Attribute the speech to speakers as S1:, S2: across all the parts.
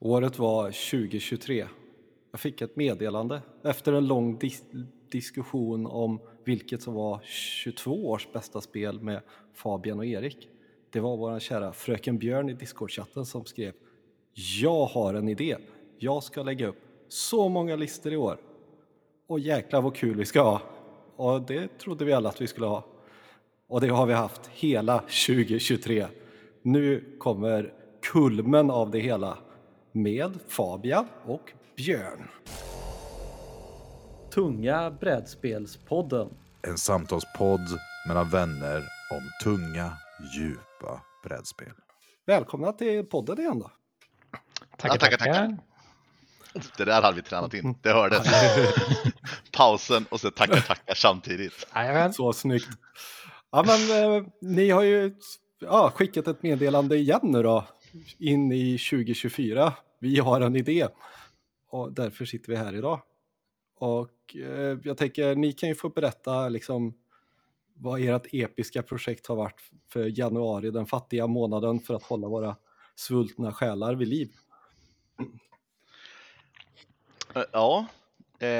S1: Året var 2023. Jag fick ett meddelande efter en lång dis diskussion om vilket som var 22 års bästa spel med Fabian och Erik. Det var vår kära fröken Björn i Discord-chatten som skrev Jag har en idé. Jag ska lägga upp så många listor i år. Och jäklar vad kul vi ska ha. Och det trodde vi alla att vi skulle ha. Och det har vi haft hela 2023. Nu kommer kulmen av det hela med Fabian och Björn. Tunga brädspelspodden.
S2: En samtalspodd mellan vänner om tunga, djupa brädspel.
S1: Välkomna till podden igen då.
S3: Tackar, tackar, tackar. Det där hade vi tränat in, det hördes. Pausen och så tackar, tackar samtidigt.
S1: Så snyggt. Ja, men eh, ni har ju ja, skickat ett meddelande igen nu då, in i 2024 vi har en idé och därför sitter vi här idag. Och eh, jag tänker, ni kan ju få berätta liksom vad ert episka projekt har varit för januari, den fattiga månaden för att hålla våra svultna själar vid liv.
S3: Eh, ja,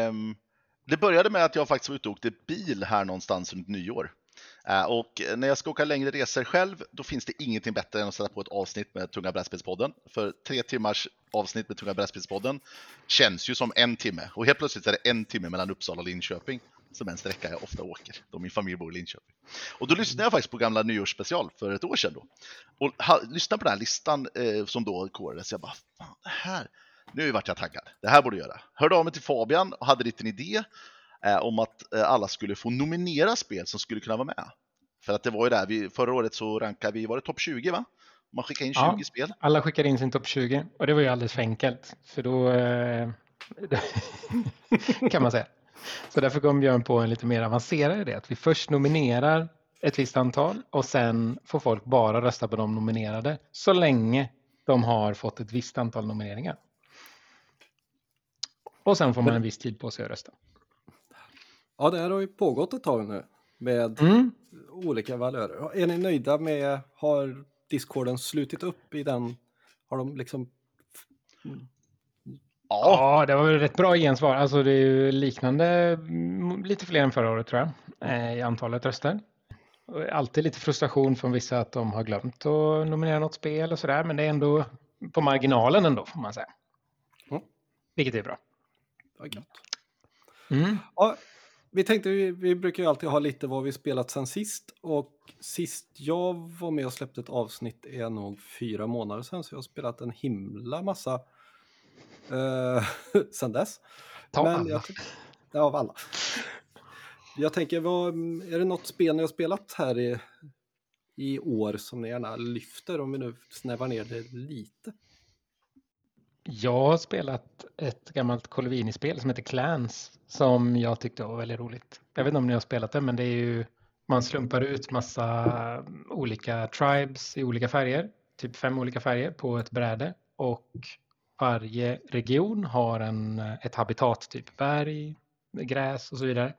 S3: um, det började med att jag faktiskt var ute och åkte bil här någonstans runt nyår. Eh, och när jag ska åka längre resor själv, då finns det ingenting bättre än att sätta på ett avsnitt med Tunga brädspelspodden. För tre timmars avsnitt med Tunga brädspelspodden känns ju som en timme. Och helt plötsligt är det en timme mellan Uppsala och Linköping, som en sträcka jag ofta åker, då min familj bor i Linköping. Och då lyssnade jag faktiskt på gamla nyårsspecial för ett år sedan då. Och ha, lyssnade på den här listan eh, som då korades, jag bara, fan det här, nu vart jag taggad, det här borde jag göra. Hörde av mig till Fabian och hade lite en idé om att eh, alla skulle få nominera spel som skulle kunna vara med. För att det var ju där, vi, förra året så rankade vi, var det topp 20 va? Man skickade in 20 ja, spel.
S4: Alla skickade in sin topp 20 och det var ju alldeles för enkelt. För då eh, kan man säga. Så därför kom Björn på en lite mer avancerad idé. Att vi först nominerar ett visst antal och sen får folk bara rösta på de nominerade så länge de har fått ett visst antal nomineringar. Och sen får man en viss tid på sig att rösta.
S1: Ja, det här har ju pågått ett tag nu med mm. olika valörer. Är ni nöjda med, har Discorden slutit upp i den? Har de liksom...
S4: Ja, det var rätt bra gensvar. Alltså det är ju liknande, mm, lite fler än förra året tror jag, eh, i antalet röster. Alltid lite frustration från vissa att de har glömt att nominera något spel och sådär, men det är ändå på marginalen ändå får man säga. Mm. Vilket är bra.
S1: Det var gott. Mm. Ja, vi tänkte, vi, vi brukar ju alltid ha lite vad vi spelat sen sist och sist jag var med och släppte ett avsnitt är nog fyra månader sedan så jag har spelat en himla massa uh, sen dess.
S4: Ta Men alla.
S1: Jag, av alla. Jag tänker, vad, är det något spel ni har spelat här i, i år som ni gärna lyfter om vi nu snävar ner det lite?
S4: Jag har spelat ett gammalt Colovini-spel som heter Clans som jag tyckte var väldigt roligt. Jag vet inte om ni har spelat det, men det är ju man slumpar ut massa mm, olika tribes i olika färger, typ fem olika färger på ett bräde och varje region har en, ett habitat, typ berg, gräs och så vidare.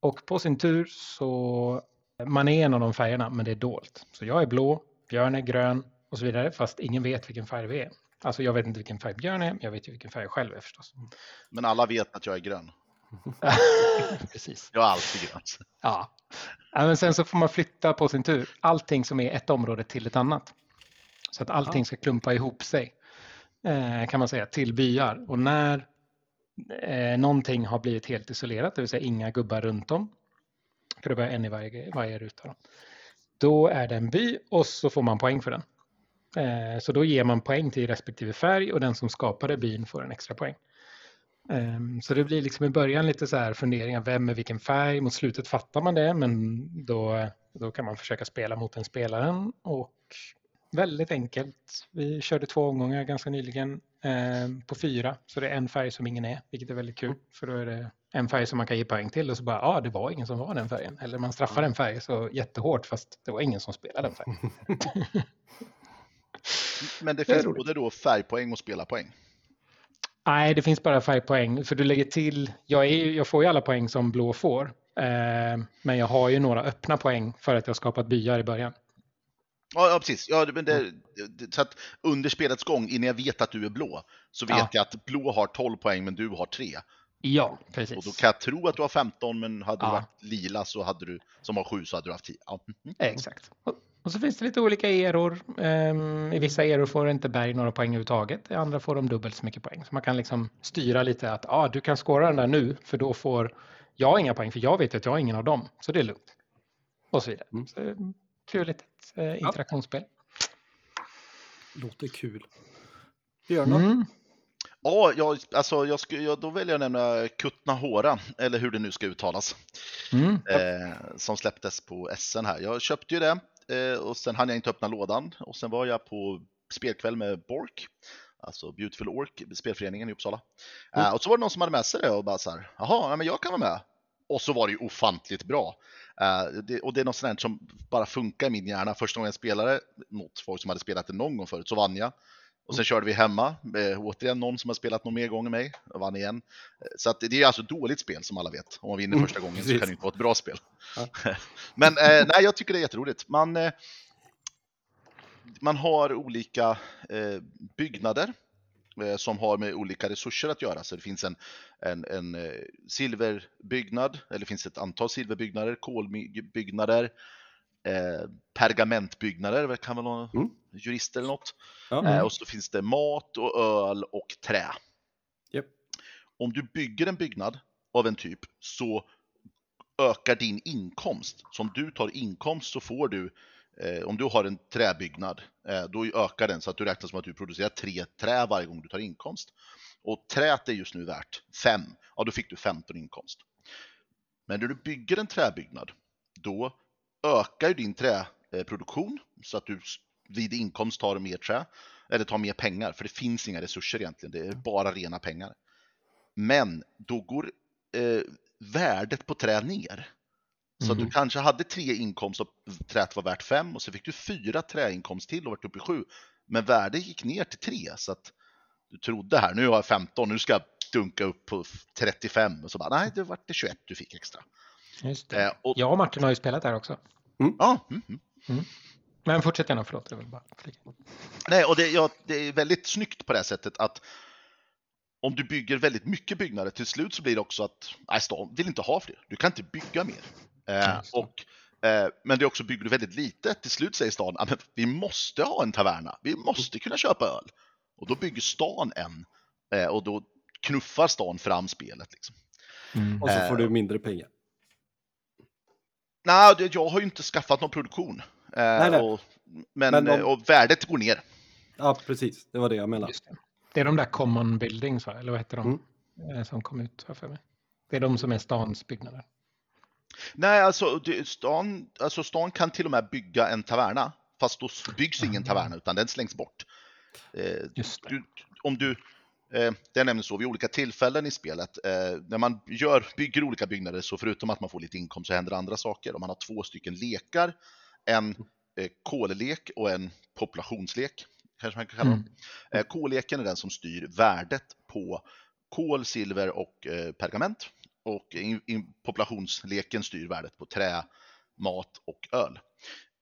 S4: Och på sin tur så man är en av de färgerna, men det är dolt. Så jag är blå, Björn är grön och så vidare, fast ingen vet vilken färg vi är. Alltså jag vet inte vilken färg Björn är, men jag vet ju vilken färg jag själv är förstås.
S3: Men alla vet att jag är grön.
S4: Precis.
S3: Jag är alltid grön.
S4: Ja. Men sen så får man flytta på sin tur allting som är ett område till ett annat. Så att allting ska klumpa ihop sig eh, kan man säga till byar. Och när eh, någonting har blivit helt isolerat, det vill säga inga gubbar runt om, för det var en i varje, varje ruta, då, då är det en by och så får man poäng för den. Eh, så då ger man poäng till respektive färg och den som skapade byn får en extra poäng. Ehm, så det blir liksom i början lite så här funderingar, vem är vilken färg? Mot slutet fattar man det, men då, då kan man försöka spela mot den spelaren. Och väldigt enkelt. Vi körde två omgångar ganska nyligen eh, på fyra, så det är en färg som ingen är, vilket är väldigt kul. För då är det en färg som man kan ge poäng till och så bara, ja, ah, det var ingen som var den färgen. Eller man straffar en färg så jättehårt, fast det var ingen som spelade den färgen.
S3: Men det finns det både då färgpoäng och spelarpoäng?
S4: Nej, det finns bara färgpoäng. För du lägger till, jag, är, jag får ju alla poäng som blå får. Eh, men jag har ju några öppna poäng för att jag skapat byar i början.
S3: Ja, ja precis. Ja, men det, det, så att under spelets gång, innan jag vet att du är blå, så vet
S4: Ja.
S3: jag att blå har 12 poäng men du har 3.
S4: Ja,
S3: Och
S4: precis.
S3: då kan jag tro att du har 15 men hade
S4: Ja.
S3: du varit lila så hade du, som har 7 så hade du haft 10. Ja. mhm.
S4: Exakt. Och, så finns det lite olika eror. Ehm, I vissa eror får inte Berg några poäng överhuvudtaget. I andra får de dubbelt så mycket poäng. Så man kan liksom styra lite att ah, du kan skåra den där nu för då får jag inga poäng för jag vet att jag har ingen av dem. Så det är lugnt. Och så vidare.
S1: Mm.
S4: Så, kul litet eh, interaktionsspel.
S1: Låter kul. Björn?
S4: Mm.
S3: Ja, jag, alltså, jag jag, då väljer jag att nämna Kutnahora, eller hur det nu ska uttalas,
S4: Mm.
S3: eh, som släpptes på SN här. Jag köpte ju det och sen hann jag inte öppna lådan och sen var jag på spelkväll med Bork, alltså Beautiful Ork, spelföreningen i Uppsala. Eh, och så var det någon som hade med sig det och bara så här, jaha, ja, men jag kan vara med. Och så var det ju ofantligt bra. Eh, det, och det är något sånt som bara funkar i min hjärna. Första gången jag spelade mot folk som hade spelat det någon gång förut så vann jag. Och sen körde vi hemma, eh, återigen någon som har spelat någon mer gång än mig, och vann igen. Eh, Så att det är alltså dåligt spel som alla vet. Om man vinner
S1: Mm,
S3: första gången så kan det inte vara ett bra spel.
S1: Ja.
S3: Men eh, nej, jag tycker det är jätteroligt. Man, eh, man har olika eh, byggnader eh, som har med olika resurser att göra. Så det finns en, en, en eh, silverbyggnad, eller det finns ett antal silverbyggnader, kolbyggnader, eh, pergamentbyggnader, det kan väl vara
S1: Mm.
S3: jurister eller något.
S1: Ja.
S3: Eh, och så finns det mat och öl och trä.
S1: Japp.
S3: Om du bygger en byggnad av en typ så ökar din inkomst. Så om du tar inkomst så får du, eh, om du har en träbyggnad, eh, då ökar den så att du räknar som att du producerar tre trä varje gång du tar inkomst. Och träet är just nu värt 5, ja då fick du 15 inkomst. Men när du bygger en träbyggnad, då ökar ju din träproduktion så att du vid inkomst tar mer trä, eller tar mer pengar, för det finns inga resurser egentligen, det är bara rena pengar. Men då går eh, värdet på trä ner. Så att du
S4: Mhm.
S3: kanske hade tre inkomst och träet var värt fem och så fick du fyra träinkomst till och vart uppe i sju. Men värdet gick ner till tre så att du trodde här, nu har jag 15, nu ska jag dunka upp på 35 och så bara nej, det vart det 21 du fick extra.
S4: Just det.
S3: Eh, och,
S4: Jag och Martin har ju spelat där också.
S3: Ja, mm, mm.
S4: Men fortsätt gärna, förlåt. Jag vill bara flika.
S3: Nej, och det, ja, det är väldigt snyggt på det här sättet att om du bygger väldigt mycket byggnader till slut så blir det också att nej, stan vill inte ha fler. Du kan inte bygga mer. Eh, och, eh, men det är också bygger du väldigt lite. Till slut säger stan att vi måste ha en taverna. Vi måste kunna köpa öl. Och då bygger stan en eh, och då knuffar stan fram spelet. Liksom.
S4: Mm.
S1: Och så
S3: Eh,
S1: får du mindre pengar.
S3: Nej, jag har ju inte skaffat någon produktion. Eh,
S1: Nej, nej.
S3: Och, men,
S1: Men
S3: eh, och värdet går ner.
S1: Ja, precis. Det var det jag menade.
S4: Det. det är de där common buildings, va? eller vad heter de?
S1: Mm.
S4: Eh, Som kom ut här för mig. Det är de som är stans byggnader.
S3: Nej, alltså, det, stan, alltså stan kan till och med bygga en taverna, fast då byggs ingen taverna utan den slängs bort. Eh,
S4: Just det.
S3: du, om du, det är nämligen så vid olika tillfällen i spelet, eh, när man gör, bygger olika byggnader så förutom att man får lite inkomst så händer andra saker. Om man har två stycken lekar, en eh, kollek och en populationslek, kanske man kan kalla dem.
S4: Mm.
S3: Eh, K-leken är den som styr värdet på kol, silver och eh, pergament. Och in, in, populationsleken styr värdet på trä, mat och öl.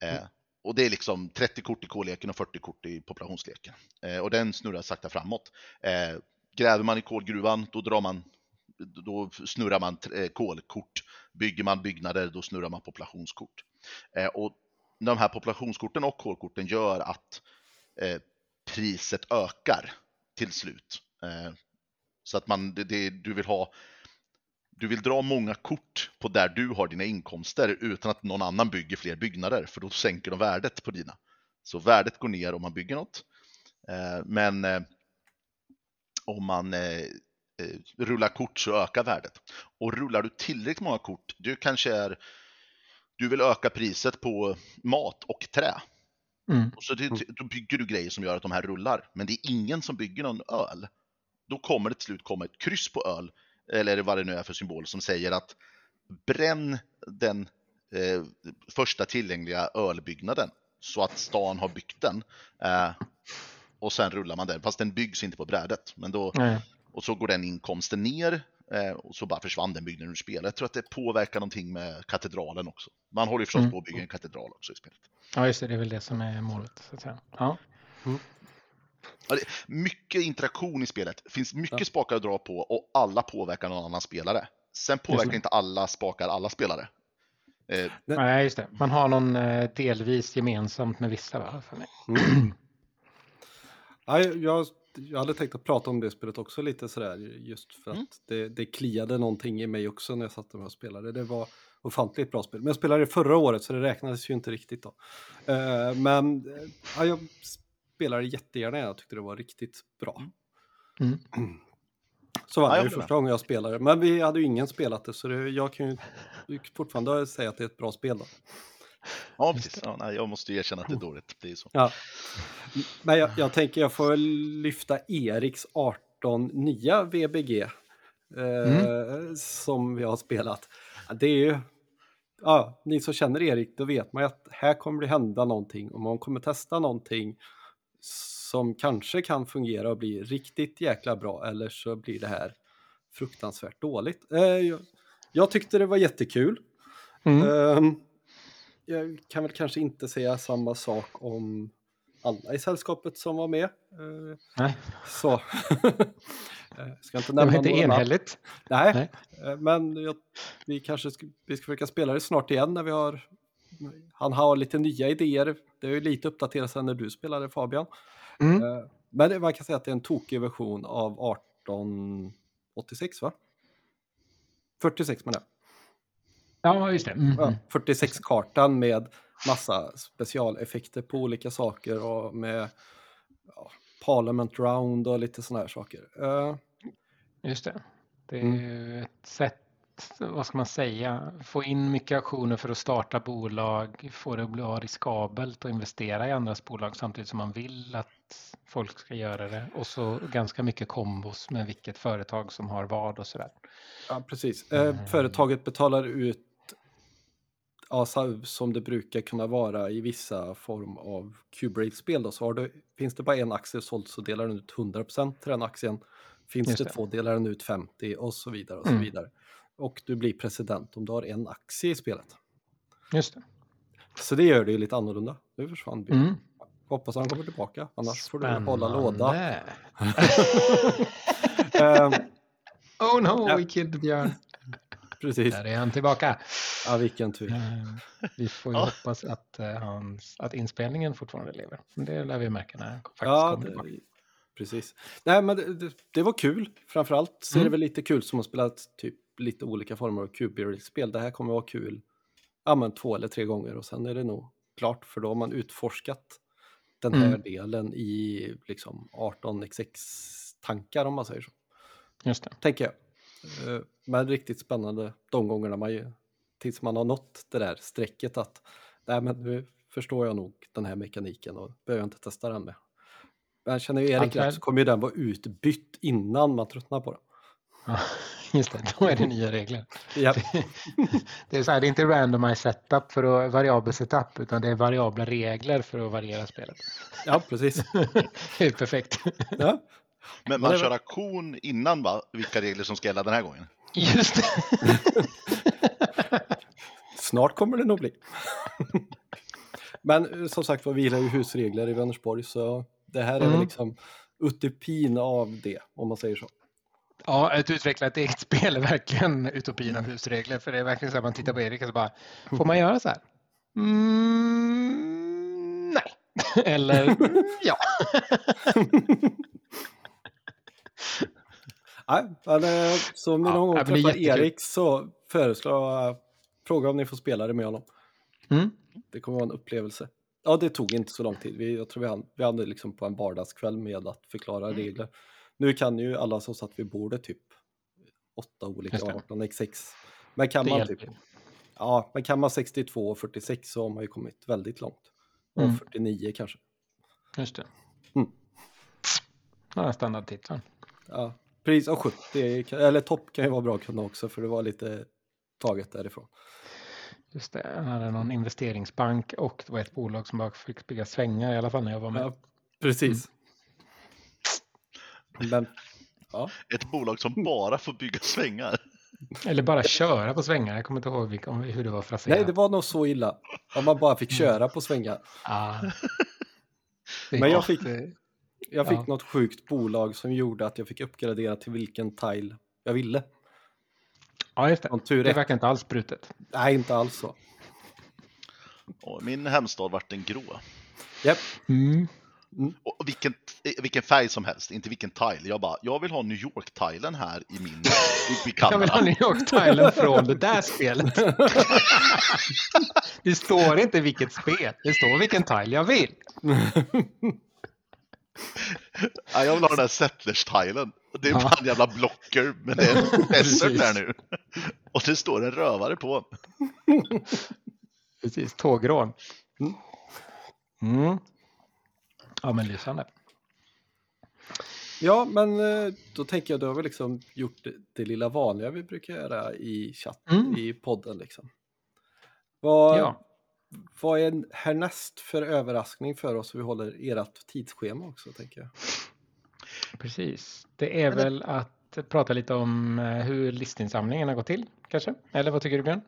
S3: Eh, och det är liksom 30 kort i K-leken och 40 kort i populationsleken. Eh, och den snurrar sakta framåt. Eh, gräver man i kolgruvan, då drar man då snurrar man eh, kolkort. Bygger man byggnader, då snurrar man populationskort. Eh, och de här populationskorten och kolkorten gör att eh, priset ökar till slut. Eh, så att man, det, det, du vill ha du vill dra många kort på där du har dina inkomster utan att någon annan bygger fler byggnader för då sänker de värdet på dina. Så värdet går ner om man bygger något. Eh, men eh, om man eh, rullar kort så ökar värdet. Och rullar du tillräckligt många kort, du kanske är du vill öka priset på mat och trä.
S4: Mm.
S3: Och så då bygger du grejer som gör att de här rullar. Men det är ingen som bygger någon öl. Då kommer det till slut komma ett kryss på öl, eller vad det nu är för symbol, som säger att bränn den eh, första tillgängliga ölbyggnaden så att stan har byggt den. Eh, och sen rullar man den, fast den byggs inte på brädet. Men då, och så går den inkomsten ner eh, och så bara försvann den byggnaden ur spelet. Jag tror att det påverkar någonting med katedralen också. Man håller ju förstås
S4: Mm.
S3: på att bygga en katedral också i spelet.
S4: Ja, just det. Det är väl det som är målet. Så att säga. Ja.
S3: Är mycket interaktion i spelet. Finns mycket
S1: Ja.
S3: spakar att dra på och alla påverkar någon annan spelare. Sen påverkar inte alla spakar alla spelare. Eh,
S4: Nej, just det. Man har någon eh, delvis gemensamt med vissa, va? För mig.
S1: Ja, jag, jag hade tänkt att prata om det spelet också lite sådär just för att
S3: Mm.
S1: det, det kliade någonting i mig också när jag satt med och spelade. Det var ofantligt bra spel. Men jag spelade det förra året så det räknades ju inte riktigt då. Eh, men eh, ja, jag spelade jättegärna, jag tyckte det var riktigt bra.
S4: Mm.
S1: Så var det ju första gången jag spelade. Men vi hade ju ingen spelat det så det, jag kan ju fortfarande säga att det är ett bra spel då.
S3: ja, precis. Ja, nej, jag måste ju erkänna att det är dåligt. Det är så.
S1: Ja. Men jag, jag tänker jag får lyfta Eriks 18 nya VBG eh, som vi har spelat. Det är ju, ja, ni som känner Erik, då vet man ju att här kommer det hända någonting och man kommer testa någonting som kanske kan fungera och bli riktigt jäkla bra eller så blir det här fruktansvärt dåligt. Eh, jag, jag tyckte det var jättekul.
S4: Mm.
S1: Ehm, jag kan väl kanske inte säga samma sak om alla i sällskapet som var med. Eh,
S4: Nej,
S1: så. Eh, ska inte nämna
S4: inte
S1: några namn.
S4: enhälligt.
S1: Nej,
S4: Nej.
S1: men jag, vi kanske ska, vi ska försöka spela det snart igen när vi har han har lite nya idéer. Det är ju lite uppdaterat sen när du spelade Fabian.
S4: Mm.
S1: Eh, Men det, man kan säga att det är en tokig version av 1886 va? 46 menar jag.
S4: Ja, just det. Mm.
S1: Ja, 46-kartan med massa specialeffekter på olika saker och med ja, Parliament Round och lite sådana här saker. Eh,
S4: Just det. Det är
S1: Mm.
S4: ett sätt, vad ska man säga, få in mycket aktioner för att starta bolag, få det att bli riskabelt att investera i andras bolag samtidigt som man vill att folk ska göra det. Och så ganska mycket kombos med vilket företag som har vad och sådär.
S1: ja, precis.
S4: Mm.
S1: Företaget betalar ut ja, så- som det brukar kunna vara i vissa form av Q-Brave-spel. Då, så har du, finns det bara en aktie såld så delar den ut 100% till den aktien. Finns
S4: Just
S1: det, två delar den ut 50 och så vidare. och så
S4: Mm.
S1: Och du blir president om du har en aktie i spelet.
S4: Just det.
S1: Så det gör det ju lite annorlunda. Nu försvann Björn.
S4: Mm.
S1: Hoppas han kommer tillbaka, annars får du hålla låda.
S4: Spännande.
S1: Ehm,
S4: Oh no,
S1: Ja.
S4: we killed Björn.
S1: precis.
S4: Där är han tillbaka.
S1: Ja, vilken tur.
S4: Eh, Vi får ju
S3: Ja.
S4: hoppas att, eh, hans, att inspelningen fortfarande lever. Det lär vi märka när han faktiskt
S1: Ja,
S4: kommer tillbaka.
S1: det, precis. Nej, men det, det, det var kul. Framförallt så är det
S4: Mm.
S1: väl lite kul som att spela typ lite olika former av QB-spel. Det här kommer vara kul ja, men två eller tre gånger och sen är det nog klart för då har man utforskat den här
S4: Mm.
S1: delen i liksom 18xx-tankar om man säger så.
S4: Just det.
S1: tänker jag. Eh, Men riktigt spännande de gångerna man ju, tills man har nått det där strecket att nej men nu förstår jag nog den här mekaniken och behöver inte testa den med. Men känner ju Erik rätt så kommer ju den vara utbytt innan man tröttnar på den.
S4: Ja, just det, då är det nya regler.
S1: Ja,
S4: Det är, så här, det är inte randomized setup för att variabel setup utan det är variabla regler för att variera spelet.
S1: ja precis.
S4: Det är perfekt.
S1: Ja.
S3: Men man kör auktion innan va? Vilka regler som ska gälla den här gången?
S4: Just det.
S1: Snart kommer det nog bli. Men eh, som sagt var, vi gillar ju husregler i Vänersborg så det här är väl
S4: Mm.
S1: liksom utopin av det, om man säger så.
S4: Ja, att utveckla ett eget spel är verkligen utopin av husregler. För det är verkligen så att man tittar på Erik och så bara, får man göra så här? Mm, nej. Eller ja.
S1: Nej, men eh, så om ni
S4: Ja,
S1: någon gång
S4: det blir
S1: träffar. Erik så föreslår jag, fråga om ni får spela det med honom.
S4: Mm.
S1: Det kommer vara en upplevelse. Ja, det tog inte så lång tid. Vi, jag tror vi hann, vi hade liksom på en vardagskväll med att förklara
S4: Mm.
S1: regler. Nu kan ju alla som satt vid bordet typ åtta olika
S4: Just det.
S1: 18 x6. Men kan
S4: Det
S1: man typ, ja, men kan man 62 och 46 så har man ju kommit väldigt långt. Och
S4: Mm.
S1: 49 kanske.
S4: Just det.
S1: Mm.
S4: Ja, standardtiteln.
S1: Ja, pris och 70, kan- eller topp kan ju vara bra att kunna också för det var lite taget därifrån.
S4: Just det, han hade någon investeringsbank och det var ett bolag som bara fick bygga svängar i alla fall när jag var med.
S1: Ja, precis. Men, ja,
S3: Ett bolag som bara får bygga svängar.
S4: Eller bara köra på svängar. Jag kommer inte ihåg vilka, hur det var fraserat.
S1: Nej, det var nog så illa. Om man bara fick köra på svängar.
S4: Ah.
S1: Men jag fick, jag fick
S4: Ja.
S1: något sjukt bolag som gjorde att jag fick uppgradera till vilken tile jag ville.
S4: Ja, just det.
S1: Tur
S4: Det
S1: är.
S4: verkar inte alls brutet.
S1: Nej, inte alls så.
S3: Och min hemstad vart en grå.
S1: Japp.
S4: Mm.
S3: Och vilken, vilken färg som helst, inte vilken tile. Jag bara, jag vill ha New York-tilen här i min i, i
S4: Jag vill ha. New York-tilen från det där spelet. Det står inte vilket spel. Det står vilken tile jag vill.
S3: Ja, jag vill ha den där Settlers-tilen. Det är
S4: Ja.
S3: bara en jävla blocker, men det är en
S4: Precis.
S3: där nu. Och det står en rövare på.
S4: Precis, tågrån.
S1: Mm.
S4: Mm. Ja, men lysande.
S1: Ja, men eh, då tänker jag, då har vi liksom gjort det, det lilla vanliga vi brukar göra i chatt,
S4: Mm.
S1: i podden liksom. Vad,
S4: Ja.
S1: vad är härnäst för överraskning för oss vi håller ert tidsschema också, tänker jag.
S4: Precis. Det är väl att prata lite om eh, hur listinsamlingen har gått till, kanske? Eller vad tycker du, Björn?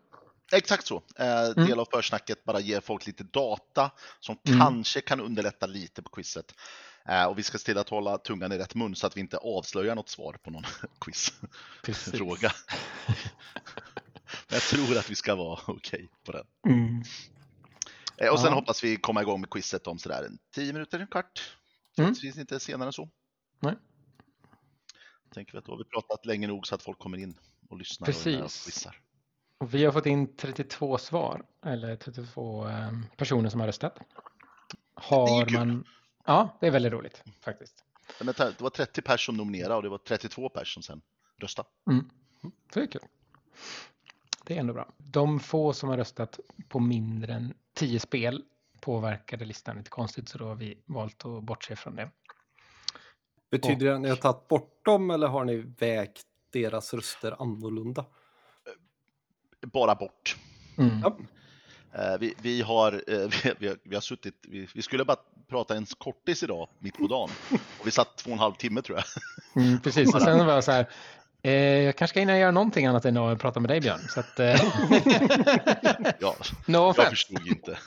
S3: Exakt så. Eh, del av försnacket bara ger folk lite data som
S4: Mm.
S3: kanske kan underlätta lite på quizet. Eh, och vi ska se till att hålla tungan i rätt mun så att vi inte avslöjar något svar på någon
S4: Precis.
S3: quizfråga. Men jag tror att vi ska vara okej på den.
S4: Mm.
S3: Eh, och sen
S4: Ja.
S3: hoppas vi komma igång med quizet om sådär en 10 minuter, en kvart.
S4: Mm.
S3: Troligtvis inte senare än så.
S4: Nej.
S3: Tänker vi att då har vi pratat länge nog så att folk kommer in och lyssnar med och
S4: Precis.
S3: quizar.
S4: Och vi har fått in 32 svar, eller 32 eh, personer som har röstat. Har
S3: kul.
S4: man... Ja, det är väldigt roligt faktiskt.
S3: Men det var 30 pers som nominerade och det var 32 pers som sen röstade.
S4: Mm. Så det är kul. Det är ändå bra. De få som har röstat på mindre än 10 spel påverkade listan lite konstigt så då har vi valt att bortse från det.
S1: Betyder det att ni har tagit bort dem eller har ni vägt deras röster annorlunda?
S3: Bara bort.
S4: Mm.
S1: Ja.
S3: Eh, Vi, vi, har, eh, vi, har, vi har suttit, vi, vi skulle bara prata en kortis idag, mitt på dagen. Och vi satt två och en halv timme tror jag.
S4: Mm, precis, och sen var jag så här, eh, jag kanske ska hinna göra någonting annat än att prata med dig Björn. Så att, eh,
S3: Ja,
S4: no
S3: jag
S4: offense.
S3: förstod inte.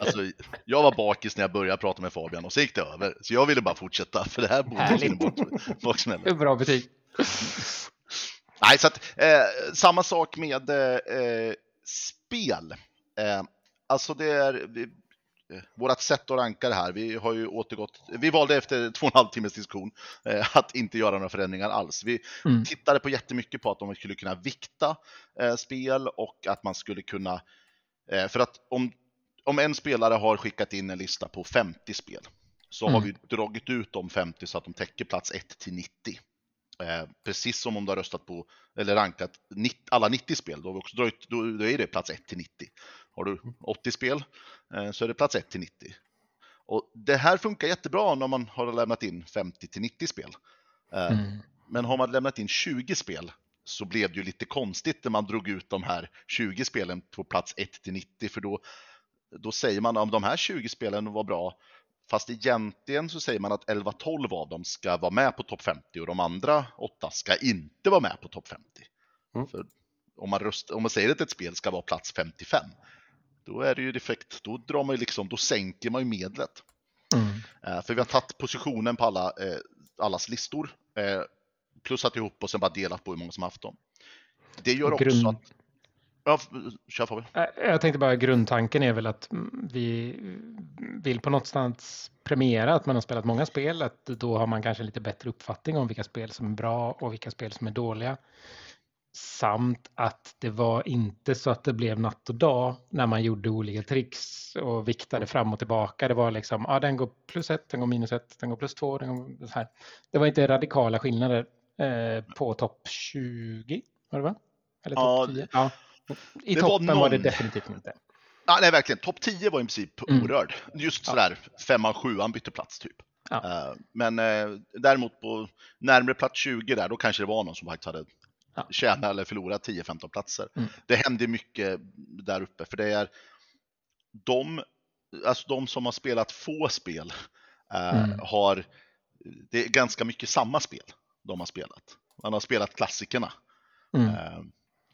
S3: Alltså, jag var bakis när jag började prata med Fabian och så gick det över. Så jag ville bara fortsätta, för det här borde
S4: Härligt. Det. Bra betyg.
S3: Nej, så att eh, samma sak med eh, spel. Eh, alltså det är vi, eh, vårat sätt att ranka det här. Vi har ju återgått. Vi valde efter två och en halv timmes diskussion eh, att inte göra några förändringar alls. Vi
S4: Mm.
S3: tittade på jättemycket på att man skulle kunna vikta eh, spel och att man skulle kunna. Eh, för att om, om en spelare har skickat in en lista på 50 spel så har
S4: Mm.
S3: vi dragit ut de 50 så att de täcker plats 1 till 90. Eh, precis som om du har röstat på eller rankat 90, alla 90 spel, då, har också dragit, då, då är det plats 1 till 90. Har du 80 spel eh, så är det plats 1 till 90. Och det här funkar jättebra när man har lämnat in 50 till 90 spel. Eh,
S4: Mm.
S3: Men har man lämnat in 20 spel så blev det ju lite konstigt när man drog ut de här 20 spelen på plats 1 till 90 för då, då säger man om de här 20 spelen var bra fast egentligen så säger man att 11-12 av dem ska vara med på topp 50 och de andra 8 ska inte vara med på topp 50.
S1: Mm.
S3: För om man, röst, om man säger att ett spel ska vara plats 55 då är det ju defekt, då drar man ju liksom, då sänker man ju medlet.
S4: Mm.
S3: Eh, För vi har tagit positionen på alla, eh, allas listor, eh, plussat ihop och sen bara delat på hur många som haft dem. Det gör också
S4: Grund-
S3: att... Ja, kör Fabian.
S4: Eh, Jag tänkte bara grundtanken är väl att vi vill på någonstans premiera att man har spelat många spel. Att då har man kanske lite bättre uppfattning om vilka spel som är bra och vilka spel som är dåliga. Samt att det var inte så att det blev natt och dag när man gjorde olika tricks och viktade fram och tillbaka. Det var liksom, ja den går plus ett, den går minus ett, den går plus två. Den går så här. Det var inte radikala skillnader eh, på topp 20, var det va? Eller
S3: Ja,
S4: topp 10? Ja. I
S3: det var
S4: toppen var, det
S3: någon-
S4: definitivt inte.
S3: Ja, nej, verkligen. Topp 10 var i princip
S4: Mm.
S3: orörd. Just
S4: Ja.
S3: sådär, femman, sjuan bytte plats typ.
S4: Ja.
S3: Eh, Men eh, däremot på närmare plats 20 där, då kanske det var någon som faktiskt hade
S4: Ja.
S3: tjänat eller förlorat 10-15 platser.
S4: Mm.
S3: Det hände mycket där uppe, för det är de, alltså de som har spelat få spel eh,
S4: Mm.
S3: har, det är ganska mycket samma spel de har spelat. Man har spelat klassikerna.
S4: Mm.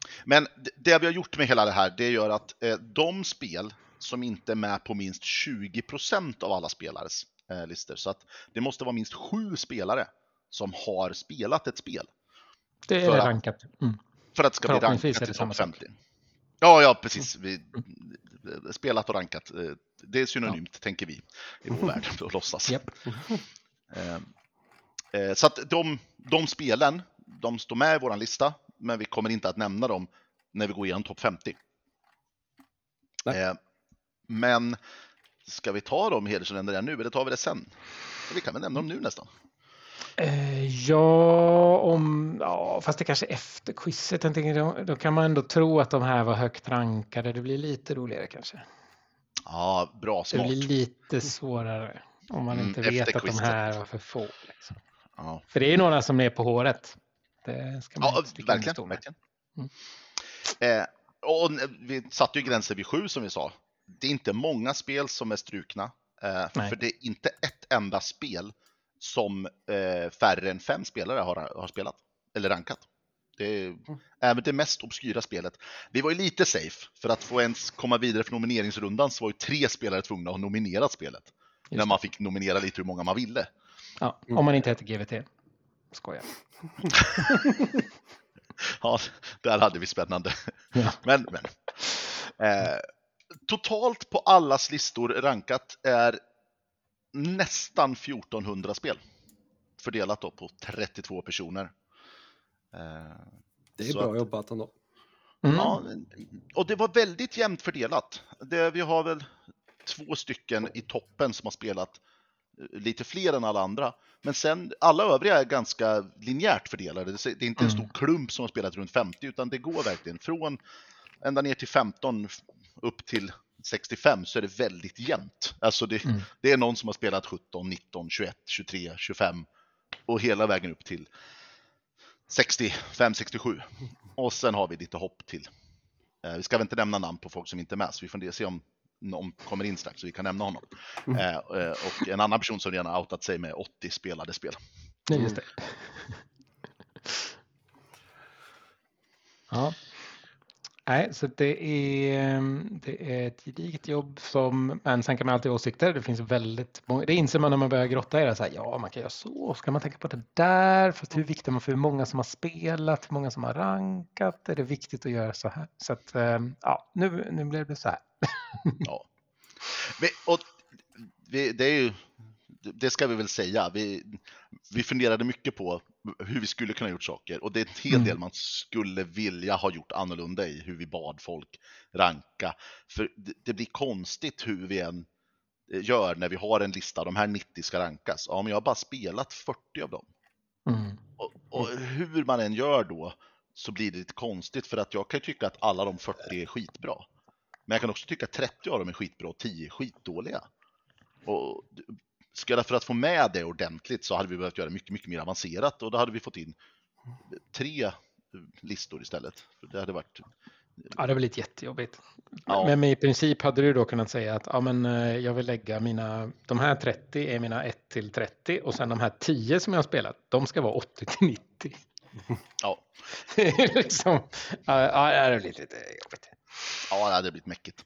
S3: Eh, Men det vi har gjort med hela det här, det gör att eh, de spel som inte är med på minst 20% av alla spelares eh, listor, så att det måste vara minst sju spelare som har spelat ett spel
S4: Det är
S3: För att-
S4: rankat. Mm.
S3: för att det ska bli rankat till topp
S4: sak.
S3: 50. Ja, ja, precis. Vi, spelat och rankat, eh, det är synonymt, tänker vi i vår värld, att låtsas. Eh, eh, Så att de, de spelen, de står med i vår lista, men vi kommer inte att nämna dem när vi går igenom topp 50.
S1: Nej.
S3: Eh, Men ska vi ta dem hedersränner redan nu, eller tar vi det sen? Vi kan väl nämna dem nu nästan.
S4: Eh, ja, om, ja, fast det kanske är efter quizet. Jag tänker, då, då kan man ändå tro att de här var högt rankade. Det blir lite roligare kanske.
S3: Ja, bra,
S4: Det
S3: smart.
S4: blir lite svårare om man
S3: Mm,
S4: inte
S3: efter
S4: vet att de
S3: quizet.
S4: här var för få. Liksom.
S3: Ja,
S4: För det är ju några som är på håret. Det ska man
S3: ja verkligen. verkligen.
S4: Mm.
S3: Eh, och vi satte ju gränser vid sju som vi sa. Det är inte många spel som är strukna. Eh, för det är inte ett enda spel som eh, färre än fem spelare har, har spelat. Eller rankat. Det är
S4: Mm.
S3: även det mest obskyra spelet. Vi var ju lite safe, för att få ens komma vidare från nomineringsrundan så var ju tre spelare tvungna att ha nominerat spelet. när
S4: det.
S3: man fick nominera lite hur många man ville.
S4: Ja, om man inte heter GVT. Skojar.
S3: Ja, där hade vi spännande.
S4: Ja.
S3: Men, men. Eh, totalt på allas listor rankat är nästan 1400 spel. Fördelat då på 32 personer. Eh,
S1: Det är bra
S3: att-
S1: jobbat ändå.
S4: Mm.
S3: Ja, och det var väldigt jämnt fördelat. Det, vi har väl två stycken i toppen som har spelat lite fler än alla andra. Men sen alla övriga är ganska linjärt fördelade. Det är inte en stor
S4: Mm.
S3: klump som har spelat runt 50 utan det går verkligen från ända ner till 15 f- upp till 65 så är det väldigt jämnt. Alltså det,
S4: Mm.
S3: det är någon som har spelat 17, 19, 21, 23, 25 och hela vägen upp till 65, 67. Och sen har vi lite hopp till. Eh, vi ska väl inte nämna namn på folk som inte är med, så vi får se om någon kommer in strax så vi kan nämna honom. Eh, eh, och en annan person som redan outat sig med 80 spelade spel.
S4: Nej, just det. Ja. Nej, så det är, mm, det är ett gediget jobb som, men sen kan man alltid ha åsikter. Det finns väldigt många, det inser man när man börjar grotta i det. Så här, ja, man kan göra så, ska man tänka på det där? Fast hur viktigt är man för hur många som har spelat, hur många som har rankat? Är det viktigt att göra så här? Så att, eh, ja, nu, nu blev det så här.
S3: Ja. Men, och det, är ju, det ska vi väl säga. Vi, vi funderade mycket på hur vi skulle kunna gjort saker och det är en hel
S4: Mm.
S3: del man skulle vilja ha gjort annorlunda i hur vi bad folk ranka. För det, det blir konstigt hur vi än gör när vi har en lista, de här 90 ska rankas. Ja, men jag har bara spelat 40 av dem.
S4: Mm.
S3: Och, och hur man än gör då så blir det lite konstigt för att jag kan tycka att alla de 40 är skitbra. Men jag kan också tycka att 30 av dem är skitbra och 10 är skitdåliga. Och ska för att få med det ordentligt så hade vi behövt göra mycket, mycket mer avancerat och då hade vi fått in tre listor istället. För det hade varit...
S4: Ja, det var lite jättejobbigt.
S3: Ja.
S4: Men i princip hade du då kunnat säga att ja, men, eh, jag vill lägga mina, de här 30 är mina 1 till 30 och sen de här 10 som jag har spelat, de ska vara 80 till 90.
S3: Ja,
S4: liksom, ja, ja, det är lite lite jobbigt.
S3: ja det hade blivit mäckigt.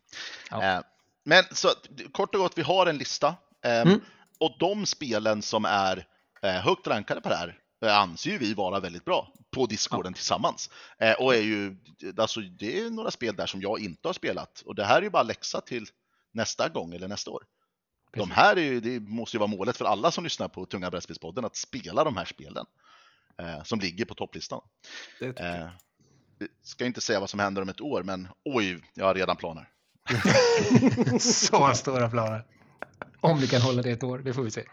S4: Ja.
S3: Eh, Men så kort och gott, vi har en lista. Eh,
S4: Mm.
S3: Och de spelen som är eh, högt rankade på det här eh, anser ju vi vara väldigt bra på discorden tillsammans. Eh, Och är ju, alltså det är några spel där som jag inte har spelat. Och det här är ju bara läxa till nästa gång eller nästa år. De
S4: Precis.
S3: här är ju, det måste ju vara målet för alla som lyssnar på Tunga brädspelspodden att spela de här spelen. Eh, som ligger på topplistan.
S1: Det.
S3: Eh, ska inte säga vad som händer om ett år, men oj, jag har redan planer.
S4: Så stora planer. Om vi kan hålla det ett år, det får vi se.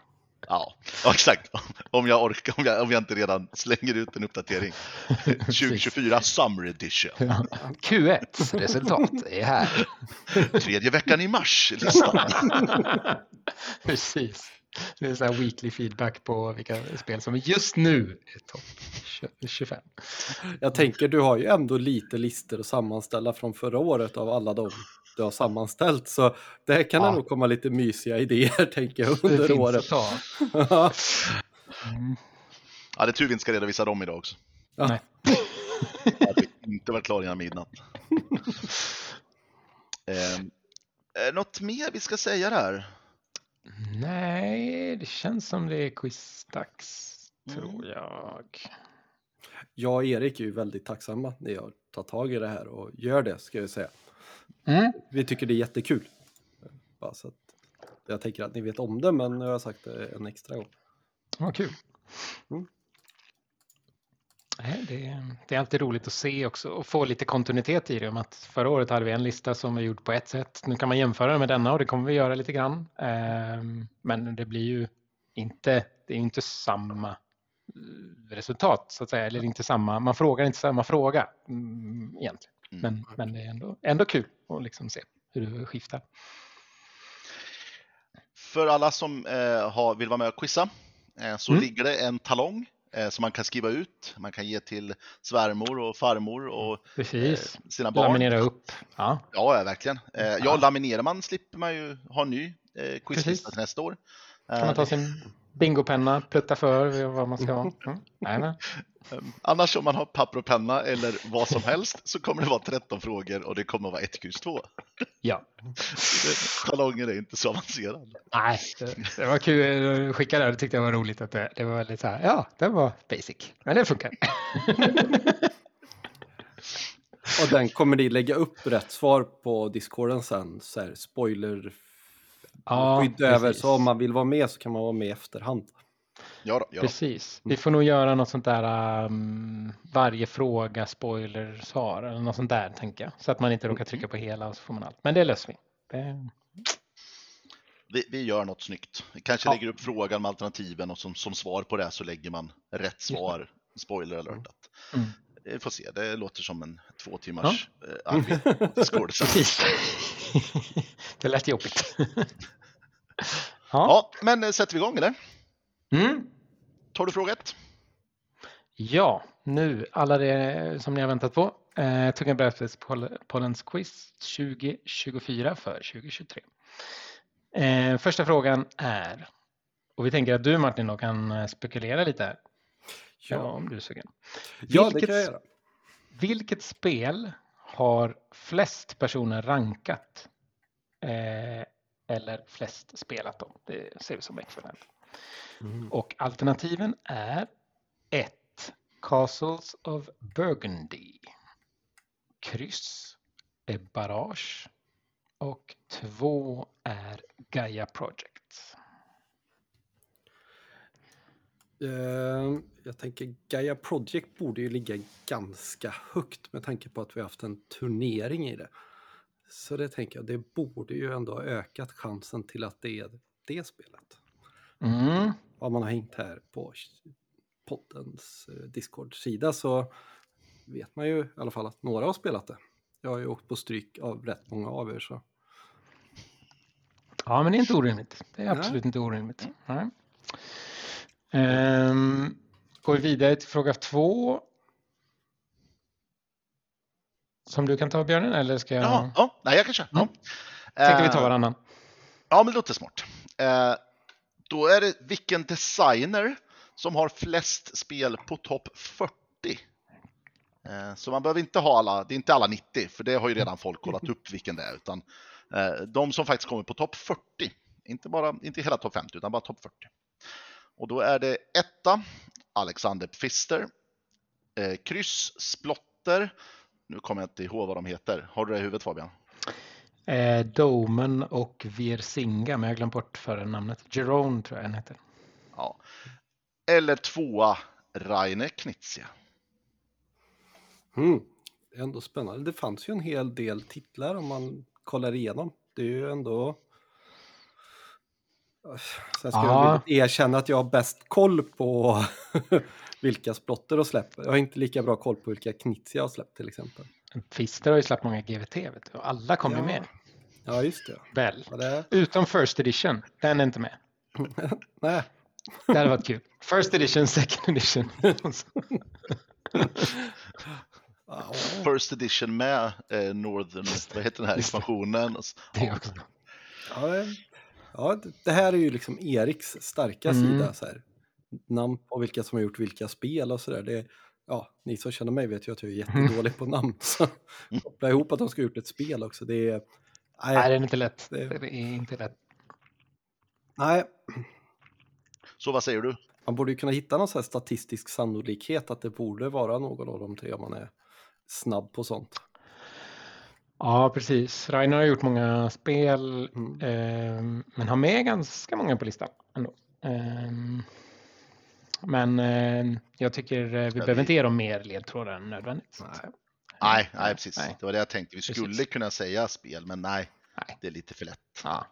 S3: Ja, ja, exakt. Om jag orkar, om jag, om jag inte redan slänger ut en uppdatering. 2024 Summer Edition.
S4: Ja. Q1 resultat är här.
S3: Tredje veckan i mars, listan.
S4: Precis. Det är så här weekly feedback på vilka spel som just nu är topp 25.
S1: Jag tänker, du har ju ändå lite listor att sammanställa från förra året av alla de du har sammanställt. Så det kan
S4: Ja.
S1: det nog komma lite mysiga idéer, tänker jag,
S4: Det
S1: under
S4: finns
S1: året.
S4: att ta. Mm.
S3: Ja, det är tur vi inte ska redovisa dem idag också.
S1: Ja.
S4: Nej.
S3: Jag hade inte varit klar innan midnatt. eh, något mer vi ska säga där?
S4: Nej, det känns som det är quizdags,
S3: Mm.
S4: tror jag.
S1: Jag och Erik är ju väldigt tacksamma att ni har tagit tag i det här och gör det, ska jag säga.
S4: Mm.
S1: Vi tycker det är jättekul. Bara så att jag tänker att ni vet om det, men nu har jag sagt det en extra gång.
S4: Vad kul.
S1: Mm.
S4: Nej, det, det är alltid roligt att se också och få lite kontinuitet i det. Om att förra året hade vi en lista som var gjord på ett sätt. Nu kan man jämföra den med denna och det kommer vi göra lite grann. Ehm, Men det blir ju inte, det är inte samma eh, resultat så att säga. Eller inte samma, man frågar inte samma fråga mm, egentligen.
S3: Mm.
S4: Men, men det är ändå, ändå kul att liksom se hur det skiftar.
S3: För alla som eh, vill vara med och quizza eh, så
S4: Mm.
S3: ligger det en talong eh, som man kan skriva ut. Man kan ge till svärmor och farmor och
S4: Precis.
S3: eh, sina barn.
S4: Laminera upp. Ja,
S3: Ja, verkligen. Eh, ja,
S4: Ja.
S3: laminerar man slipper man ju ha en ny eh, quizlista till nästa år.
S4: kan man
S3: Eh,
S4: ta sin bingopenna, plutta för vad man ska ha. Mm. Jajamän.
S3: Eh, Annars om man har papper och penna eller vad som helst så kommer det vara 13 frågor och det kommer vara 1, kryss 2.
S4: Ja,
S3: Talongen är inte så avancerad.
S4: nej, det, var kul att skicka det. Det tyckte jag var roligt att det, det var väldigt så här. Ja, det var basic, men det funkar.
S1: Och den kommer ni lägga upp rätt svar på discorden sen, så här, spoiler
S4: Ja,
S1: skydd över, så om man vill vara med så kan man vara med i efterhand.
S3: Ja, då, ja då.
S4: Precis. Vi får nog göra något sånt där um, varje fråga spoiler svar eller något sånt där tänker jag. Så att man inte råkar trycka på hela och så får man allt. Men det löser vi. Det,
S3: Vi, vi gör något snyggt. Vi kanske
S4: Ja.
S3: lägger upp frågan med alternativen och som, som svar på det så lägger man rätt svar. Spoiler alertat.
S4: Mm.
S3: Vi får se, det låter som en två timmars eh, arbete.
S4: precis. det lät jobbigt. ja.
S3: Ja, men eh, sätter vi igång eller?
S4: Mm.
S3: Tar du fråga ett?
S4: Ja, nu alla det som ni har väntat på. Eh, Tunga brädspelspoddens quiz 2024 för 2023. Eh, första frågan är, och vi tänker att du Martin då kan eh, spekulera lite här. Ja,
S1: Ja,
S4: om du är sugen.
S1: ja det
S4: Vilket
S1: kan jag göra.
S4: Vilket spel har flest personer rankat? Eh, eller flest spelat dem? Det ser vi som ekvivalent.
S1: Mm.
S4: Och alternativen är 1. Castles of Burgundy. Kryss är Barrage. Och 2 är Gaia Project.
S1: Eh, Jag tänker Gaia Project borde ju ligga ganska högt med tanke på att vi haft en turnering i det. Så det tänker jag, det borde ju ändå ha ökat chansen till att det är det spelet.
S4: Mm.
S1: Om man har hängt här på poddens eh, Discord-sida så vet man ju i alla fall att några har spelat det. Jag har ju åkt på stryk av rätt många av er så.
S4: Ja, men det är inte orimligt. Det är
S1: Nej.
S4: absolut inte orimligt. Nej. Ehm, går vi vidare till fråga två. Som du kan ta Björnen eller ska jag?
S3: Ja, ja nej, jag kan köra.
S4: Mm.
S3: Ja.
S4: Tänkte vi
S3: Eh,
S4: ta varannan.
S3: Ja, men det låter smart. Eh, då är det vilken designer som har flest spel på topp 40. Eh, så man behöver inte ha alla, det är inte alla 90, för det har ju redan folk kollat upp vilken det är, utan eh, de som faktiskt kommer på topp 40, inte bara, inte hela topp 50, utan bara topp 40. Och då är det etta, Alexander Pfister, eh, kryss, Splotter, nu kommer jag inte ihåg vad de heter. Har du det i huvudet Fabian?
S4: Eh, Domen och Virsinga, men jag har glömt bort förnamnet. Jerome tror jag den heter.
S3: Ja. Eller tvåa, Rainer Knizia.
S1: Mm. Ändå spännande. Det fanns ju en hel del titlar om man kollar igenom. Det är ju ändå... Sen ska
S4: Ja.
S1: jag erkänna att jag har bäst koll på vilka splotter och släppt. Jag har inte lika bra koll på vilka Knizia har släppt till exempel.
S4: Pfister har ju släppt många GVT vet du, och alla kommer
S1: Ja.
S4: med.
S1: Ja, just det.
S4: Väl?
S1: Ja, det...
S4: Utom First Edition, den är inte med.
S1: Nej.
S4: Det hade varit kul. First Edition, Second Edition.
S3: First edition med eh, Northern, vad heter den här expansionen?
S4: Det också.
S1: Ja, det- ja, det- det här är ju liksom Eriks starka
S4: Mm.
S1: sida. Så här. Namn på vilka som har gjort vilka spel och sådär. Det, ja, ni som känner mig vet ju att jag är jättedålig på namn. Så koppla ihop att de ska ha gjort ett spel också. Det är...
S4: Nej, det är inte lätt.
S1: Det-
S4: Det är inte lätt.
S1: Nej,
S3: Så vad säger du?
S1: man borde ju kunna hitta någon sån här statistisk sannolikhet att det borde vara någon av de tre om man är snabb på sånt.
S4: Ja, precis. Rainer har gjort många spel,
S1: Mm.
S4: ehm, men har med ganska många på listan ändå. Ehm, men eh, jag tycker eh, vi
S3: vi-
S4: behöver inte ge dem mer ledtrådar än nödvändigt.
S1: Nej.
S4: säga.
S3: Nej, nej precis.
S4: Nej.
S3: Det var det jag tänkte. Vi
S4: Precis.
S3: skulle kunna säga spel, men nej,
S4: Nej.
S3: det är lite för lätt.
S4: Ja.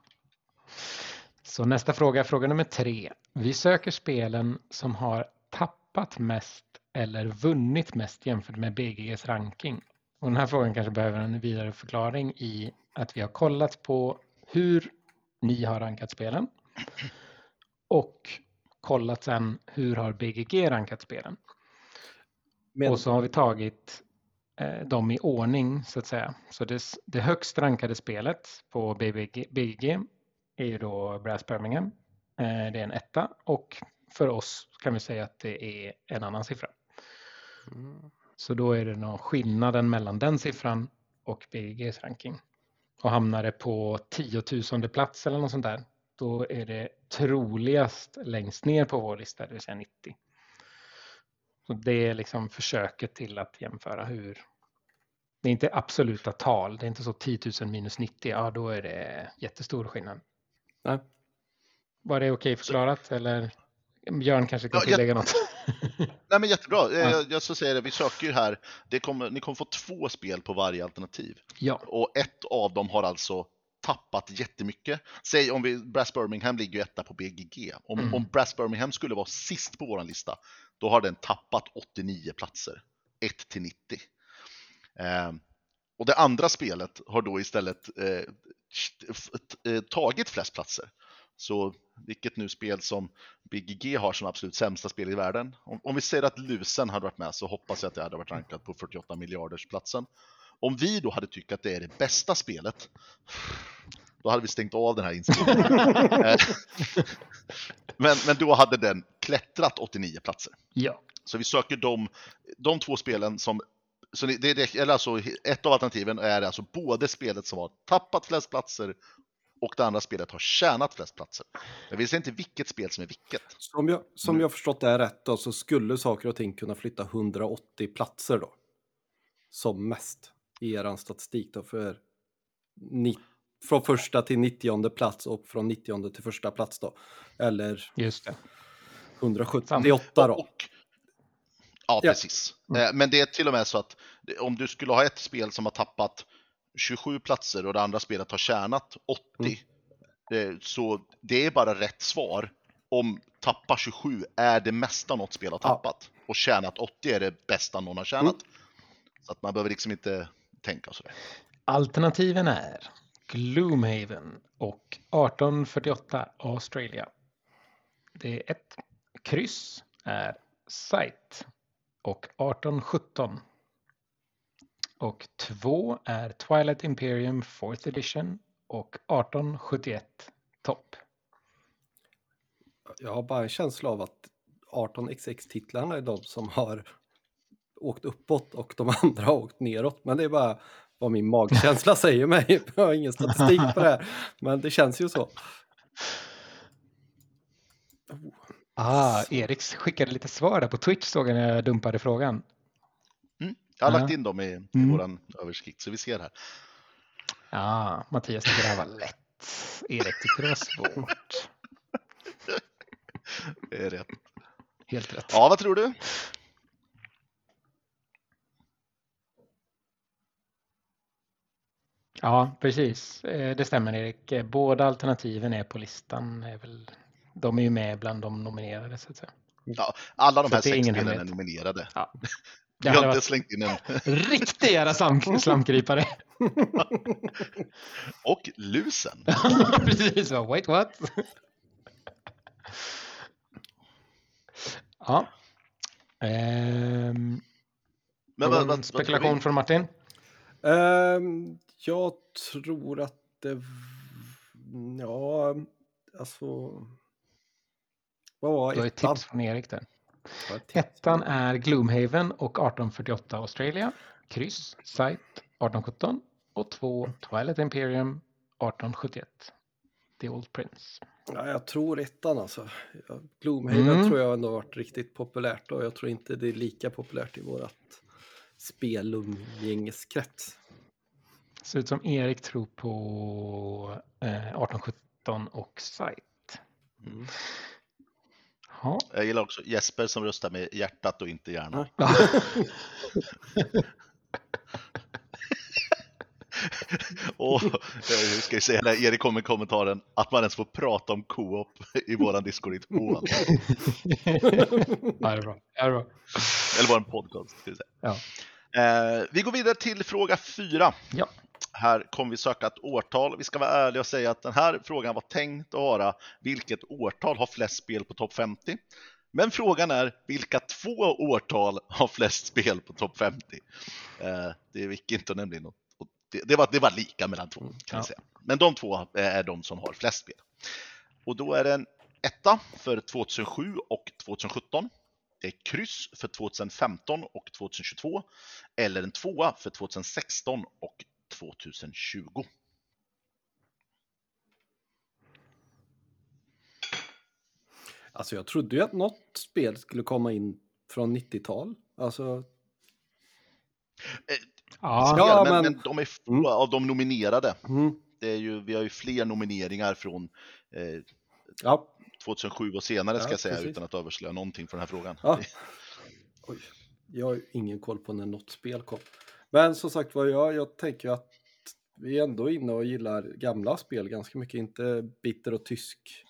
S4: Så nästa fråga, fråga nummer tre. Vi söker spelen som har tappat mest eller vunnit mest jämfört med BGGs ranking. Och den här frågan kanske behöver en vidare förklaring i att vi har kollat på hur ni har rankat spelen och kollat sen hur har BGG rankat spelen.
S1: Men,
S4: Och så har vi tagit eh, dem i ordning så att säga. Så det, det högst rankade spelet på BBG, BGG är ju då Brass Birmingham. Eh, det är en etta och för oss kan vi säga att det är en annan siffra.
S1: Mm.
S4: Så då är det nog skillnaden mellan den siffran och BGGs ranking. Och hamnar det på 10 000 plats eller något sånt där, då är det troligast längst ner på vår lista, det vill säga 90. Så det är liksom försöket till att jämföra hur... Det är inte absoluta tal, det är inte så 10 000 minus 90, ja då är det jättestor skillnad.
S1: Nej.
S4: Var det okej förklarat eller? Björn kanske kan
S3: Ja, jag-
S4: tillägga något?
S3: Nej men jättebra. Eh,
S4: Ja.
S3: Jag, jag så säger det, vi söker ju här, det kommer, ni kommer få två spel på varje alternativ.
S4: ja,
S3: Och ett av dem har alltså tappat jättemycket. Säg om vi, Brass Birmingham ligger ju etta på BGG. Om,
S4: Mm.
S3: om Brass Birmingham skulle vara sist på vår lista, då har den tappat 89 platser. 1 till 90. Eh, och det andra spelet har då istället eh, eh, tagit flest platser. Så vilket nu spel som BGG har som absolut sämsta spel i världen. Om, om vi säger att Lusen hade varit med så hoppas jag att det hade varit rankat på 48 miljarders platsen. Om vi då hade tyckt att det är det bästa spelet, då hade vi stängt av den här inspelningen. Eh, men, men då hade den klättrat 89 platser.
S4: ja,
S3: Så vi söker de, de två spelen som så det, det, eller alltså, ett av alternativen är alltså både spelet som har tappat flest platser och det andra spelet har tjänat flest platser. Men vi ser inte vilket spel som är vilket.
S1: Som jag, som
S3: Mm.
S1: jag förstått det här rätt då, så skulle saker och ting kunna flytta 180 platser då. Som mest i er statistik då för ni, från första till 90 plats och från 90 till första plats då. Eller
S4: just det.
S1: 178 då.
S3: Och, ja,
S1: Ja.
S3: precis. Eh, Men det är till och med så att om du skulle ha ett spel som har tappat 27 platser och det andra spelet har tjänat 80, eh, så det är bara rätt svar om tappa 27 är det mesta något spel har
S1: Ja.
S3: tappat och tjänat 80 är det bästa någon har tjänat. Så att man behöver liksom inte tänka sådär.
S4: Alternativen är Gloomhaven och 1848 Australia. Det är ett kryss är Sight och 1817. Och två är Twilight Imperium 4th edition och 1871 Top.
S1: Jag har bara en känsla av att 18xx-titlarna är de som har åkt uppåt och de andra har åkt neråt. Men det är bara vad min magkänsla säger mig. Jag har ingen statistik på det här. Men det känns ju så.
S4: Ah, Erik skickade lite svar där på Twitch såg jag när jag dumpade frågan.
S3: Jag har
S4: Ja.
S3: lagt in dem i, i
S4: Mm.
S3: våran översikt så vi ser här.
S4: Ja, Mattias tycker det här var lätt. Erik tycker det var svårt.
S3: Det är rätt.
S4: Helt rätt.
S3: Ja, vad tror du?
S4: Ja, precis. Eh, Det stämmer Erik. Eh, Båda alternativen är på listan. Är väl, de är ju med bland de nominerade så att säga.
S3: Ja, alla de
S4: Så
S3: här sex spelen är nominerade.
S4: Ja. Det
S3: har inte slängt in en...
S4: riktig jävla slam, slamkrypare.
S3: Och lusen.
S4: precis, wait what? ja. Ehm,
S3: Men vad, vad,
S4: spekulation
S3: vi?
S4: från Martin?
S1: Ehm, jag tror att det... Ja, alltså... Vad var
S4: Du har
S1: ettan?
S4: tips från Erik där.
S1: Ett.
S4: Ettan är Gloomhaven och 1848 Australia. Kryss, Sight 1817 och två Twilight Imperium 1871. The Old Prince.
S1: Ja, jag tror ettan alltså. Gloomhaven
S4: Mm.
S1: tror jag ändå varit riktigt populärt och jag tror inte det är lika populärt i vårat spelumgängeskrets.
S4: Ser ut som Erik tror på eh, 1817 och Sight.
S1: Mm.
S4: Ja.
S3: Jag gillar också Jesper som röstar med hjärtat och inte hjärnan. Och eh, hur ska jag säga, när Erik kom med kommentaren att man ens får prata om co-op i våran Discord i ett hån.
S4: ja, det är bra. Det är bra.
S3: Eller våran podcast. Ska vi, säga.
S4: Ja.
S3: Eh, vi går vidare till fråga fyra.
S4: Ja.
S3: Här kommer vi söka ett årtal. Vi ska vara ärliga och säga att den här frågan var tänkt att vara vilket årtal har flest spel på topp 50? Men frågan är vilka två årtal har flest spel på topp 50? Eh, det gick inte nämna något. Det, det, var, det var lika mellan två kan
S4: Ja.
S3: säga. Men de två är de som har flest spel. Och då är det en etta för 2007 och 2017. Det är kryss för 2015 och 2022. Eller en tvåa för 2016 och 2020.
S1: Alltså jag trodde ju att något spel skulle komma in från 90-tal. Alltså,
S4: Ja,
S1: Ja,
S3: men,
S1: men-
S3: men de är få
S1: Mm.
S3: av de nominerade.
S1: mm,
S3: Det är ju, vi har ju fler nomineringar från eh,
S1: ja,
S3: 2007 och senare ska
S1: Ja,
S3: jag säga
S1: precis.
S3: utan att överslöa någonting för den här frågan.
S1: Ja. Oj, jag har ju ingen koll på när något spel kom. Men som sagt var, jag, jag tänker att vi är ändå inne och gillar gamla spel ganska mycket. Inte bitter och tysk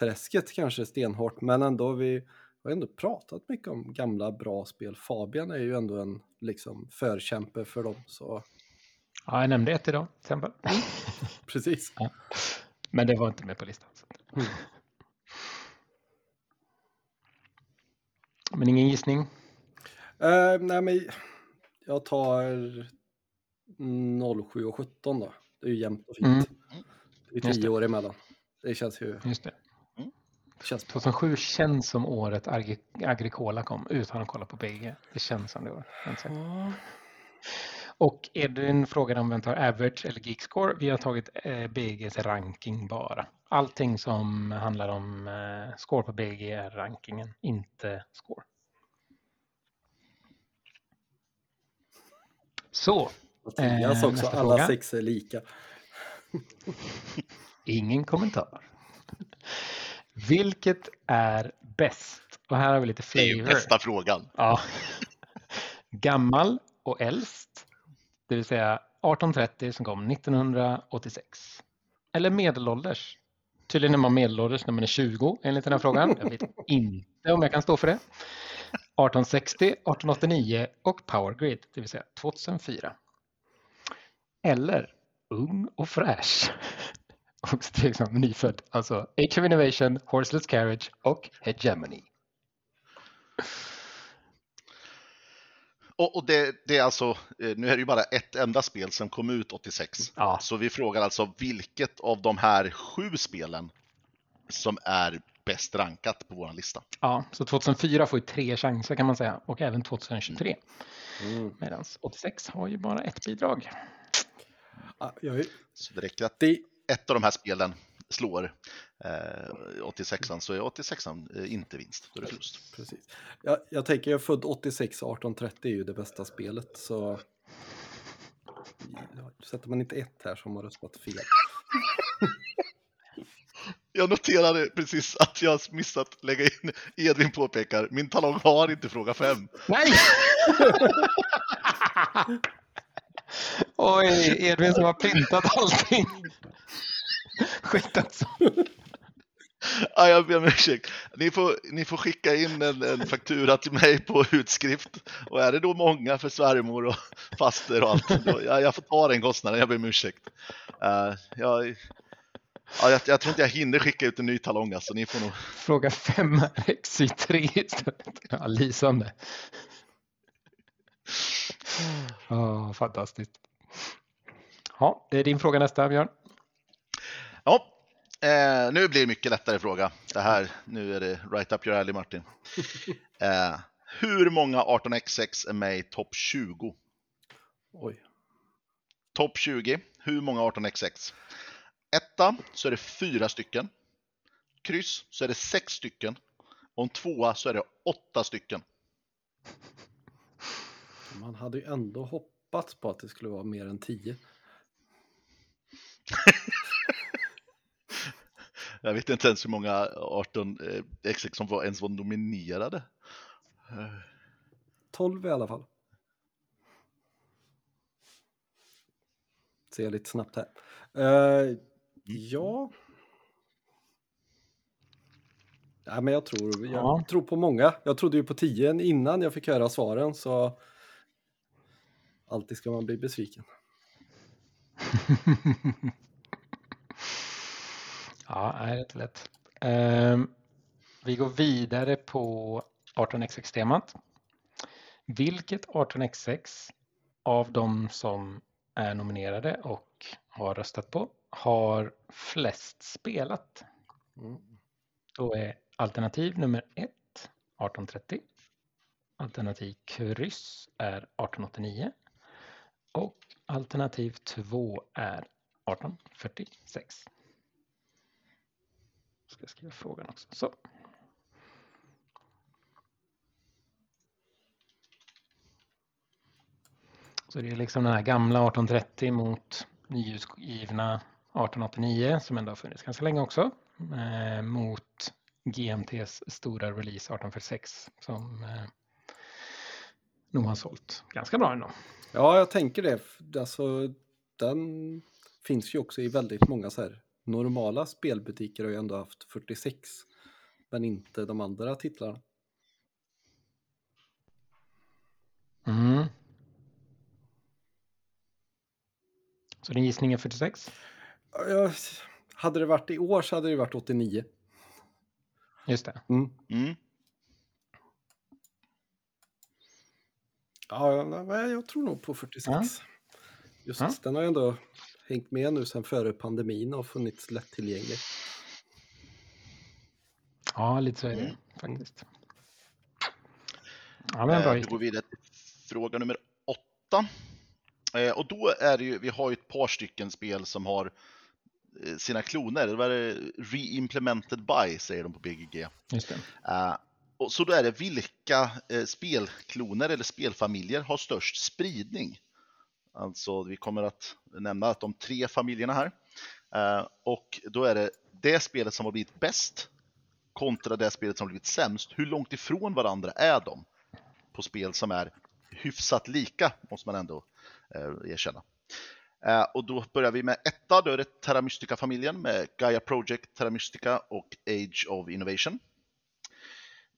S1: träsket kanske stenhårt, men ändå vi har ändå pratat mycket om gamla bra spel. Fabian är ju ändå en liksom förkämpe för dem, så
S4: ja, jag nämnde ett idag till exempel.
S1: precis.
S4: Men det var inte med på listan.
S1: Mm.
S4: Men ingen gissning?
S1: Eh, nej, men jag tar 07 och 17 då. Det är ju jämnt och fint.
S4: Mm.
S1: Det är tio
S4: det.
S1: år emellan. Det känns ju
S4: Just det.
S1: känns bra.
S4: 2007 känns som året Agri- Agricola kom utan att kolla på BG. Det känns som det sagt. Och Edvin frågar om vem tar average eller geek score. Vi har tagit eh, BGs ranking bara. Allting som handlar om eh, score på BG är rankingen, inte score. Så,
S1: Mattias
S4: Eh,
S1: också,
S4: nästa
S1: alla
S4: fråga.
S1: sex är lika.
S4: ingen kommentar. Vilket är bäst? Och här har vi lite
S3: Det är ju
S4: flavor.
S3: bästa frågan.
S4: Ja. Gammal och äldst, det vill säga 1830 som kom 1986. Eller medelålders. Tydligen är man medelålders när man är 20 enligt den här frågan. Jag vet inte om jag kan stå för det. 1860, 1889 och Power Grid, det vill säga 2004. Eller ung och fräsch. Och tveksam nyfödd. Alltså Age of Innovation, Horseless Carriage och Hegemony.
S3: Och, och det, det är alltså, eh, nu är det ju bara ett enda spel som kom ut 86.
S4: Ja.
S3: Så vi frågar alltså vilket av de här sju spelen som är bäst rankat på vår lista.
S4: Ja, så 2004 får ju tre chanser kan man säga och även 2023.
S1: Mm.
S4: Medan 86 har ju bara ett bidrag.
S1: Ah, jag,
S3: Så det räcker att
S1: det,
S3: ett av de här spelen slår eh, 86 så är 86 eh, inte vinst, då är det förlust.
S1: precis. Jag, jag tänker, jag är född 86, 1830 är ju det bästa spelet, så Ja, sätter man inte ett här som har röstat fel.
S3: Jag noterade precis att jag har missat lägga in, Edvin påpekar, min talong har inte fråga 5.
S4: Nej! Oj, Edvin som har printat allting. Skit alltså.
S3: Ja, jag ber om ursäkt. Ni får, ni får skicka in en, en faktura till mig på utskrift. Och är det då många för svärmor och faster och allt, då, ja, jag får ta den kostnaden, jag ber om ursäkt. Uh, jag, ja, jag, jag tror inte jag hinner skicka ut en ny talong, alltså. Ni får nog...
S4: Fråga 5 är XY3 istället. Ja, lysande. Oh, fantastiskt. Ja, det är din fråga nästa, Björn.
S3: Ja, Eh, nu blir det mycket lättare fråga. Det här, nu är det right up your alley Martin. Eh, hur många 18x6 är med i topp 20?
S1: Oj.
S3: Topp 20, hur många 18x6? Etta så är det fyra stycken. Kryss så är det sex stycken. Och en tvåa så är det åtta stycken.
S1: Man hade ju ändå hoppats på att det skulle vara mer än 10.
S3: Jag vet inte ens hur många 18 eh, XX som var, ens var nominerade.
S1: 12 i alla fall. Ser jag lite snabbt här. Eh, ja. Nej, men jag tror, jag
S4: Ja.
S1: tror på många. Jag trodde ju på 10 innan jag fick höra svaren så alltid ska man bli besviken.
S4: ja, är rätt lätt. Ehm, vi går vidare på 18xx-temat. Vilket 18xx av de som är nominerade och har röstat på har flest spelat?
S1: Mm.
S4: Då är alternativ nummer ett 1830. Alternativ kryss är 1889. Och alternativ två är 1846. Ska jag skriva frågan också. Så. Så det är liksom den här gamla 1830 mot nyutgivna 1889 som ändå har funnits ganska länge också. Eh, mot GMTs stora release 1846 som eh, nog har sålt ganska bra ändå.
S1: Ja, jag tänker det. Alltså, den finns ju också i väldigt många så här normala spelbutiker har ju ändå haft 46. Men inte de andra titlarna.
S4: Mm. Så din gissning är 46?
S1: Jag, hade det varit i år så hade det varit 89.
S4: Just det.
S1: Mm.
S3: Mm.
S1: Ja, jag, jag tror nog på 46.
S4: Ja.
S1: Just
S4: Ja.
S1: den har ju ändå hängt med nu sedan före pandemin och funnits lättillgänglig.
S4: Ja, lite så är det
S3: Mm.
S4: faktiskt. Ja, men bra
S3: Eh, vi går vidare till fråga nummer åtta. Eh, och då är det ju, vi har ju ett par stycken spel som har eh, sina kloner. Det var det re-implemented by, säger de på BGG.
S4: Just.
S3: Eh, och så då är det vilka eh, spelkloner eller spelfamiljer har störst spridning? Alltså vi kommer att nämna att de tre familjerna här. Eh, och då är det det spelet som har blivit bäst kontra det spelet som har blivit sämst. Hur långt ifrån varandra är de på spel som är hyfsat lika, måste man ändå eh, erkänna. Eh, och då börjar vi med etta, då är det Terra Mystica-familjen med Gaia Project, Terra Mystica och Age of Innovation.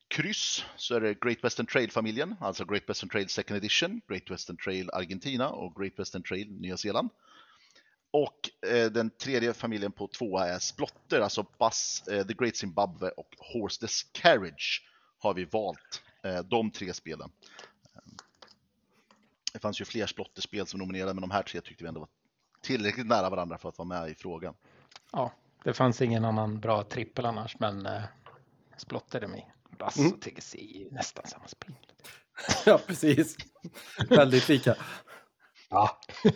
S3: Kryss så är det Great Western Trail-familjen, alltså Great Western Trail Second Edition, Great Western Trail Argentina och Great Western Trail Nya Zeeland. Och eh, den tredje familjen på tvåa är Splotter, alltså Buzz, eh, The Great Zimbabwe och Horseless Carriage har vi valt. Eh, de tre spelen. Det fanns ju fler Splotterspel som nominerade, men de här tre tyckte vi ändå var tillräckligt nära varandra för att vara med i frågan.
S4: Ja, det fanns ingen annan bra trippel annars, men eh, Splotter är med. Bass
S1: Mm.
S4: och TGC är ju nästan samma spel.
S1: ja, precis. Väldigt lika.
S4: Ja.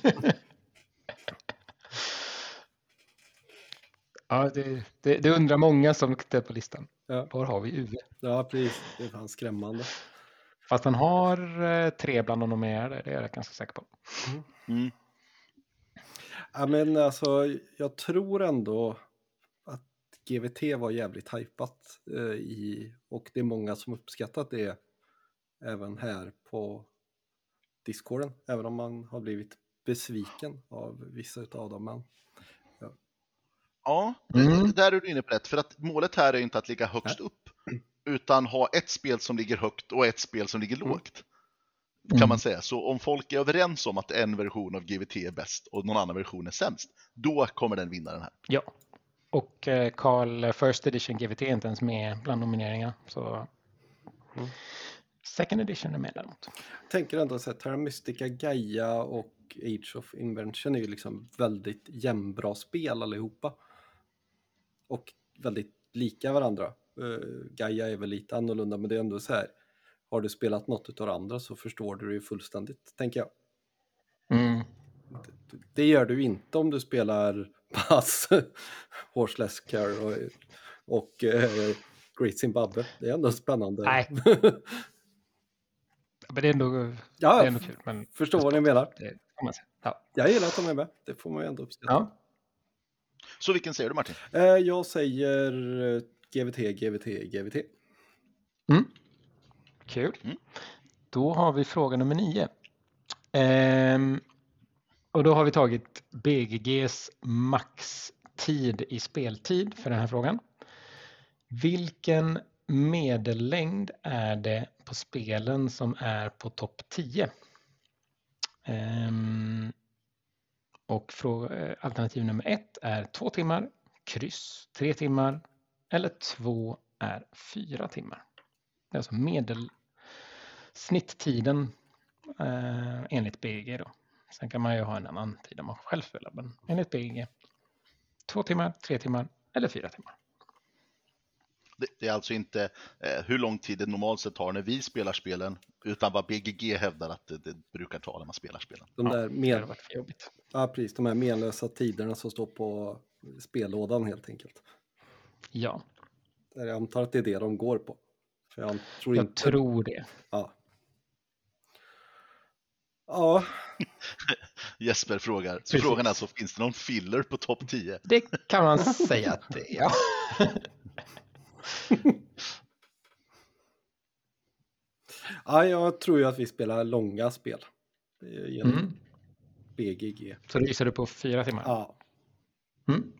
S4: ja, det, det, det undrar många som tittar på listan.
S1: Ja.
S4: Var har vi Uwe?
S1: Ja, precis. Det fanns skrämmande.
S4: Fast han har eh, tre bland de nominerade, det är jag ganska säker på.
S3: Mm.
S1: Ja, men alltså, jag tror ändå att GVT var jävligt hypat eh, i, och det är många som uppskattat det även här på Discorden, även om man har blivit besviken av vissa av dem. Men,
S3: Ja,
S4: Mm.
S3: där är du inne på rätt. För att målet här är inte att ligga högst upp, utan ha ett spel som ligger högt och ett spel som ligger lågt. Kan
S4: Mm.
S3: man säga. Så om folk är överens om att en version av GVT är bäst och någon annan version är sämst, då kommer den vinna den här.
S4: Ja. Och eh, Carl First Edition GVT är inte ens med bland nomineringarna. Så
S1: Mm.
S4: Second Edition är med däremot.
S1: tänker ändå att Terra Mystica, Gaia och Age of Invention är ju liksom väldigt jämnbra spel allihopa. och väldigt lika varandra. Eh, Gaia är väl lite annorlunda men det är ändå så här. Har du spelat något av det andra så förstår du det ju fullständigt, tänker jag.
S4: Mm.
S1: Det gör du inte om du spelar Pass, Horseless Care och, och eh, Great Zimbabwe. Det är ändå spännande.
S4: Nej. Men det är ändå, det
S1: ja,
S4: är ändå kul. Men
S1: förstår vad ni menar.
S4: det. Ja.
S1: Jag gillar att de är med. Det får man ju ändå uppskatta.
S4: Ja.
S3: Så vilken säger du Martin?
S1: Eh, jag säger eh, GVT, GVT, GVT.
S4: Mm. Kul.
S3: Mm.
S4: Då har vi fråga nummer nio. Ehm, och då har vi tagit BGGs maxtid i speltid för den här frågan. Vilken medellängd är det på spelen som är på topp 10? Ehm, och frå- eh, alternativ nummer ett är två timmar, kryss tre timmar eller två är fyra timmar. Det är alltså medelsnitttiden eh, enligt BG då. Sen kan man ju ha en annan tid om man själv spelar, men enligt BG två timmar, tre timmar eller fyra timmar.
S3: Det, det är alltså inte eh, hur lång tid det normalt sett tar när vi spelar spelen, utan vad BGG hävdar att det, det brukar ta när man spelar spelen.
S1: De
S4: Ja,
S1: där
S4: för jobbigt.
S1: ja, precis, de här menlösa tiderna som står på spellådan helt enkelt.
S4: Ja,
S1: Jag antar att det är det de går på. För jag tror
S4: jag
S1: inte...
S4: tror det.
S1: Ja. Ja,
S3: Jesper frågar, så
S4: Precis.
S3: frågan är alltså, finns det någon filler på topp 10?
S4: Det kan man säga att det är. Ja.
S1: ja, jag tror ju att vi spelar långa spel. Genom
S4: Mm.
S1: BGG.
S4: Så du på fyra timmar?
S1: Ja,
S4: Mm.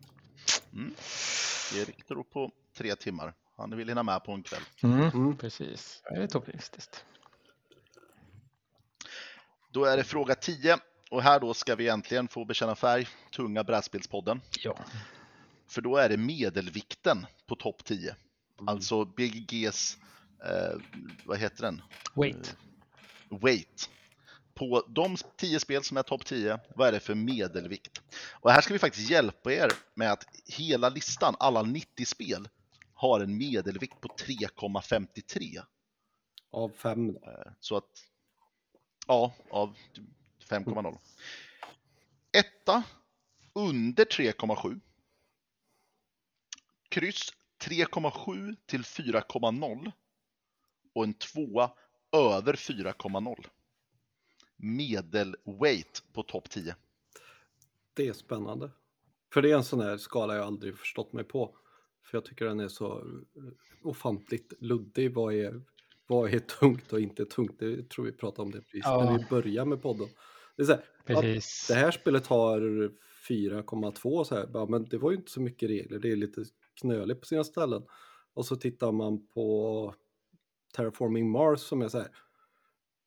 S3: Erik tror på tre timmar. Han vill hinna med på en kväll.
S4: Mm.
S1: Mm.
S4: Precis, det är topplistiskt.
S3: Då är det fråga 10 och här då ska vi äntligen få bekänna färg, tunga brädspelspodden.
S4: Ja.
S3: För då är det medelvikten på topp 10. Alltså BGGs, eh, vad heter den?
S4: Wait.
S3: weight. På de 10 spel som är topp 10, vad är det för medelvikt? Och här ska vi faktiskt hjälpa er med att hela listan, alla 90 spel, har en medelvikt på 3,53.
S1: av fem. Då.
S3: Eh, Så att, ja, av 5,0. Etta, under 3,7. Kryss 3,7 till 4,0. Och en tvåa över 4,0. Medelweight på topp 10.
S1: Det är spännande. För det är en sån här skala jag aldrig förstått mig på. För jag tycker den är så ofantligt luddig. Vad är, vad är tungt och inte tungt? Det tror vi pratade om det precis
S4: Ja.
S1: när vi började med podden. Det, är så här,
S4: Precis.
S1: det här spelet har 4,2 så här. Ja, men det var ju inte så mycket regler. Det är lite knöligt på sina ställen. Och så tittar man på Terraforming Mars som är så här.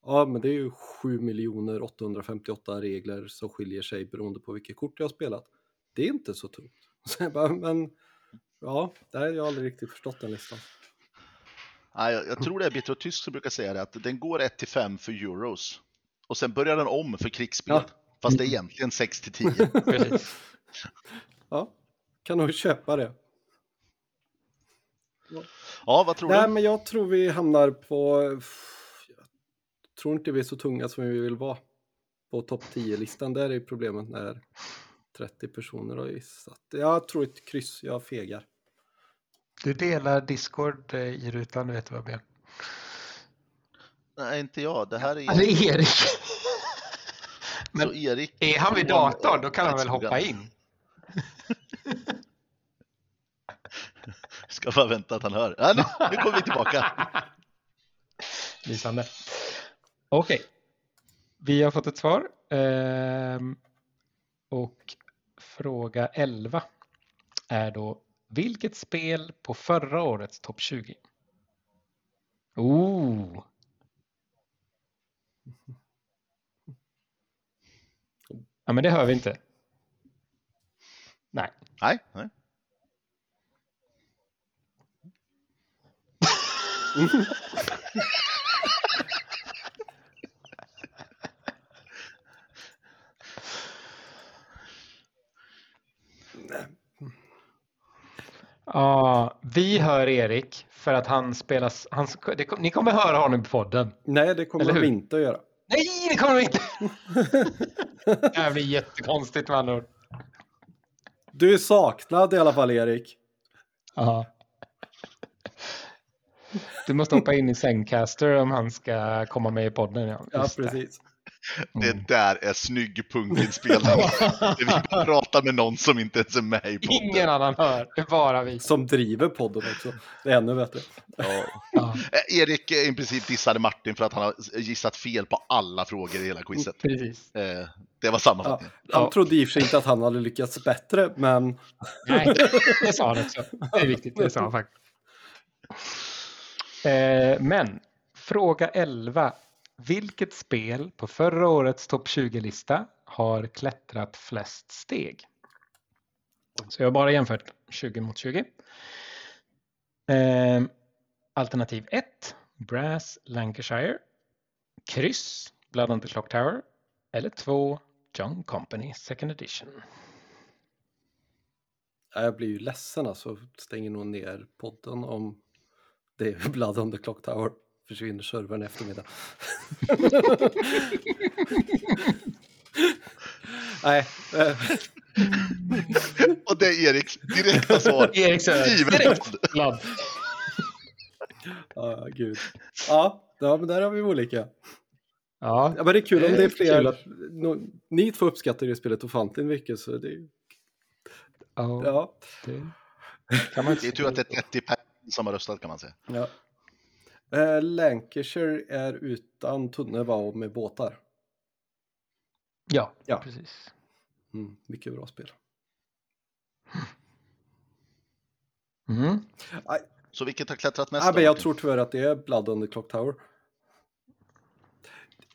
S1: Ja, men det är ju 7 858 regler som skiljer sig beroende på vilket kort jag har spelat. Det är inte så tungt. Så jag bara, men ja, det här har jag aldrig riktigt förstått den listan.
S3: Nej, jag, jag tror det är Bitter och Tysk som brukar säga det, att den går 1 till 5 för euros. Och sen börjar den om för krigsspel.
S1: Ja.
S3: Fast det är egentligen 6 till 10.
S4: Precis.
S1: Ja, kan nog köpa det.
S3: Ja, vad tror
S1: Nej,
S3: du?
S1: men jag tror vi hamnar på... Tror inte vi är så tunga som vi vill vara. På topp 10-listan, där är problemet när 30 personer har gissat. Jag tror ett kryss, jag fegar.
S4: Du delar Discord eh, i rutan, du vet vad jag menar.
S3: Nej, inte jag. Det här är
S4: Alltså Erik.
S3: Så Erik...
S4: Är han vid datorn då kan han väl hoppa in?
S3: Ska bara vänta att han hör. Ja, nu, nu kommer vi tillbaka.
S4: Lysande. Okej. Vi har fått ett svar. Ehm, och fråga 11 är då vilket spel på förra årets topp 20? Oh! Ja, men det hör vi inte. Nej.
S3: Nej, nej.
S4: Ja, vi hör Erik för att han spelas... Han, det, ni kommer höra honom i podden.
S1: Nej, det kommer de inte att göra.
S4: Nej, det kommer de inte! det här blir jättekonstigt med andra ord.
S1: Du är saknad i alla fall, Erik.
S4: Ja. Du måste hoppa in i Zencaster om han ska komma med i podden. Ja,
S1: Ja, precis.
S3: Det
S4: Mm.
S3: där är snygg punktinspelning. Det vi pratar med någon som inte ens är med i podden.
S4: Ingen annan hör, det är bara vi.
S1: Som driver podden också. Det är ännu bättre.
S3: Ja.
S4: Ja,
S3: Eh, Erik eh, i princip dissade Martin för att han har gissat fel på alla frågor i hela quizet.
S4: precis.
S3: Eh, Det var
S1: Ja,
S3: sammanfattningen.
S1: han
S4: Ja.
S1: trodde i och för sig inte att han hade lyckats bättre, men
S4: Nej, det sa han också. Det är viktigt, det sa han faktiskt. Men, fråga 11. Vilket spel på förra årets topp 20-lista har klättrat flest steg? Så jag har bara jämfört 20 mot 20. Eh, alternativ 1, Brass Lancashire. Kryss, Blood on the Clock Tower. Eller 2, John Company Second Edition.
S1: Jag blir ju ledsen alltså. Stänger nog ner podden om det är Blood on the Clock Tower. Försvinner servern i eftermiddag. Nej, eh,
S3: Och det är Eriks direkta svar.
S4: Erik Söder,
S3: Givet
S4: direkt ladd.
S1: ja, gud. Ja, ja, men där har vi olika.
S4: Ja,
S1: Ja, men det är kul om
S4: Det
S1: det
S4: är
S1: fler.
S4: kul att-
S1: Ni två uppskattar ju spelet ofantligt mycket, så det är
S4: ja,
S1: ja.
S4: det kan man
S3: Det är tur att det är 30 personer som har röstat kan man säga.
S1: ja. Eh, Lancashire är utan tunnelbana och med båtar.
S4: Ja,
S1: Ja.
S4: precis.
S1: Mm, mycket bra spel.
S4: Mm.
S3: Så vilket har klättrat mest?
S1: Men jag tror tyvärr att det är Blood on the Clock Tower.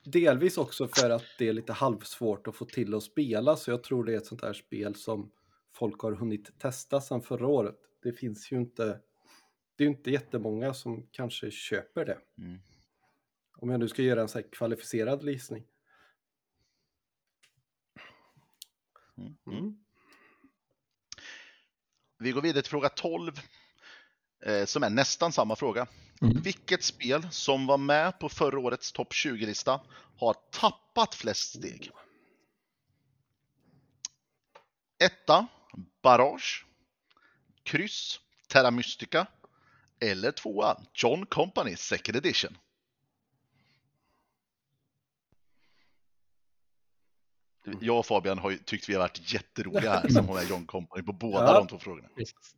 S1: Delvis också för att det är lite halvsvårt att få till att spela, så jag tror det är ett sånt här spel som folk har hunnit testa sedan förra året. Det finns ju inte, det är inte jättemånga som kanske köper det.
S3: Mm.
S1: Om jag nu ska göra en så här kvalificerad listning.
S3: Mm.
S1: Mm.
S3: Vi går vidare till fråga 12. Eh, som är nästan samma fråga.
S4: Mm.
S3: Vilket spel som var med på förra årets topp 20-lista har tappat flest steg? Etta, Barrage. Kryss, Terra Mystica. Eller tvåa, John Company Second Edition. Jag och Fabian har ju tyckt vi har varit jätteroliga här som har med John Company på båda
S1: Ja.
S3: de två frågorna.
S4: Precis.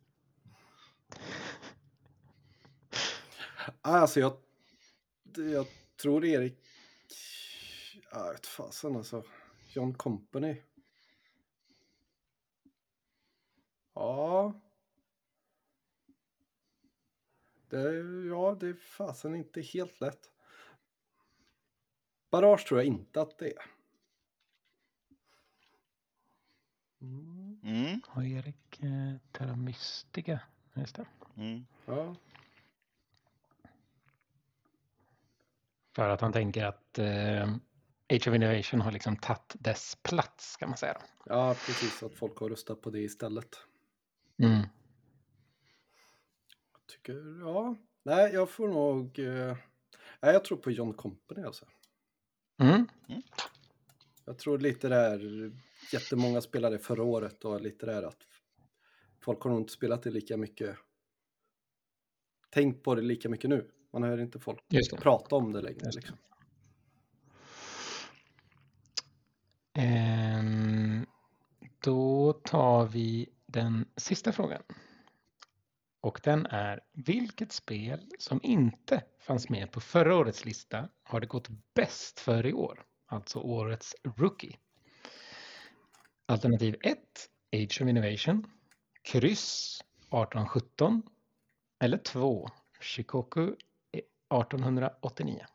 S1: Alltså jag, jag tror Erik, jag vet fasen alltså, John Company. Ja. Det, ja, det är fasen inte helt lätt. Barrage tror jag inte att det är. Mm,
S3: Mm,
S4: Har Erik eh, Terra Mystica? Just det.
S3: mm.
S1: ja.
S4: För att han tänker att eh, Age of Innovation har liksom tagit dess plats kan man säga. Då.
S1: ja, precis. Att folk har röstat på det istället.
S4: Mm.
S1: Tycker, ja. Nej, jag får nog... Eh, nej, jag tror på John Company alltså.
S4: Mm.
S1: Jag tror lite det här, jättemånga spelade förra året och lite det här att folk har nog inte spelat det lika mycket. Tänk på det lika mycket nu. Man hör inte folk prata om det längre. Liksom.
S4: Ehm, då tar vi den sista frågan. Och den är vilket spel som inte fanns med på förra årets lista har det gått bäst för i år? Alltså årets rookie. Alternativ 1, Age of Innovation. Kryss 1817. Eller 2, Shikoku 1889.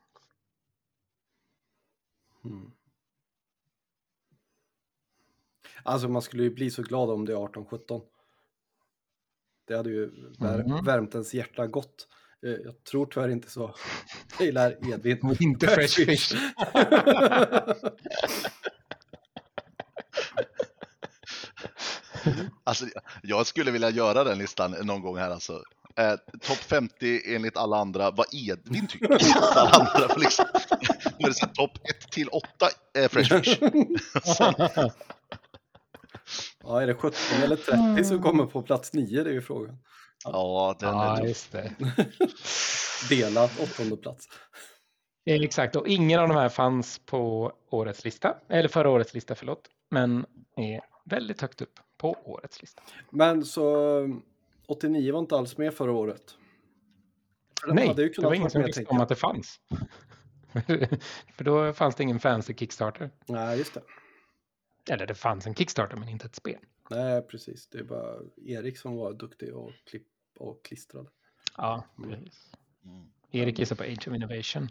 S1: Hmm. Alltså man skulle ju bli så glad om det är 1817. Det hade ju vär
S4: Mm.
S1: värmt ens hjärta gott. Eh, Jag tror tyvärr inte så. Jag gillar Edvin.
S4: Inte Fresh Fish.
S3: Alltså, jag skulle vilja göra den listan någon gång här alltså. Eh, Topp 50 enligt alla andra, vad Edvin tycker. alla andra, liksom. Är topp 1 till 8 eh, Fresh Fish. Sen,
S1: Ja, är det 17 eller 30 som kommer på plats 9? Det är ju frågan.
S3: ja, den är
S4: Ja,
S3: tuff.
S4: just det.
S1: Delat åttonde plats.
S4: Exakt, och ingen av de här fanns på årets lista, eller förra årets lista, förlåt, men är väldigt högt upp på årets lista.
S1: Men så 89 var inte alls med förra året. För den
S4: Nej,
S1: hade ju
S4: det var ingen som visste om att det fanns. För då fanns det ingen fancy Kickstarter.
S1: Nej, just det.
S4: Eller det fanns en Kickstarter, men inte ett spel.
S1: Nej, precis. Det är bara Erik som var duktig och klipp och klistrade.
S4: Ja,
S1: Mm.
S4: precis. Erik gissar på Age of Innovation.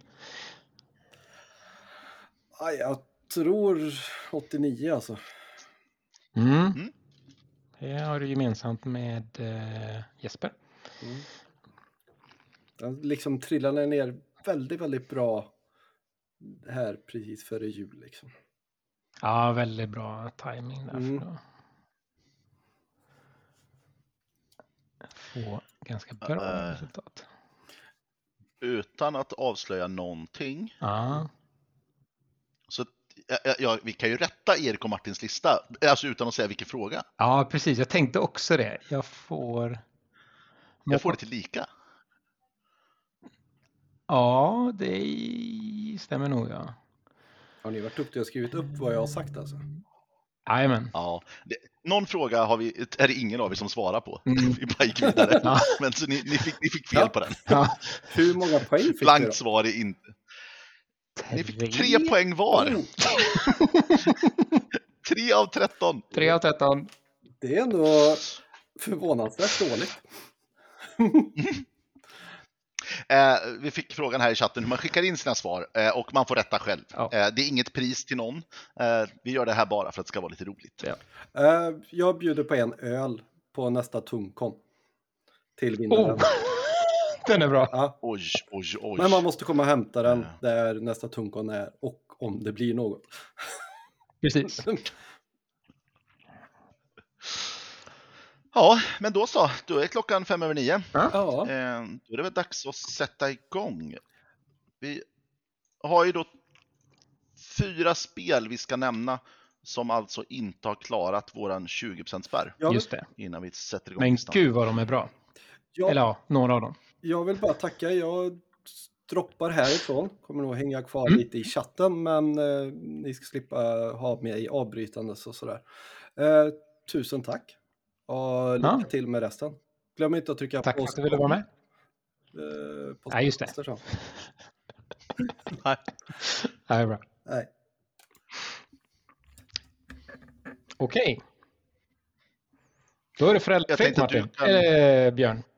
S1: Aj, jag tror 89 alltså.
S4: Mm.
S3: Mm.
S4: Det har du gemensamt med eh, Jesper.
S1: Den liksom trillade ner väldigt, väldigt bra här precis före jul. Liksom.
S4: Ja, väldigt bra timing där.
S1: Mm.
S4: För att få ganska bra
S3: Äh.
S4: resultat.
S3: Utan att avslöja någonting.
S4: Ja,
S3: Så ja, ja, vi kan ju rätta Erik och Martins lista, alltså utan att säga vilken fråga.
S4: ja, precis. Jag tänkte också det. Jag får...
S3: Jag får det till lika.
S4: Ja, det stämmer nog. Ja.
S1: Har ni varit duktiga och skrivit upp vad jag har sagt alltså?
S4: Jajamän.
S3: Ja, det, någon fråga har vi, är det ingen av er som svarar på.
S4: Mm.
S3: Vi bara gick vidare.
S4: Ja.
S3: Men så ni, ni, fick, ni fick fel
S1: Ja.
S3: på den.
S4: Ja.
S1: Hur många poäng fick
S3: Blankt svar är inte. Ni fick
S4: Tre.
S3: tre poäng var.
S1: Oh,
S3: Tre av tretton.
S4: Tre av tretton.
S1: det är ändå förvånansvärt dåligt.
S3: Eh, vi fick frågan här i chatten hur man skickar in sina svar eh, och man får rätta själv.
S4: Ja.
S3: Eh, det är inget pris till någon. Eh, vi gör det här bara för att det ska vara lite roligt.
S4: Ja.
S1: Eh, jag bjuder på en öl på nästa Tumcon. Till vinnaren.
S4: Oh. Den är bra.
S1: Ja,
S3: Oj, oj, oj.
S1: men man måste komma och hämta den där nästa Tumcon är och om det blir något.
S4: Precis.
S3: Ja, men då så. Då är klockan fem över nio.
S1: Ja,
S3: Eh, då är det väl dags att sätta igång. Vi har ju då fyra spel vi ska nämna som alltså inte har klarat våran 20% spärr
S4: Just det.
S3: innan vi sätter igång
S4: Men
S3: listan.
S4: gud vad de är bra.
S1: jag,
S4: Eller ja, några av dem.
S1: jag vill bara tacka. Jag droppar härifrån. Kommer nog hänga kvar
S4: Mm.
S1: lite i chatten men eh, ni ska slippa ha mig avbrytandes och sådär. Eh, tusen tack. Och lycka
S4: Ja.
S1: till med resten. Glöm inte att trycka
S4: Tack
S1: på
S4: för att du ville vara med.
S1: eh, på
S4: Nej, just det.
S3: Nej.
S4: Är bra.
S1: Nej.
S4: Okej. Då är det föräldrafritt Martin.
S3: kan-
S4: Eller Björn.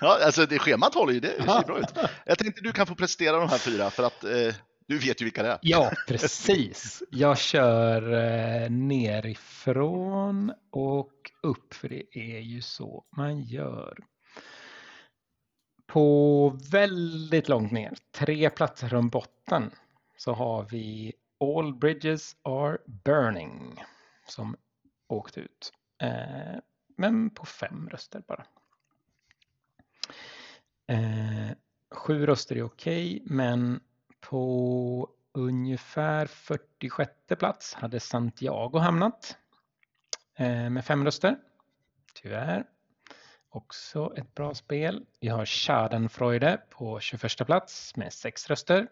S3: Ja, alltså det schemat håller ju, det ser
S4: Ja.
S3: bra ut. Jag tänkte du kan få prestera de här fyra för att eh, du vet ju vilka det är.
S4: Ja, precis. Jag kör eh, nerifrån och upp, för det är ju så man gör. På väldigt långt ner, tre platser från botten, så har vi All Bridges Are Burning som åkt ut. Eh, men på fem röster bara. Eh, sju röster är okej, men på ungefär 46 plats hade Santiago hamnat eh, med fem röster. Tyvärr. Också ett bra spel. Vi har Schadenfreude på 21 plats med sex röster.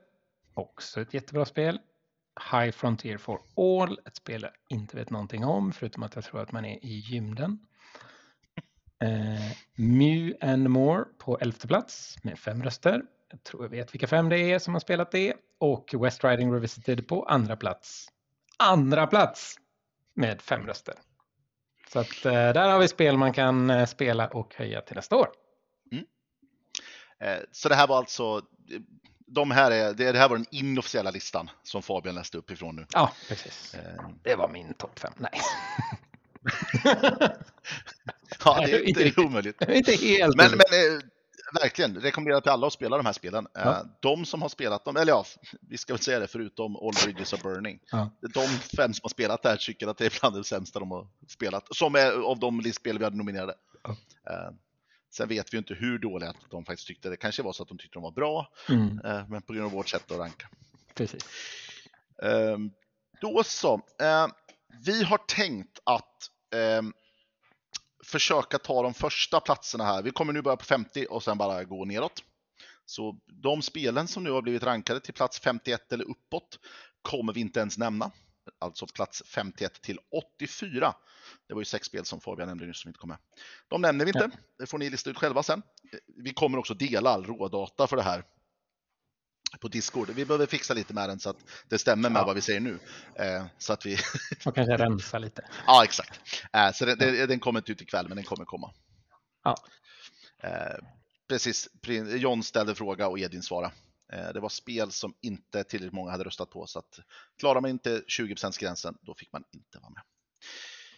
S4: Också ett jättebra spel. High Frontier for All, ett spel jag inte vet någonting om förutom att jag tror att man är i gymden. Eh, Mew and More på 11 plats med fem röster. Jag tror jag vet vilka fem det är som har spelat det. Och West Riding Revisited på andra plats. Andra plats med fem röster. Så att eh, där har vi spel man kan eh, spela och höja till nästa år.
S3: Eh, så det här var alltså, de här är, det här var den inofficiella listan som Fabian läste upp ifrån nu.
S4: Ja, precis. Det var min topp fem. Nej,
S3: ja, det är
S4: inte
S3: inte omöjligt.
S4: inte helt
S3: Men, men verkligen. Rekommenderar till alla att spela de här spelen.
S4: Ja.
S3: Eh, De som har spelat dem, eller ja, vi ska väl säga det förutom All Bridges Are Burning.
S4: Ja.
S3: De fem som har spelat det här tycker att det är bland det sämsta de har spelat. Som är av de listspel vi hade nominerade.
S4: Ja.
S3: Eh, Sen vet vi inte hur dåliga de faktiskt tyckte. Det kanske var så att de tyckte de var bra,
S4: Mm,
S3: eh, men på grund av vårt sätt att ranka.
S4: precis.
S3: Ehm, Då så. Vi har tänkt att ehm, försöka ta de första platserna här. Vi kommer nu börja på 50 och sen bara gå neråt. Så de spelen som nu har blivit rankade till plats 51 eller uppåt kommer vi inte ens nämna. Alltså plats 51 till 84. Det var ju sex spel som Fabian nämnde nyss som inte kom med. De nämner vi inte. Det får ni lista ut själva sen. Vi kommer också dela all rådata för det här på Discord. Vi behöver fixa lite med den så att det stämmer med
S4: Ja.
S3: vad vi säger nu. Eh, så att vi...
S4: Och kanske rensa lite.
S3: ja, exakt. Eh, så det, det, den kommer inte ut ikväll, men den kommer komma.
S4: Ja.
S3: Eh, precis. John ställde fråga och Edin svara. Eh, det var spel som inte tillräckligt många hade röstat på, så att klarar man inte 20%-gränsen, då fick man inte vara med.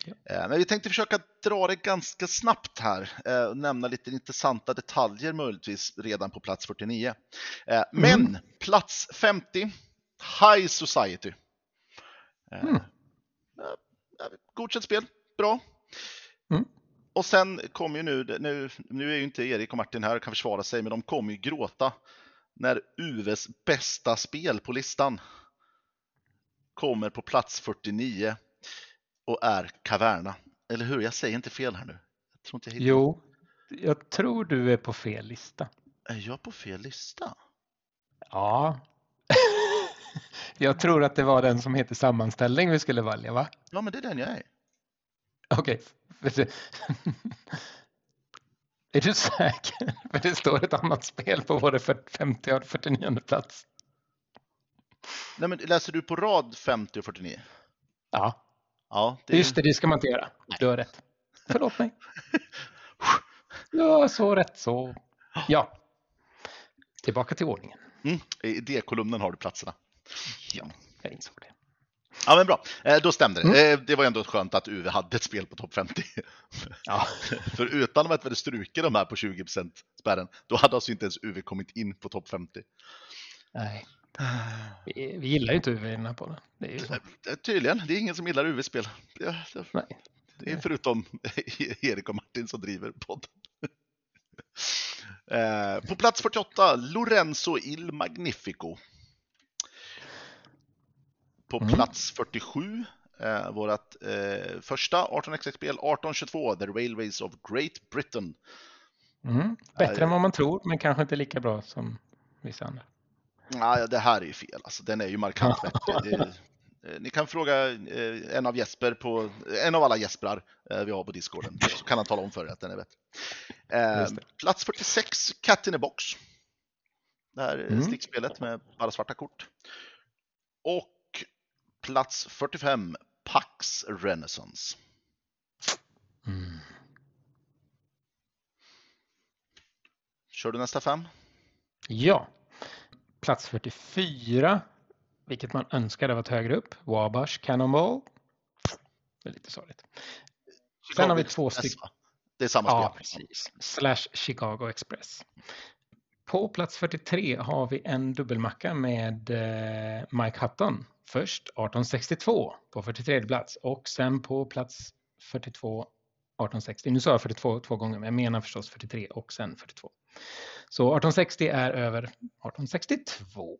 S3: Eh, Men vi tänkte försöka dra det ganska snabbt här eh, och nämna lite intressanta detaljer möjligtvis redan på plats 49. Eh, Men plats 50, High Society.
S4: Mm.
S3: Godkänt spel, bra.
S4: Mm.
S3: Och sen kommer ju nu, nu, nu är ju inte Erik och Martin här och kan försvara sig, men de kommer ju gråta när UVs bästa spel på listan kommer på plats 49 och är Caverna. Eller hur? Jag säger inte fel här nu. Jag tror inte jag hittar.
S4: Jo, jag tror du är på fel lista.
S3: Är jag på fel lista?
S4: Ja. jag tror att det var den som heter sammanställning vi skulle välja, va?
S3: Ja, men det är den jag är.
S4: Okej. Är du säker? För det står ett annat spel på både 50 och 49 plats.
S3: Nej, men läser du på rad 50 och 49?
S4: Ja,
S3: Ja, det
S4: just det, det ska man inte göra. Du har rätt. Förlåt mig. Ja, så rätt så. Ja. Tillbaka till ordningen.
S3: Mm, I idékolumnen har du platserna.
S4: Ja, jag insåg det.
S3: Ja, men bra. Eh, då stämde det.
S4: Mm.
S3: Eh, det var ändå skönt att UV hade ett spel på topp 50.
S4: Ja,
S3: För utan att vi hade strukit de här på 20% spärren, då hade alltså inte ens UV kommit in på topp 50.
S4: nej. Vi, vi gillar ju inte UV i den. Det är ju så.
S3: Eh, Tydligen, det är ingen som gillar UV-spel. Det-
S4: Nej.
S3: Det är förutom Erik och Martin som driver podden. Eh, På plats 48, Lorenzo Il Magnifico. På
S4: Mm.
S3: plats 47, eh, vårt eh, första 18xx-spel, 1822, The Railways of Great Britain.
S4: Mm. Bättre än vad man tror, men kanske inte lika bra som vissa andra.
S3: Nej, det här är ju fel. Alltså, den är ju markant bättre. Det, eh, ni kan fråga eh, en av Jesper på, en av alla Jesprar eh, vi har på Discorden, så kan han tala om för er att den är bättre. Plats 46, Cat in a box. Det här är
S4: Mm.
S3: stickspelet med bara svarta kort. Och plats 45, Pax Renaissance.
S4: Mm.
S3: Kör du nästa fem?
S4: Ja, plats 44, vilket man önskade varit högre upp. Wabash Cannonball. Det är lite sorgligt. Sen har vi två stycken.
S3: Det är samma
S4: Ja,
S3: spel.
S4: precis. Slash Chicago Express. På plats 43 har vi en dubbelmacka med eh, Mike Hutton. Först 1862 på 43 plats och sen på plats 42 1860. Nu sa jag 42 två gånger, men jag menar förstås 43 och sen 42. Så 1860 är över 1862.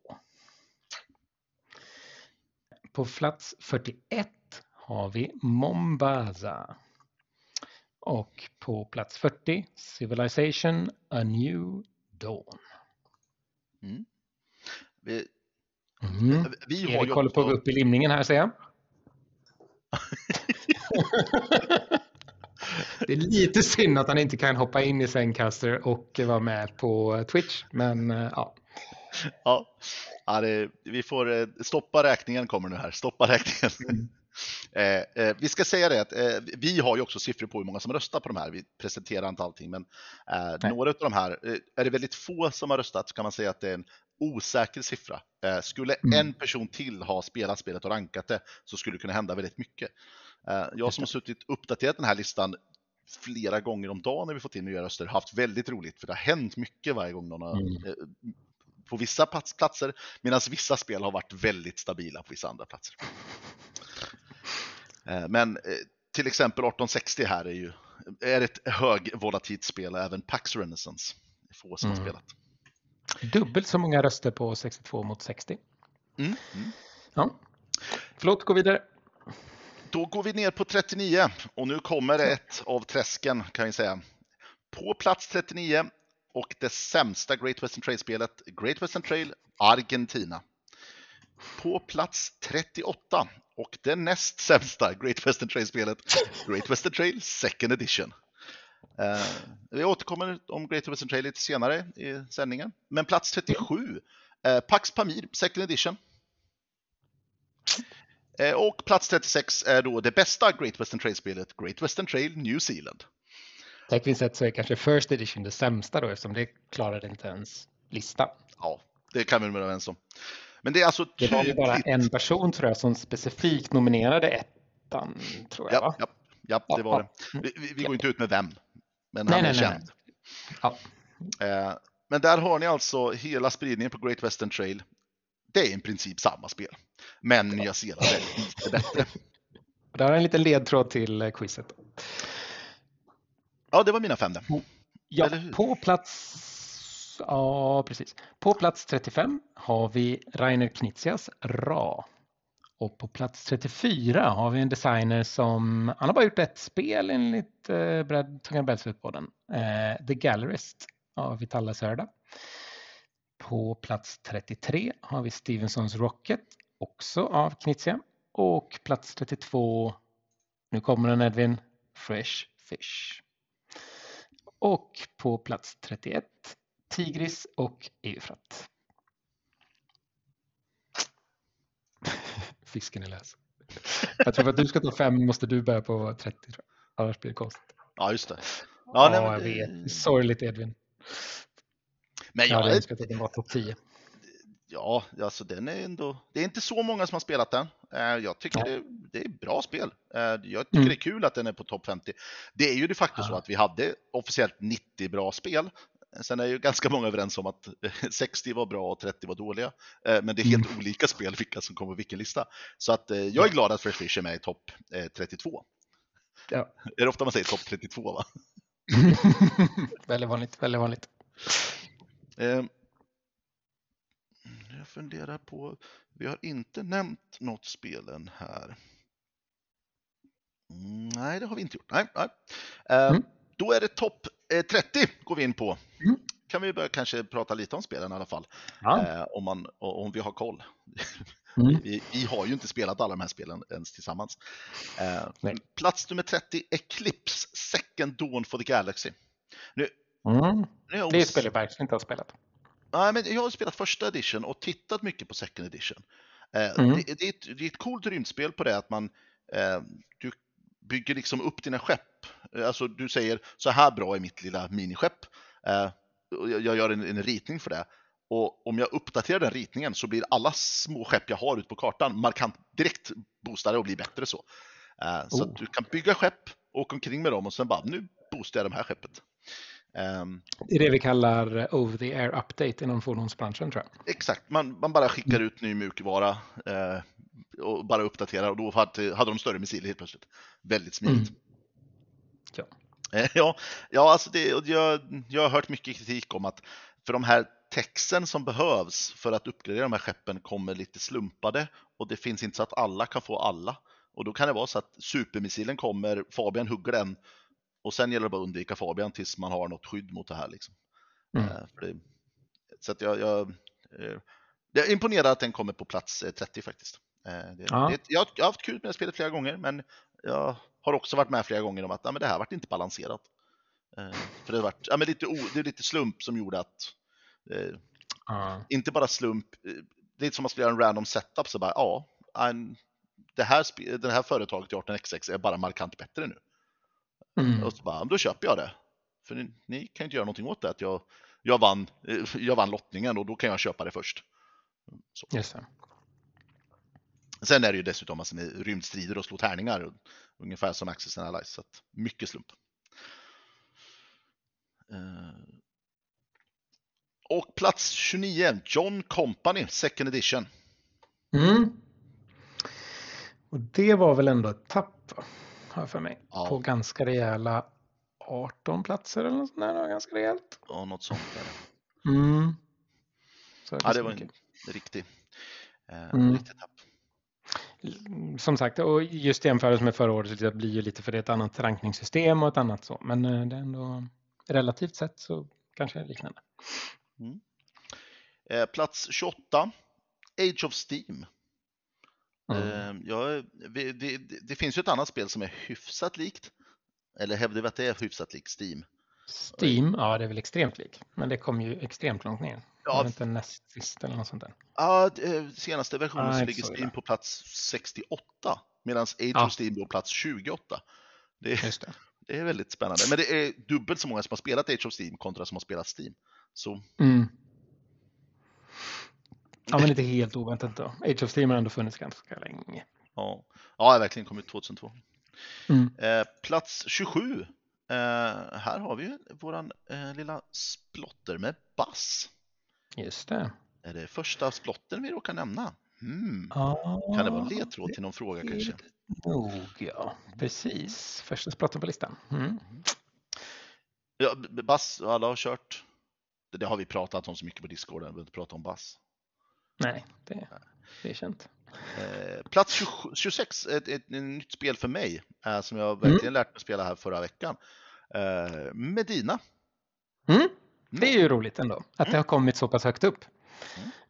S4: På plats 41 har vi Mombasa. Och på plats 40 Civilization A New Dawn.
S3: Vi,
S4: Mm.
S3: vi har
S4: Erik håller på att gå upp i limningen här ser jag. Det är lite synd att han inte kan hoppa in i Zencaster och vara med på Twitch. Men eh, ja,
S3: ja, ja det, vi får eh, stoppa räkningen kommer nu här. Stoppa räkningen.
S4: Mm.
S3: Eh, eh, vi ska säga det att eh, vi har ju också siffror på hur många som röstar på de här. Vi presenterar inte allting, men eh, några av de här, är det väldigt få som har röstat så kan man säga att det är en osäker siffra. Skulle
S4: Mm.
S3: en person till ha spelat spelet och rankat det så skulle det kunna hända väldigt mycket. Eh, jag som har suttit uppdaterat den här listan flera gånger om dagen när vi fått in nya röster, haft väldigt roligt för det har hänt mycket varje gång någon har,
S4: Mm.
S3: eh, på vissa plats- platser, medan vissa spel har varit väldigt stabila på vissa andra platser. Eh, Men till exempel 1860 här är ju är ett högvolatilt spel, även Pax Renaissance. Det är få som har
S4: Mm.
S3: spelat.
S4: Dubbelt så många röster på 62 mot 60.
S3: Mm. Mm.
S4: Ja. Förlåt, gå vidare.
S3: Då går vi ner på 39 och nu kommer ett av träsken kan vi säga. På plats 39 och det sämsta Great Western Trail-spelet, Great Western Trail Argentina. På plats 38 och det näst sämsta Great Western Trail-spelet, Great Western Trail Second Edition. Eh, vi återkommer om Great Western Trail lite senare i sändningen. Men plats 37, eh, Pax Pamir Second Edition. Eh, Och plats 36 är då det bästa Great Western Trail-spelet, Great Western Trail New Zealand.
S4: Tekniskt sett så är kanske First Edition det sämsta då eftersom det klarade inte ens lista.
S3: Ja, det kan vi vara överens om. Men det är alltså
S4: Det var bara
S3: tydligt-
S4: en person tror jag som specifikt nominerade ettan, tror jag.
S3: Ja,
S4: va?
S3: ja, ja, det var det.
S4: Ja.
S3: Vi, vi, går inte ut med vem, men
S4: Nej,
S3: han är
S4: nej, nej,
S3: känd.
S4: Ja.
S3: Eh, Men där har ni alltså hela spridningen på Great Western Trail. Det är i princip samma spel, men Nya Zeeland är lite bättre.
S4: Där har en liten ledtråd till eh, quizet.
S3: Ja, det var mina fem där.
S4: Ja, på plats... Ja, precis. På plats 35 har vi Rainer Knizias Ra. Och på plats 34 har vi en designer som, han har bara gjort ett spel enligt eh, Brad Tunga Bältslutpodden. Eh, The Gallerist av Vitalla Sörda. På plats 33 har vi Stevensons Rocket, också av Knizia. Och plats 32, nu kommer den Edvin, Fresh Fish. Och på plats 31 Tigris och Eufrat. Fisken är läs. Jag tror att du ska ta fem måste du börja på 30 tror jag. Annars blir det konstigt.
S3: Ja, just det.
S4: Ja,
S3: Ja, nej, men
S4: jag vet. Sorgligt Edvin.
S3: Men
S4: Jag önskat att den var topp 10.
S3: ja, alltså den är ändå, det är inte så många som har spelat den. Eh, Jag tycker det, det är bra spel. Eh, Jag tycker
S4: Mm.
S3: det är kul att den är på topp 50. Det är ju de facto så
S4: Ja.
S3: att vi hade officiellt 90 bra spel. Sen är ju ganska många överens om att 60 var bra och 30 var dåliga. Eh, Men det är helt
S4: Mm.
S3: olika spel vilka som kommer på vilken lista. Så att jag är glad att Fresh Fish är med i topp eh, 32.
S4: Ja.
S3: Är det ofta man säger topp 32 va?
S4: väldigt vanligt, väldigt vanligt.
S3: Eh, Jag funderar på, vi har inte nämnt något spelen här. Mm, Nej, det har vi inte gjort. Nej, nej. Eh,
S4: Mm.
S3: Då är det topp eh, 30 går vi in på.
S4: Mm.
S3: Kan vi börja kanske prata lite om spelen i alla fall,
S4: Ja.
S3: eh, om, man, om vi har koll.
S4: Mm.
S3: Vi, vi har ju inte spelat alla de här spelen ens tillsammans. Eh,
S4: Nej.
S3: Plats nummer 30, Eclipse, Second Dawn for the Galaxy. Nu,
S4: Mm. Det är ett spel jag verkligen inte har spelat.
S3: Nej, men jag har spelat första edition och tittat mycket på second edition. Eh,
S4: Mm.
S3: det, det, är ett, det är ett coolt rymdspel på det att man eh, du bygger liksom upp dina skepp. Eh, Alltså du säger så här bra är mitt lilla miniskepp. Eh, och jag, jag gör en, en ritning för det. Och om jag uppdaterar den ritningen så blir alla små skepp jag har ute på kartan markant direkt boostade och blir bättre så. Eh, så
S4: Oh.
S3: att du kan bygga skepp, åka omkring med dem och sen bara nu boostar jag det här skeppet. Ehm,
S4: Det är det vi kallar eh, over the air update inom fordonsbranschen tror jag.
S3: Exakt, man, man bara skickar ut ny mjukvara eh, och bara uppdaterar och då hade, hade de större missiler helt plötsligt. Väldigt smidigt.
S4: Ja.
S3: Eh, ja, ja alltså det, och jag, jag har hört mycket kritik om att för de här texten som behövs för att uppgradera de här skeppen kommer lite slumpade och det finns inte så att alla kan få alla. Och då kan det vara så att supermissilen kommer, Fabian hugger den och sen gäller det bara att undvika Fabian tills man har något skydd mot det här. Liksom.
S4: Mm.
S3: Eh, det, så att jag, jag, eh, jag är imponerad att den kommer på plats eh, 30 faktiskt. Eh, Det,
S4: Ja.
S3: det, jag, har- jag har haft kul med spelet flera gånger, men jag har också varit med flera gånger om att ja, men det här vart inte balanserat. För det, vart, ja, men lite, o- det är lite slump som gjorde att,
S4: Ja.
S3: inte bara slump, det är lite som man skulle göra en random setup, så bara ja, en, det här, det här företaget i 18xx är bara markant bättre nu.
S4: Mm.
S3: Och så bara, då köper jag det. För ni, ni kan inte göra någonting åt det. Att jag, jag, vann, eh, jag vann lottningen och då kan jag köpa det först. Så.
S4: Det.
S3: Sen är det ju dessutom massor med rymdstrider och slå tärningar. Ungefär som Access and Allies. Så att mycket slump. Eh, och plats 29, John Company, second edition.
S4: Mm. Och det var väl ändå ett tapp, va? Har för mig.
S3: Ja.
S4: På ganska rejäla 18 platser eller något sånt där. Det ganska rejält.
S3: Ja, något sånt där.
S4: Mm. Så
S3: Ja, det var en riktig, eh,
S4: Mm.
S3: riktig tapp.
S4: Som sagt, och just jämförelse med förra året så det blir ju lite för det är ett annat rankningssystem och ett annat så. Men eh, det är ändå relativt sett så kanske det liknande.
S3: Eh, plats 28, Age of Steam.
S4: Mm.
S3: Ja, vi- det, det, det finns ju ett annat spel som är hyfsat likt. Eller hävdar vi att det är hyfsat likt Steam?
S4: Steam, ja det är väl extremt lik. Men det kom ju extremt långt ner.
S3: Ja.
S4: Var det inte näst sist eller något sånt där?
S3: Ja, eh, senaste versionen
S4: Ah,
S3: så ligger Steam på plats 68 medan Age
S4: Ja.
S3: of Steam på plats 28. Det är,
S4: det.
S3: det är väldigt spännande. Men det är dubbelt så många som har spelat Age of Steam kontra som har spelat Steam. Så
S4: Mm. Ja, men inte helt oväntat då. Age of Steam har ändå funnits ganska länge.
S3: ja, ja verkligen kommit 2002.
S4: Mm.
S3: Eh, plats 27. Eh, här har vi våran eh, lilla splotter med bass.
S4: Just det.
S3: Är det första splotten vi råkar nämna? Hmm.
S4: Ja,
S3: Kan det vara en ledtråd till någon fråga kanske?
S4: Nog, ja. Precis. Första splotten på listan. Mm.
S3: Ja, bass, alla har kört. Det, det har vi pratat om så mycket på Discord, vi behöver inte prata om bass.
S4: Nej, det, det är känt.
S3: Eh, plats 27, 26, ett, ett, ett nytt spel för mig, eh, som jag verkligen lärt mig spela här förra veckan. Eh, Medina.
S4: Mm. Det är ju roligt ändå att det har kommit så pass högt upp.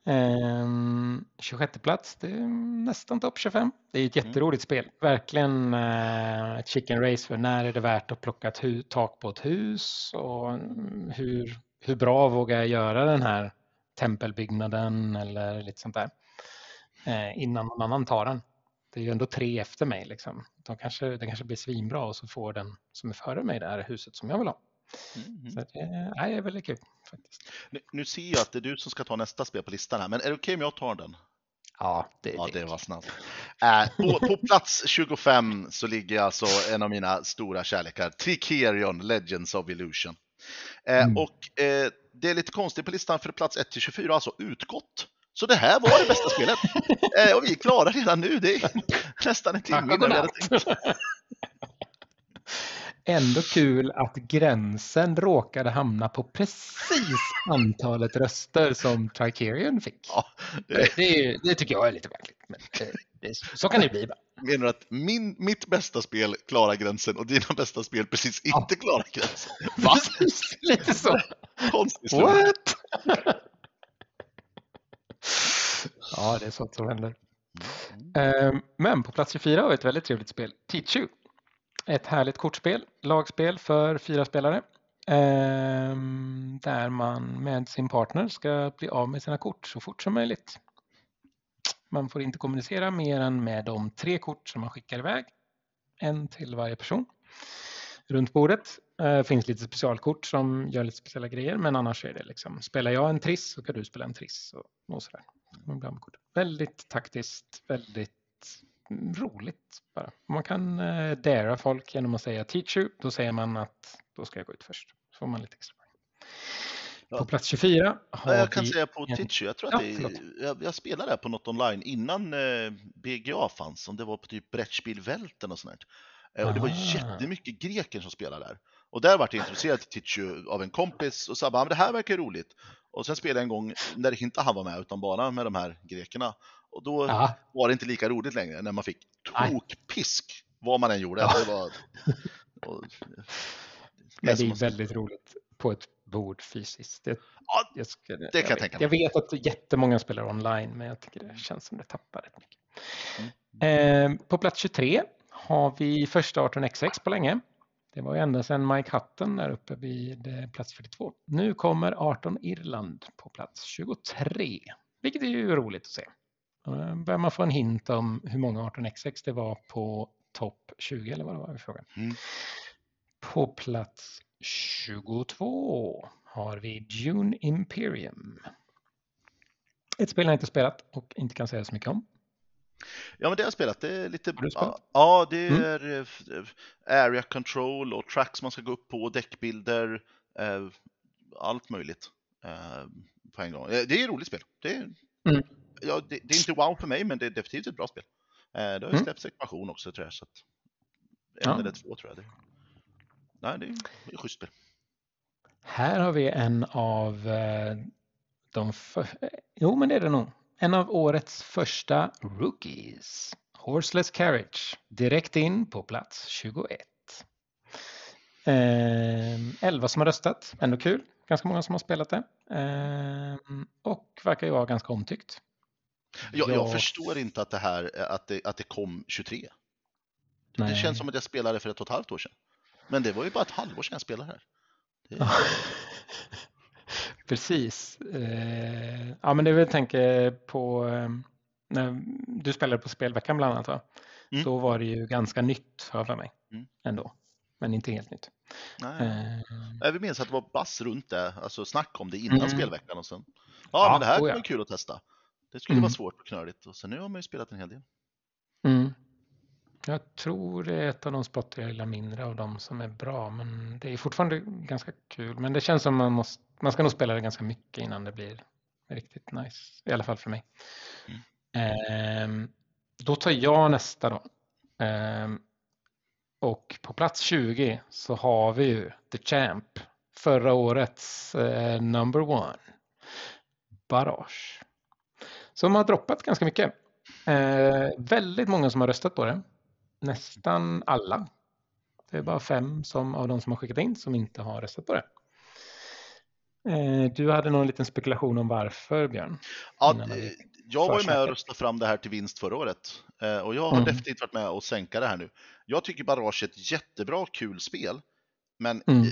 S4: Ehm, 26 plats, det är nästan topp 25. Det är ett jätteroligt spel. Verkligen ett chicken race för när är det värt att plocka ett tak på ett hus och mm, hur, hur bra vågar jag göra den här tempelbyggnaden eller lite sånt där eh, innan någon annan tar den. Det är ju ändå tre efter mig. Liksom. De kanske, det kanske blir svinbra och så får den som är före mig det här huset som jag vill ha.
S3: Mm.
S4: Så det nej, det är väldigt kul faktiskt.
S3: Nu, nu ser jag att det är du som ska ta nästa spel på listan här, men är det okej om jag tar den?
S4: Ja, det,
S3: Ja,
S4: det
S3: det var snabbt. Eh, på, på plats 25 så ligger alltså en av mina stora kärlekar, Tricerion Legends of Illusion. Eh,
S4: Mm.
S3: Och eh, det är lite konstigt på listan för plats 1 till 24 har alltså utgått. Så det här var det bästa spelet. Eh, och vi är klara redan nu. Det är nästan en timme innan vi hade tänkt.
S4: Ändå kul att gränsen råkade hamna på precis antalet röster som Tricerion fick.
S3: Ja,
S4: det, Det, det, tycker jag är lite märkligt. Men det, så kan det bli. va?
S3: Menar att min, mitt bästa spel klarar gränsen och dina bästa spel precis inte klarar gränsen? Va?
S4: Lite så.
S3: Konstig slump.
S4: What? ja, det är sånt som händer. Ehm, Men på plats 24 har vi ett väldigt trevligt spel, Teach You. Ett härligt kortspel, lagspel för fyra spelare. ehm, Där man med sin partner ska bli av med sina kort så fort som möjligt. Man får inte kommunicera mer än med de tre kort som man skickar iväg. En till varje person. Runt bordet eh, finns lite specialkort som gör lite speciella grejer men annars är det liksom spelar jag en triss så kan du spela en triss och, och sådär. Väldigt taktiskt, väldigt roligt bara. Man kan eh, dära folk genom att säga teach you. Då säger man att då ska jag gå ut först. Så får man lite extra poäng.
S3: Ja.
S4: På plats 24 har
S3: Ja, jag kan
S4: vi
S3: säga på
S4: en-
S3: jag tror
S4: Ja,
S3: att det,
S4: förlåt.
S3: jag, jag spelade det på något online innan eh, BGA fanns, om det var på typ Brettspielwelten och sånt där. Eh, och det var
S4: Ah.
S3: jättemycket greker som spelade där. Och där vart jag intresserad till Teach You av en kompis och sa bara, "Ja, men det här verkar roligt. Och sen spelade jag en gång när inte han var med utan bara med de här grekerna. Och då
S4: Ja,
S3: var det inte lika roligt längre när man fick tokpisk vad man än gjorde.
S4: Ja.
S3: Det var, och,
S4: det
S3: som
S4: är väldigt roligt på ett bord fysiskt. Det,
S3: Ja,
S4: jag, ska,
S3: det kan jag
S4: vet.
S3: tänka mig.
S4: Jag vet att jättemånga spelar online, men jag tycker det känns som det tappar rätt mycket.
S3: Mm.
S4: Eh, på plats 23 har vi första 18XX på länge. Det var ju ända sedan Mike Hutton där uppe vid eh, plats 42. Nu kommer 18 Irland på plats 23, vilket är ju roligt att se. Då börjar man få en hint om hur många 18XX det var på topp 20 eller vad det var i frågan.
S3: Mm.
S4: På plats 22 har vi Dune Imperium. Ett spel jag inte spelat och inte kan säga så mycket om.
S3: Ja, men det har jag spelat. Det är lite...
S4: Spelat?
S3: Ja, det
S4: Mm.
S3: är f- area control och tracks man ska gå upp på, däckbilder. Eh, allt möjligt eh, på en gång. Det är ett roligt spel. Det är,
S4: Mm.
S3: ja, det, det är inte wow för mig, men det är definitivt ett bra spel. Det har ju
S4: Mm.
S3: släppts expansion också tror jag, så att en
S4: Ja.
S3: eller två tror jag. Det, nej, det är det schysst spel.
S4: Här har vi en av eh, de för... Jo, men det är det nog. En av årets första rookies. Horseless Carriage. Direkt in på plats 21. Eh, 11 som har röstat. Ändå kul. Ganska många som har spelat det. Eh, och verkar ju vara ganska omtyckt.
S3: Jag, jag
S4: Ja.
S3: förstår inte att det här att det, att det kom 23. Det
S4: Nej.
S3: känns som att jag spelade för ett och ett halvt år sedan. Men det var ju bara ett halvår sedan jag spelade här. Det,
S4: Ja. Precis. Eh, ja, men det är väl tänker på eh, när du spelade på spelveckan bland annat. Va?
S3: Mm.
S4: Då var det ju ganska nytt jag för mig
S3: Mm.
S4: ändå. Men inte helt nytt.
S3: nej.
S4: Eh,
S3: Jag vill minnas att det var bass runt det, alltså snack om det innan
S4: Mm.
S3: spelveckan och sen. Ja,
S4: Ja,
S3: men det här
S4: oh ja.
S3: var kul att testa. Det skulle
S4: Mm.
S3: vara svårt och knöligt och sen nu har man ju spelat en hel del.
S4: mm. Jag tror det är ett av de spottar jag gillar mindre av dem som är bra. Men det är fortfarande ganska kul. Men det känns som man måste, man ska nog spela det ganska mycket innan det blir riktigt nice. I alla fall för mig. Ehm, då tar jag nästa då. Ehm, och på plats 20 så har vi ju The Champ. Förra årets eh, number one. Barrage. Som har droppat ganska mycket. Eh, väldigt många som har röstat på det. Nästan alla. Det är bara fem som, av de som har skickat in som inte har röstat på det. Eh, du hade någon liten spekulation om varför, Björn?
S3: Ja, eh, jag var ju med och röstade fram det här till vinst förra året Eh, och jag har
S4: Mm.
S3: definitivt varit med och sänka det här nu. Jag tycker Barrage är ett jättebra, kul spel. Men
S4: Mm.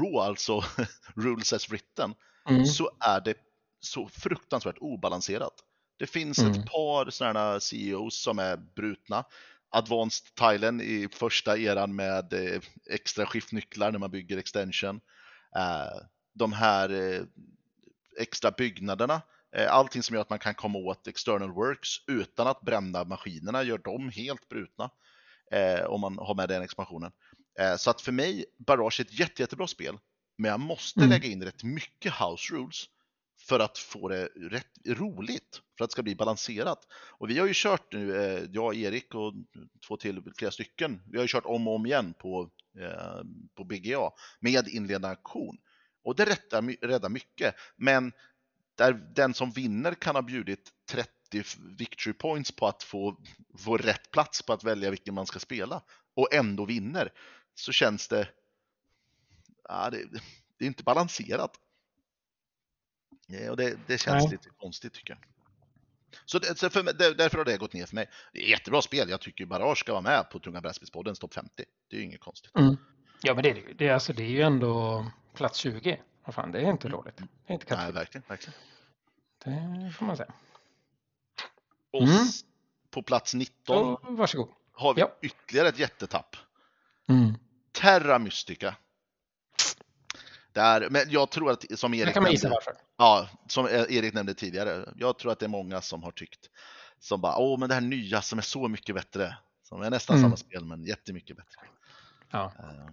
S3: RAW, alltså Rules as written,
S4: Mm.
S3: så är det så fruktansvärt obalanserat. Det finns
S4: Mm.
S3: ett par sådana CEOs som är brutna. Advanced Tilen i första eran med eh, extra skiftnycklar när man bygger extension. Eh, de här eh, extra byggnaderna, allting som gör att man kan komma åt external works utan att bränna maskinerna gör dem helt brutna. Om man har med den expansionen. Så att för mig, Barrage är ett jätte, jättebra spel. Men jag måste
S4: Mm.
S3: lägga in rätt mycket house rules för att få det rätt roligt, för att det ska bli balanserat. Och vi har ju kört nu, eh, jag, Erik och två till, flera stycken, vi har ju kört om och om igen på, eh, på BGA med inledande aktion. Och det räddar, räddar mycket, men där den som vinner kan ha bjudit 30 victory points på att få, få rätt plats på att välja vilken man ska spela och ändå vinner, så känns det, ja, det, det är inte balanserat. Ja, och det, det känns
S4: Nej.
S3: lite konstigt tycker jag. Så, det, så för, mig- där- därför har det gått ner för mig. Det är jättebra spel. Jag tycker Barrage ska vara med på Tunga brädspelspoddens topp 50. Det är ju inget konstigt.
S4: Mm. Ja, men det är det alltså, det är ju ändå plats 20. Vad fan, det är inte dåligt. Det är inte
S3: Nej, verkligen. verkligen.
S4: Det får man säga.
S3: Och
S4: Mm.
S3: på plats 19
S4: Så, varsågod.
S3: har vi
S4: Ja.
S3: ytterligare ett jättetapp.
S4: Mm.
S3: Terra Mystica. Där, men jag tror att, som
S4: Det
S3: Erik
S4: kan man gissa varför.
S3: Ja, som Erik nämnde tidigare, jag tror att det är många som har tyckt, som bara, åh, men det här nya som är så mycket bättre, som är nästan
S4: Mm.
S3: samma spel, men jättemycket bättre.
S4: Ja.
S3: Eh,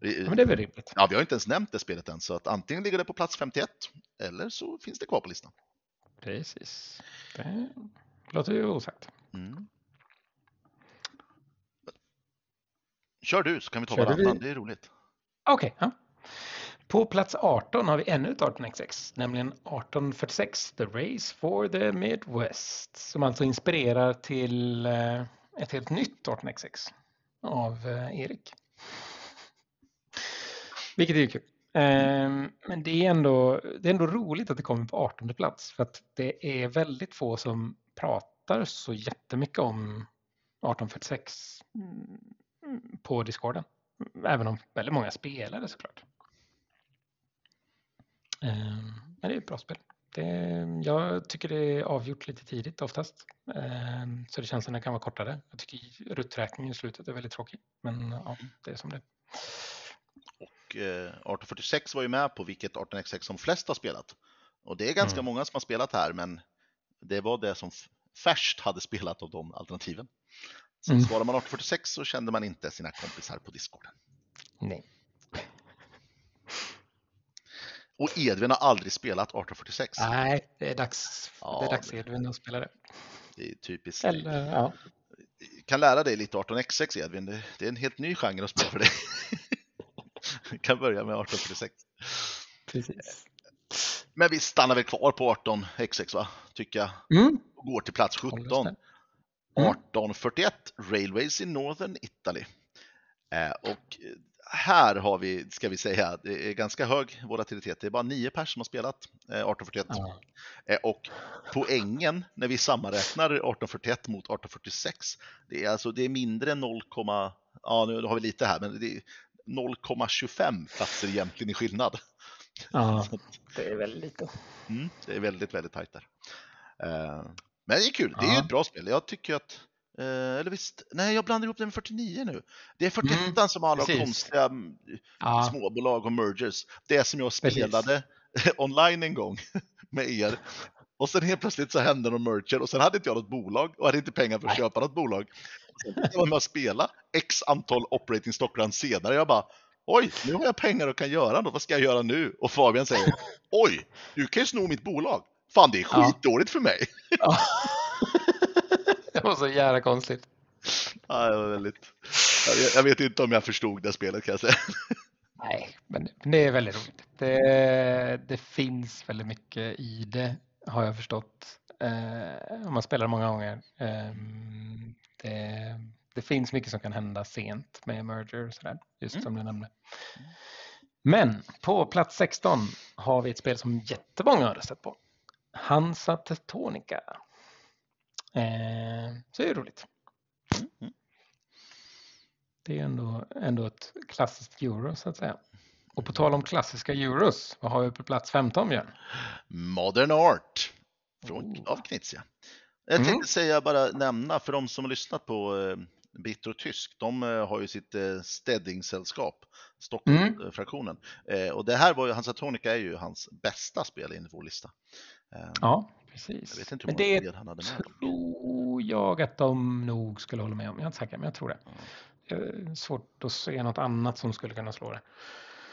S3: vi,
S4: ja, men det är väl rimligt.
S3: ja, vi har inte ens nämnt det spelet än, så att antingen ligger det på plats 51, eller så finns det kvar på listan.
S4: Precis. Det låter ju osagt.
S3: Mm. Kör du, så kan vi ta
S4: Körde
S3: varannan,
S4: vi-
S3: det är roligt.
S4: Okej. ja. På plats 18 har vi ännu ett 18xx, nämligen 1846, The Race for the Midwest, som alltså inspirerar till eh, ett helt nytt 18xx av eh, Erik. Vilket är ju kul. Ehm, Men det är, ändå, det är ändå roligt att det kommer på 18 plats för att det är väldigt få som pratar så jättemycket om 1846 mm, på discorden. Även om väldigt många spelar det såklart. Ehm, Men det är ett bra spel. Det, jag tycker det är avgjort lite tidigt oftast. Ehm, Så det känns som det kan vara kortare. Jag tycker rutträkningen i slutet är väldigt tråkig. Men ja, det är som det.
S3: Och eh, 1846 var ju med på vilket 18xx som flest har spelat. Och det är ganska
S4: Mm.
S3: många som har spelat här, men det var det som färst hade spelat av de alternativen. Så
S4: Mm.
S3: svarar man 1846 så kände man inte sina kompisar på discorden.
S4: Nej.
S3: Och Edvin har aldrig spelat 1846.
S4: Nej, det är dags,
S3: Ja,
S4: det är dags Edvin att spela det.
S3: Det är typiskt.
S4: Eller, ja.
S3: kan lära dig lite 18xx Edvin. Det, det är en helt ny genre att spela för dig. kan börja med 1846.
S4: Precis.
S3: Men vi stannar väl kvar på 18xx va? Tycker jag.
S4: Mm.
S3: Och går till plats
S4: Håller
S3: 17.
S4: oss där. Mm.
S3: 1841 Railways in Northern Italy. Eh, och här har vi, ska vi säga, det är ganska hög volatilitet. Det är bara nio personer som har spelat eh, 1841.
S4: Ja.
S3: Eh, Och poängen när vi sammanräknar 1841 mot 1846, det är alltså det är mindre än 0, ja nu har vi lite här, men det är 0,25 platser egentligen i skillnad.
S4: ja, det är väldigt lite.
S3: Mm, det är väldigt, väldigt tajt där. Eh, Men det är kul, det är
S4: Ja.
S3: ett bra spel. Jag tycker att, eh, eller visst, nej jag blandar ihop det med 49 nu. Det är 41
S4: Mm,
S3: som har alla
S4: precis.
S3: konstiga mm,
S4: Ja,
S3: småbolag och mergers. Det som jag
S4: Precis.
S3: spelade online en gång med er. Och sen helt plötsligt så hände någon merger och sen hade inte jag något bolag och hade inte pengar för att
S4: Nej.
S3: köpa något bolag. Och sen var jag med att spela x antal operating stock runs senare. Jag bara, oj, nu har jag pengar och kan göra något. Vad ska jag göra nu? Och Fabian säger, oj, du kan ju sno mitt bolag. Fan, det är
S4: Ja.
S3: skitdåligt för mig.
S4: ja. det var så jävla konstigt.
S3: Ja, det var väldigt... jag, vet inte om jag förstod det spelet kan jag säga.
S4: Nej, men det är väldigt roligt. Det, det finns väldigt mycket i det har jag förstått. Eh, man spelar många gånger. Ehm, det, det finns mycket som kan hända sent med merger och sådär, just
S3: Mm.
S4: som du nämnde. Men på plats 16 har vi ett spel som jättemånga har röstat på. Hansa Teutonica. Eh, så det är roligt.
S3: Mm.
S4: Det är ändå, ändå ett klassiskt euro så att säga. Och på tal om klassiska euros, vad har vi på plats 15 Björn?
S3: Modern Art från,
S4: Oh.
S3: av Knizia. Jag
S4: Mm.
S3: tänkte säga bara nämna för de som har lyssnat på eh, Bitter och Tysk, de eh, har ju sitt eh, Stedding-sällskap, Stockholm-fraktionen. Eh, och det här var ju, Hansa Tonica är ju hans bästa spel enligt vår lista. Eh,
S4: Ja,
S3: Jag
S4: precis.
S3: vet inte hur
S4: Men
S3: många
S4: det
S3: spel han hade med.
S4: tror jag att de nog skulle hålla med om. Jag är inte säker, men jag tror det. Det är svårt att se något annat som skulle kunna slå det.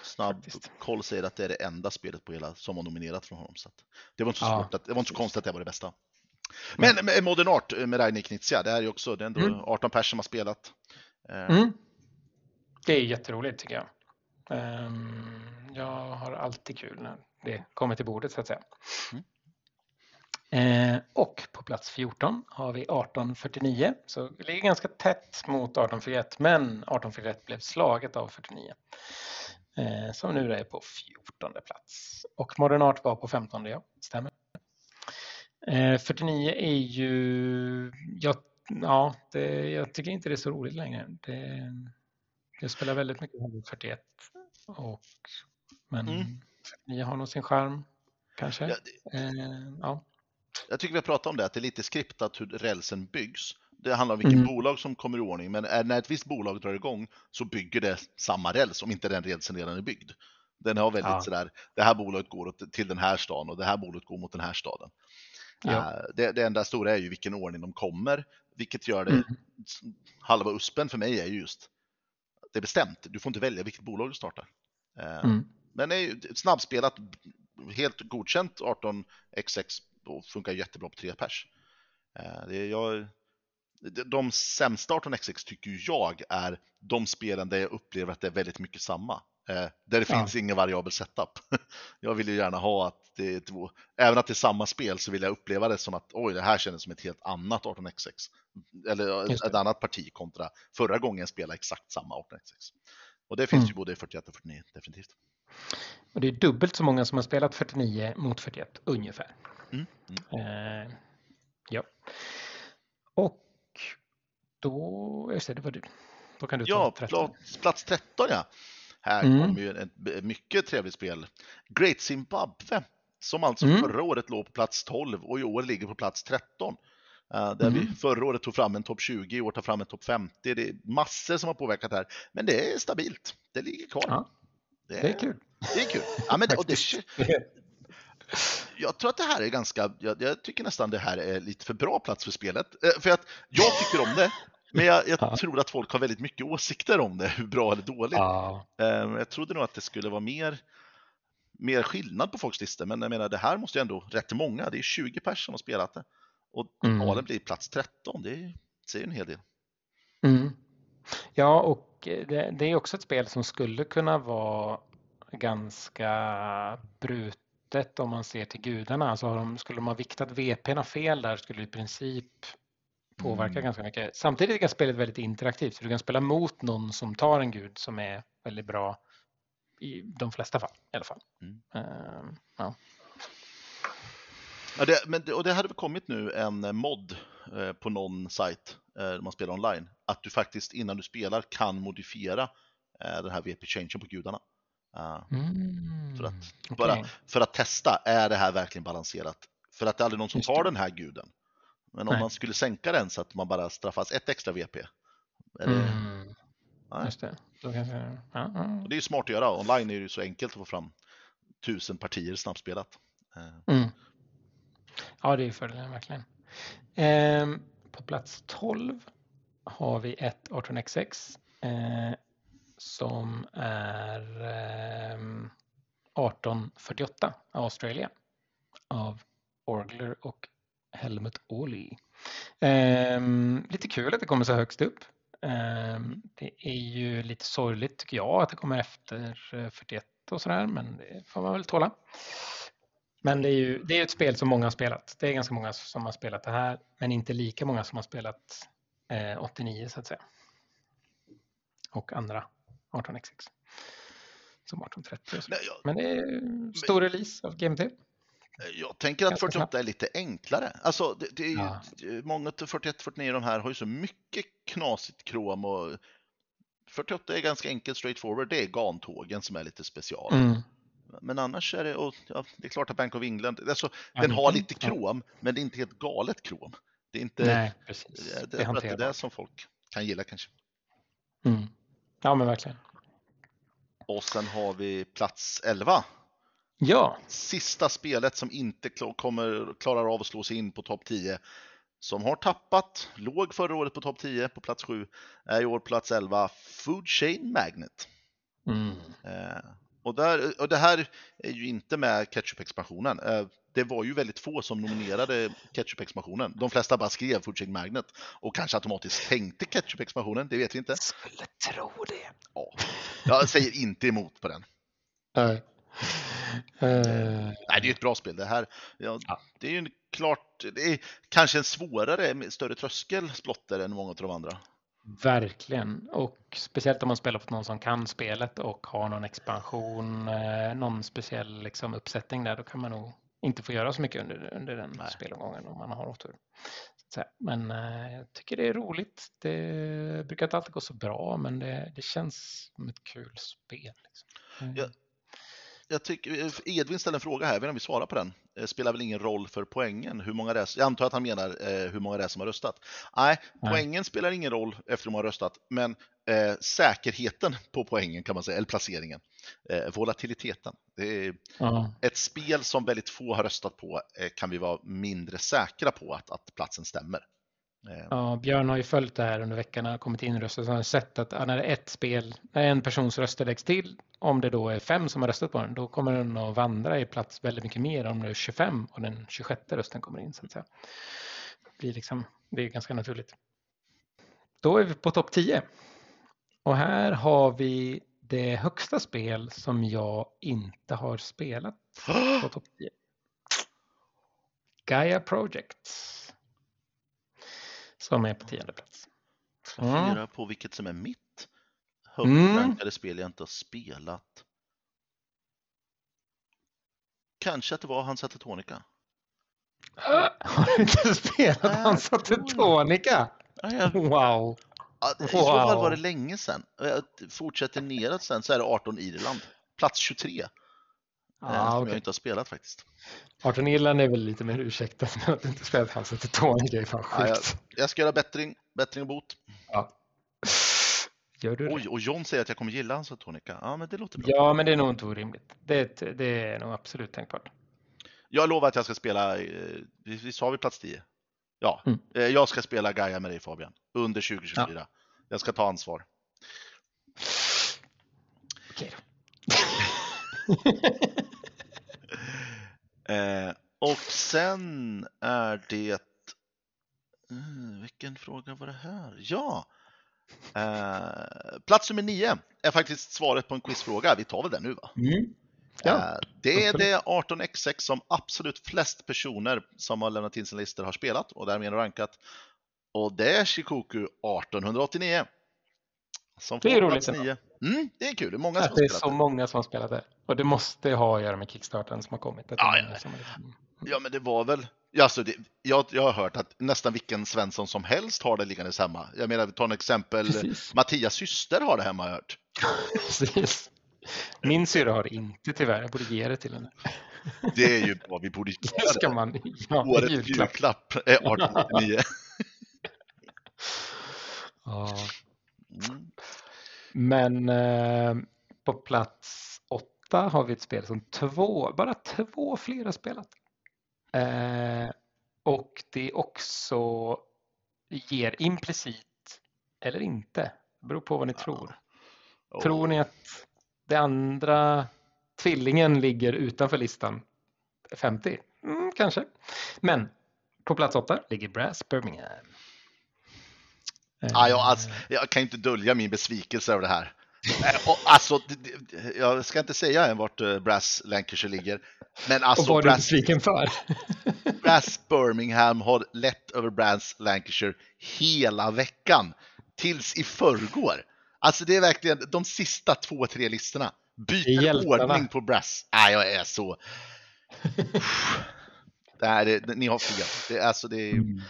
S3: Snabb
S4: faktiskt.
S3: koll säger att det är det enda spelet på hela som var nominerat från honom. Så det var inte så,
S4: Ja,
S3: svårt att, det var inte så
S4: precis.
S3: konstigt att det var det bästa. Men med Modern Art eh, med Rainer Knizia, det här är ju också, det är ändå
S4: Mm.
S3: 18 personer som har spelat. Eh,
S4: Mm. Det är jätteroligt tycker jag. Ehm, jag har alltid kul när det kommer till bordet så att säga.
S3: Mm.
S4: Eh, och på plats 14 har vi 1849. Så det ligger ganska tätt mot 1841 men 1841 blev slaget av 49. Eh, som nu är på 14 plats. Och Modern Art var på 15, ja, stämmer. Eh, 49 är ju, jag, ja, det, jag tycker inte det är så roligt längre. Det, jag spelar väldigt mycket hellre 41. Och, men
S3: Mm.
S4: 49 har nog sin charm, kanske.
S3: Ja, det-
S4: Eh, ja.
S3: Jag tycker vi har pratat om det, att det är lite skriptat hur rälsen byggs. Det handlar om vilket
S4: Mm.
S3: bolag som kommer i ordning, men är- när ett visst bolag drar igång så bygger det samma räls om inte den rälsen redan är byggd. Den har väldigt
S4: Ja.
S3: sådär, det här bolaget går till den här staden och det här bolaget går mot den här staden.
S4: Ja.
S3: Eh, Det, det enda stora är ju vilken ordning de kommer, vilket gör det,
S4: Mm.
S3: halva uspen för mig är ju just, det är bestämt, du får inte välja vilket bolag du startar. Eh,
S4: Mm.
S3: Men det är ju snabbspelat, helt godkänt 18xx och funkar jättebra på tre pers. Eh, Det är jag, de- sämsta 18xx tycker jag är de spelen där jag upplever att det är väldigt mycket samma. Eh, Där det
S4: Ja.
S3: finns ingen variabel setup. Jag vill ju gärna ha att det är två, även att det är samma spel så vill jag uppleva det som att oj, det här kändes som ett helt annat 18xx. Eller ett annat parti kontra förra gången jag spelade exakt samma 18xx. Och det finns
S4: Mm.
S3: ju både i 41 och 49 definitivt.
S4: Och det är dubbelt så många som har spelat 49 mot 41 ungefär.
S3: Mm,
S4: Eh, ja. Och då, just det, det var du. Då kan du ta
S3: Ja,
S4: 13.
S3: plats, plats 13 ja. Här
S4: Mm.
S3: kommer ju ett mycket trevligt spel. Great Zimbabwe, som alltså
S4: Mm.
S3: förra året låg på plats 12 och i år ligger på plats 13. Eh, där
S4: Mm.
S3: vi förra året tog fram en topp 20, i år tar fram en topp 50. Det är massor som har påverkat här, men det är stabilt. Det ligger kvar.
S4: Ja, det är kul.
S3: Det är kul. Ja, men det, och det. jag tror att det här är ganska, jag, jag tycker nästan det här är lite för bra plats för spelet. Eh, För att jag tycker om det, men jag, jag
S4: Ja.
S3: tror att folk har väldigt mycket åsikter om det, hur bra eller dåligt.
S4: Ja,
S3: Eh, Jag trodde nog att det skulle vara mer, mer skillnad på folks listor, men jag menar det här måste ju ändå rätt många, det är 20 personer som har spelat det. Och
S4: Mm.
S3: totalen blir plats 13, det säger en hel del.
S4: Mm. Ja, och eh, det, det är också ett spel som skulle kunna vara ganska brutet om man ser till gudarna. Alltså har de, skulle de ha viktat VPn fel där skulle det i princip påverka
S3: Mm.
S4: ganska mycket. Samtidigt är spelet väldigt interaktivt så du kan spela mot någon som tar en gud som är väldigt bra i de flesta fall i alla fall.
S3: Mm.
S4: Ehm, ja.
S3: Ja, det, men, och det hade väl kommit nu en mod eh, på någon sajt eh, där man spelar online, att du faktiskt innan du spelar kan modifiera eh, den här VP-changen på gudarna.
S4: Mm,
S3: För att bara- för att testa, är det här verkligen balanserat? För att det är aldrig någon som tar
S4: det.
S3: den här guden. Men om
S4: Nej.
S3: man skulle sänka den så att man bara straffas ett extra VP. Är det,
S4: Mm,
S3: nej.
S4: just det. Då kanske, ja, ja.
S3: Det är ju smart att göra. Online är det ju så enkelt att få fram tusen partier snabbspelat. Eh,
S4: Mm. Ja, det är fördelen verkligen. Ehm, på plats 12 har vi ett 18xx eh, som är ehm, 1848 Australien, av Orgler och Helmut Ohly. Ehm, lite kul att det kommer så högst upp. Ehm, det är ju lite sorgligt tycker jag att det kommer efter eh, 41 och sådär, men det får man väl tåla. Men det är ju det är ett spel som många har spelat. Det är ganska många som har spelat det här, men inte lika många som har spelat eh, 89 så att säga. Och andra 18xx. Som 1830 och så.
S3: nej, jag,
S4: Men det är stor release av GMT.
S3: jag tänker att
S4: Ganska
S3: 48 är lite enklare. Alltså, det, det är ju,
S4: Ja.
S3: många av 41, 49 de här har ju så mycket knasigt krom och 48 är ganska enkelt straightforward. Det är gantågen som är lite special.
S4: Mm.
S3: Men annars är det, och, ja, det är klart att Bank of England, alltså,
S4: Ja,
S3: den har lite krom, men det är inte helt galet krom. Det är inte,
S4: Nej, precis.
S3: det,
S4: Det
S3: det,
S4: är
S3: det som folk kan gilla kanske.
S4: Mm. Ja, men verkligen.
S3: Och sen har vi plats 11.
S4: Ja,
S3: Sista spelet som inte kommer, klarar av att slå sig in på topp 10. Som har tappat, låg förra året på topp 10 på plats 7, är i år plats 11, Food Chain Magnet.
S4: mm.
S3: Eh, och, där, och det här är ju inte med ketchup-expansionen. Eh, det var ju väldigt få som nominerade ketchup-expansionen. De flesta bara skrev Food Chain Magnet och kanske automatiskt tänkte ketchup-expansionen, det vet vi inte.
S4: skulle tro det.
S3: Ja. Jag säger inte emot på den.
S4: Nej. Eh,
S3: Nej, det är ju ett bra spel. Det här, ja,
S4: Ja.
S3: det är ju en klart, det är kanske en svårare, större tröskel splotter än många av de andra.
S4: Verkligen, och speciellt om man spelar på någon som kan spelet och har någon expansion, eh, någon speciell liksom, uppsättning där, då kan man nog inte få göra så mycket under, under den
S3: Nej.
S4: spelomgången om man har otur. Men eh, jag tycker det är roligt. Det brukar inte alltid gå så bra, men det, det känns som ett kul spel. Liksom. Mm.
S3: Ja. Jag tycker, Edvin ställde en fråga här, jag vet inte om vi svarar på den. Eh, Spelar väl ingen roll för poängen, hur många det är, jag antar att han menar eh, hur många det är som har röstat. Nej,
S4: Nej.
S3: poängen spelar ingen roll efter många har röstat, men eh, säkerheten på poängen kan man säga, eller placeringen, eh, volatiliteten. Det
S4: Ja.
S3: ett spel som väldigt få har röstat på eh, kan vi vara mindre säkra på att, att platsen stämmer. Eh,
S4: Ja, Björn har ju följt det här under veckan och kommit in röster så har han sett att när ett spel, när en persons röster läggs till, om det då är fem som har röstat på den, då kommer den att vandra i plats väldigt mycket mer om det är 25 och den 26 rösten kommer in. Så att säga. Det, blir liksom, det är ganska naturligt. Då är vi på topp 10. Och här har vi det högsta spel som jag inte har spelat på topp 10. Gaia Project. Som är på tionde plats.
S3: Jag
S4: Mm.
S3: funderar på vilket som är mitt högt
S4: Mm.
S3: rankade spel jag inte har spelat. Kanske att det var Hansa Tetonica.
S4: Har du inte spelat
S3: Nej,
S4: Hansa
S3: jag.
S4: Teutonica?
S3: Ja, jag,
S4: Wow!
S3: I så fall
S4: Wow.
S3: var det länge sedan. Jag fortsätter neråt sen så är det 18 Irland. Plats 23. Eh,
S4: Ah,
S3: som jag
S4: okay.
S3: inte har spelat faktiskt.
S4: 18 Irland är väl lite mer ursäktat men att du inte spelat Hansa Teutonica är fan
S3: Ja, jag, jag ska göra bättring, bättring och bot.
S4: Ja. Gör du det?
S3: Oj, och John säger att jag kommer gilla Hansa Tetonica. Ja, men det låter bra.
S4: Ja, men det är nog inte orimligt. Det, det är nog absolut tänkbart.
S3: Jag lovar att jag ska spela, eh, visst har vi plats 10? Ja,
S4: Mm.
S3: eh, jag ska spela Gaia med dig Fabian, under 2024. Jag ska ta ansvar.
S4: Okej då.
S3: Eh, och sen är det... Mm, vilken fråga var det här? Ja! Eh, plats nummer nio är faktiskt svaret på en quizfråga. Vi tar väl den nu va?
S4: Mm. Ja,
S3: Eh, det är det 18x6 som absolut flest personer som har lämnat in sina listor har spelat och därmed rankat. Och det är Shikoku 1889. Som
S4: Det är
S3: får
S4: roligt
S3: plats
S4: ändå.
S3: nio. Mm, det är kul, det är många som
S4: Att
S3: har
S4: det är så
S3: det.
S4: många som har spelat det. Och det måste ha att göra med Kickstarten som har kommit. Det
S3: Ja,
S4: är
S3: ja.
S4: som liksom-
S3: men det var väl... Ja, alltså det, jag, jag har hört att nästan vilken Svensson som helst har det liggandes hemma. Jag menar, vi tar en exempel.
S4: Precis.
S3: Mattias syster har det hemma, har jag hört.
S4: Precis. Min syrra har det inte tyvärr. Jag borde ge det till henne.
S3: Det är ju bra, vi borde
S4: Det
S3: göra
S4: ska
S3: det.
S4: man ja,
S3: Årets
S4: julklapp.
S3: är 1889.
S4: Ja.
S3: Mm.
S4: Men eh, på plats åtta har vi ett spel som två, bara två fler har spelat. Eh, och det också ger implicit eller inte. Det beror på vad ni tror. Tror ni att det andra tvillingen ligger utanför listan 50? Mm, kanske. Men på plats åtta ligger Brass Birmingham.
S3: Ja, jag, alltså, jag kan inte dölja min besvikelse över det här. Eh, Och, alltså, det- det- jag ska inte säga än vart eh, Brass Lancashire ligger. Men
S4: Och
S3: alltså,
S4: vad är du
S3: Brass,
S4: besviken för?
S3: Brass Birmingham har lett över Brass Lancashire hela veckan. Tills i förrgår. Alltså det är verkligen de sista två, tre listorna.
S4: Det
S3: Byter ordning på Brass. Nej, jag är så... Nej, det, ni har fel. Det, alltså, det, är,
S4: Mm.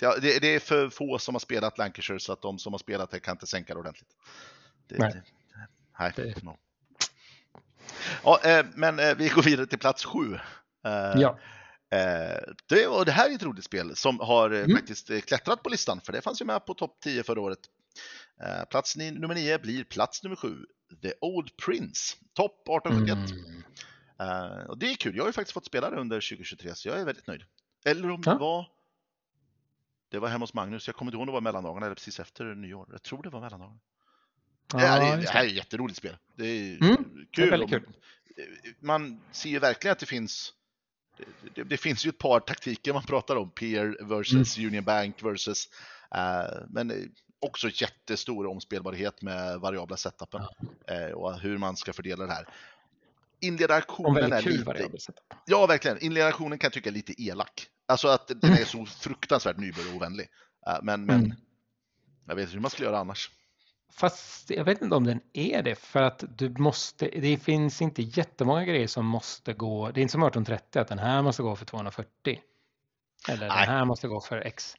S3: Det, det är för få som har spelat Lancashire så att de som har spelat det kan inte sänka det ordentligt. Det,
S4: Nej.
S3: nej.
S4: Det-
S3: No. Ja, eh, men eh, vi går vidare till plats sju. Eh,
S4: Ja,
S3: det, och det här är ett roligt spel som har
S4: Mm.
S3: faktiskt klättrat på listan, för det fanns ju med på topp 10 förra året. Plats nummer 9 blir plats nummer 7, The Old Prince, topp 1871.
S4: mm.
S3: Och det är kul, jag har ju faktiskt fått spela det under 2023, så jag är väldigt nöjd. Eller om
S4: Ja.
S3: det var det var hemma hos Magnus, jag kommer inte ihåg om det var mellandagarna eller precis efter nyår. Jag tror det var mellandagarna.
S4: ja,
S3: det, här är, det här är ett jätteroligt spel. Det är
S4: Mm,
S3: kul.
S4: det är kul.
S3: Man ser ju verkligen att det finns det, det, finns ju ett par taktiker man pratar om, peer versus
S4: Mm.
S3: Union Bank versus eh, men också jättestor omspelbarhet med variabla setupen eh, och hur man ska fördela det här.
S4: Och
S3: Inledningsaktionen är lite, ja verkligen, inledningsaktionen kan jag tycka är lite elak. Alltså att den är så fruktansvärt nybörjarovänlig. Eh, men men
S4: Mm.
S3: jag vet inte hur man skulle göra annars.
S4: Fast jag vet inte om den är det för att du måste, det finns inte jättemånga grejer som måste gå, det är inte som 1830 att den här måste gå för 240. Eller
S3: Nej.
S4: den här måste gå för X.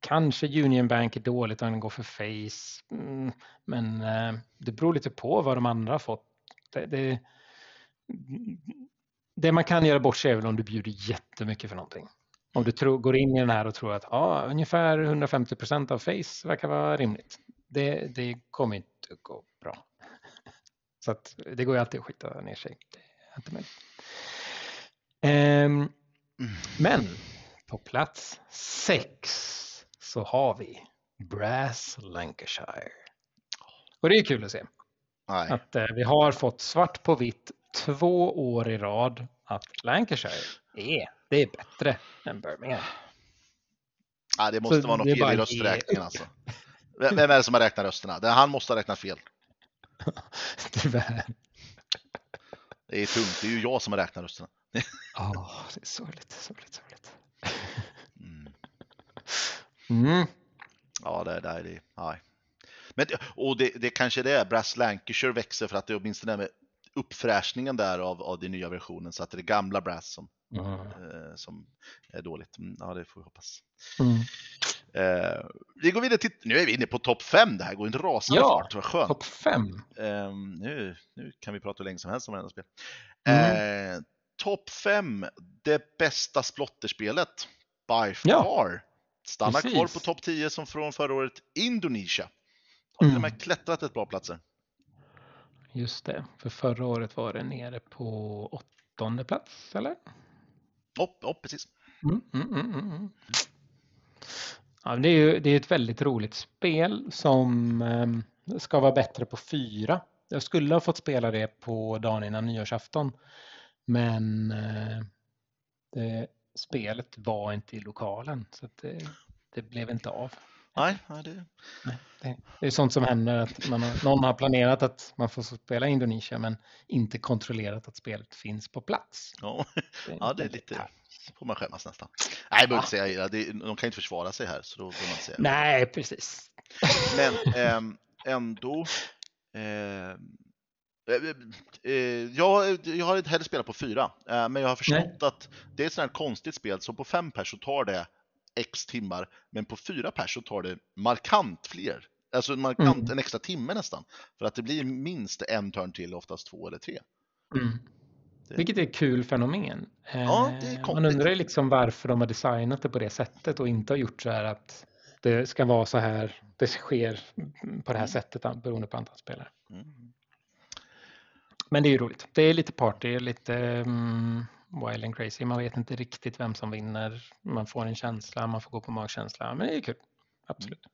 S4: Kanske Union Bank är dåligt om den går för Face. Mm, Men eh, det beror lite på vad de andra har fått. Det, det, det man kan göra bort sig är väl om du bjuder jättemycket för någonting. Om du tror, går in i den här och tror att ja, ungefär 150 procent av Face verkar vara rimligt. Det, det kommer inte gå bra. Så att det går ju alltid att skita ner sig. Ehm, men på plats sex så har vi Brass Lancashire. Och det är kul att se
S3: Nej.
S4: att eh, vi har fått svart på vitt två år i rad att Lancashire är, det är bättre än Birmingham.
S3: Ja, det måste
S4: Så
S3: vara något
S4: är
S3: fel i
S4: ge
S3: rösträkningen
S4: upp.
S3: alltså. Vem vem är det som har räknat rösterna? Han måste ha räknat fel.
S4: Tyvärr.
S3: Det är tungt, det är ju jag som har räknat rösterna.
S4: Ja, det är sorgligt, sorgligt, sorgligt.
S3: Mm.
S4: Mm.
S3: Ja, det, det är det. Nej. Men, och det, det kanske det är, Brass Lancashire växer för att det är åtminstone med uppfräschningen där av, av den nya versionen så att det är gamla Brass som,
S4: Mm.
S3: eh, som är dåligt. Mm, ja, det får vi hoppas.
S4: Mm.
S3: Eh, vi går vidare till, nu är vi inne på topp 5, det här går inte rasande
S4: Ja,
S3: fart, vad skönt.
S4: Topp fem.
S3: Ehm, nu, nu kan vi prata hur länge som helst om varenda spel.
S4: Mm.
S3: Eh, Topp 5, det bästa splotterspelet. By
S4: Ja,
S3: far. Stannar
S4: precis.
S3: kvar på topp 10 som från förra året. Indonesia. Har till och med
S4: Mm.
S3: klättrat ett bra platser.
S4: Just det, för förra året var det nere på åttonde plats, eller?
S3: Ja, precis.
S4: Mm, mm, mm, mm, mm. Ja, det är ju det är ett väldigt roligt spel som eh, ska vara bättre på fyra. Jag skulle ha fått spela det på dagen innan nyårsafton. Men eh, det, spelet var inte i lokalen så det, det blev inte av.
S3: Nej, nej det...
S4: Nej, det, det är sånt som händer att man har, någon har planerat att man får spela i Indonesien men inte kontrollerat att spelet finns på plats.
S3: Ja,
S4: Det,
S3: ja, det är lite... får man skämmas nästan. Nej, jag behöver inte säga illa. Det, de kan inte försvara sig här, så då får man säga.
S4: Nej, precis.
S3: Men ehm, ändå... ehm, eh, jag, jag har inte heller spelat på fyra, eh, men jag har förstått att det är ett sånt här konstigt spel, så på fem pers så tar det x timmar, men på fyra pers så tar det markant fler. Alltså markant,
S4: Mm.
S3: en extra timme nästan. För att det blir minst en turn till, oftast två eller tre.
S4: Mm.
S3: Det-
S4: Vilket är ett kul fenomen.
S3: Ja,
S4: Eh, Man undrar ju liksom varför de har designat det på det sättet och inte har gjort så här att det ska vara så här, det sker på det här
S3: Mm.
S4: sättet beroende på antal spelare.
S3: Mm.
S4: Men det är ju roligt. Det är lite party, lite mm, wild and crazy. Man vet inte riktigt vem som vinner. Man får en känsla, man får gå på magkänsla. Men det är kul. Absolut.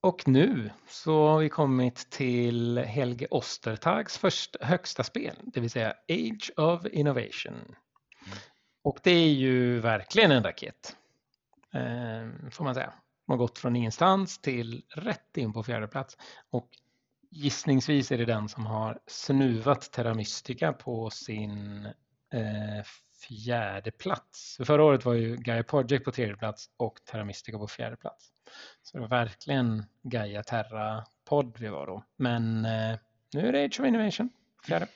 S4: Och nu så har vi kommit till Helge Ostertags först, högsta spel, det vill säga Age of Innovation. Och det är ju verkligen en raket, eh, får man säga. Man har gått från ingenstans till rätt in på fjärde plats. Och gissningsvis är det den som har snuvat Terra Mystica på sin eh, fjärde plats. För förra året var ju Gaia Project på tredje plats och Terra Mystica på fjärde plats. Så det var verkligen Gaia Terra podd vi var då. Men eh, nu är det Age of Innovation, fjärde.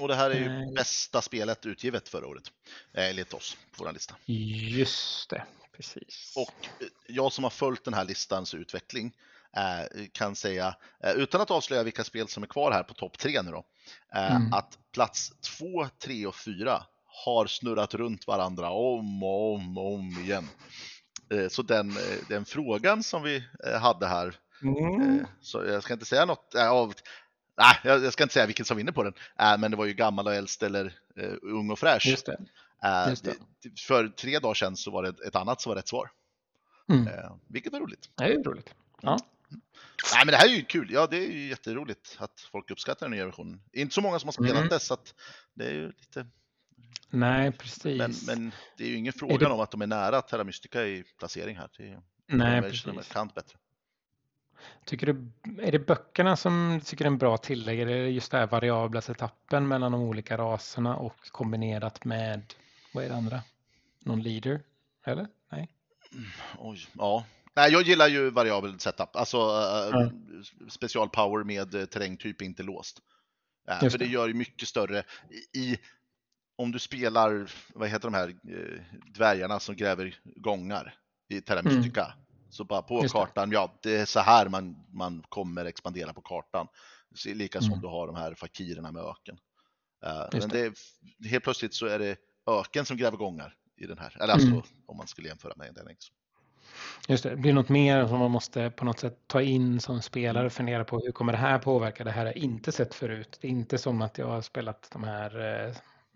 S3: Och det här är ju
S4: Eh.
S3: bästa spelet utgivet förra året, eh, enligt oss på vår lista.
S4: Just det, precis.
S3: Och eh, jag som har följt den här listans utveckling kan säga, eh, utan att avslöja vilka spel som är kvar här på topp tre nu då, eh,
S4: Mm.
S3: att plats två, tre och fyra har snurrat runt varandra om och om och om igen. Eh, Så den, eh, den frågan som vi eh, hade här,
S4: Mm.
S3: eh, så jag ska inte säga något eh, av Nej, jag ska inte säga vilken som vinner på den, eh, men det var ju gammal och äldst eller eh, ung och fräsch.
S4: Just det.
S3: Eh,
S4: just det.
S3: För tre dagar sedan så var det ett annat som var rätt svar,
S4: Mm.
S3: eh, vilket var roligt.
S4: Det är roligt. Ja.
S3: Nej, men det här är ju kul. Ja, det är ju jätteroligt att folk uppskattar den nya versionen. Inte så många som har spelat
S4: Mm.
S3: det, så att det är ju lite...
S4: Nej, precis.
S3: Men, men det är ju ingen fråga
S4: det-
S3: om att de är nära Terra Mystica i placering här. Det är,
S4: Nej,
S3: är
S4: precis.
S3: markant bättre.
S4: Tycker du, är det böckerna som du tycker är en bra tillägg? Är det just det här variabla setupen mellan de olika raserna och kombinerat med, vad är det andra? Någon leader? Eller? Nej?
S3: Oj, ja. Nej, jag gillar ju variabel setup, alltså uh,
S4: Ja.
S3: special power med uh, terrängtyp inte låst. Eh,
S4: Just
S3: för det
S4: det.
S3: gör ju mycket större i, om du spelar, vad heter de här eh, dvärgarna som gräver gångar i Terra
S4: Mm.
S3: Så bara på
S4: Just det.
S3: kartan, ja det är så här man, man kommer expandera på kartan. Så lika som
S4: Mm.
S3: du har de här fakirerna med öken. Eh,
S4: Just
S3: men det är, helt plötsligt så är det öken som gräver gångar i den här. Eller
S4: Mm.
S3: alltså om man skulle jämföra med den. Liksom.
S4: Just det, blir något mer som man måste på något sätt ta in som spelare
S3: Mm.
S4: och fundera på hur kommer det här påverka? Det här har jag inte sett förut. Det är inte som att jag har spelat de här eh,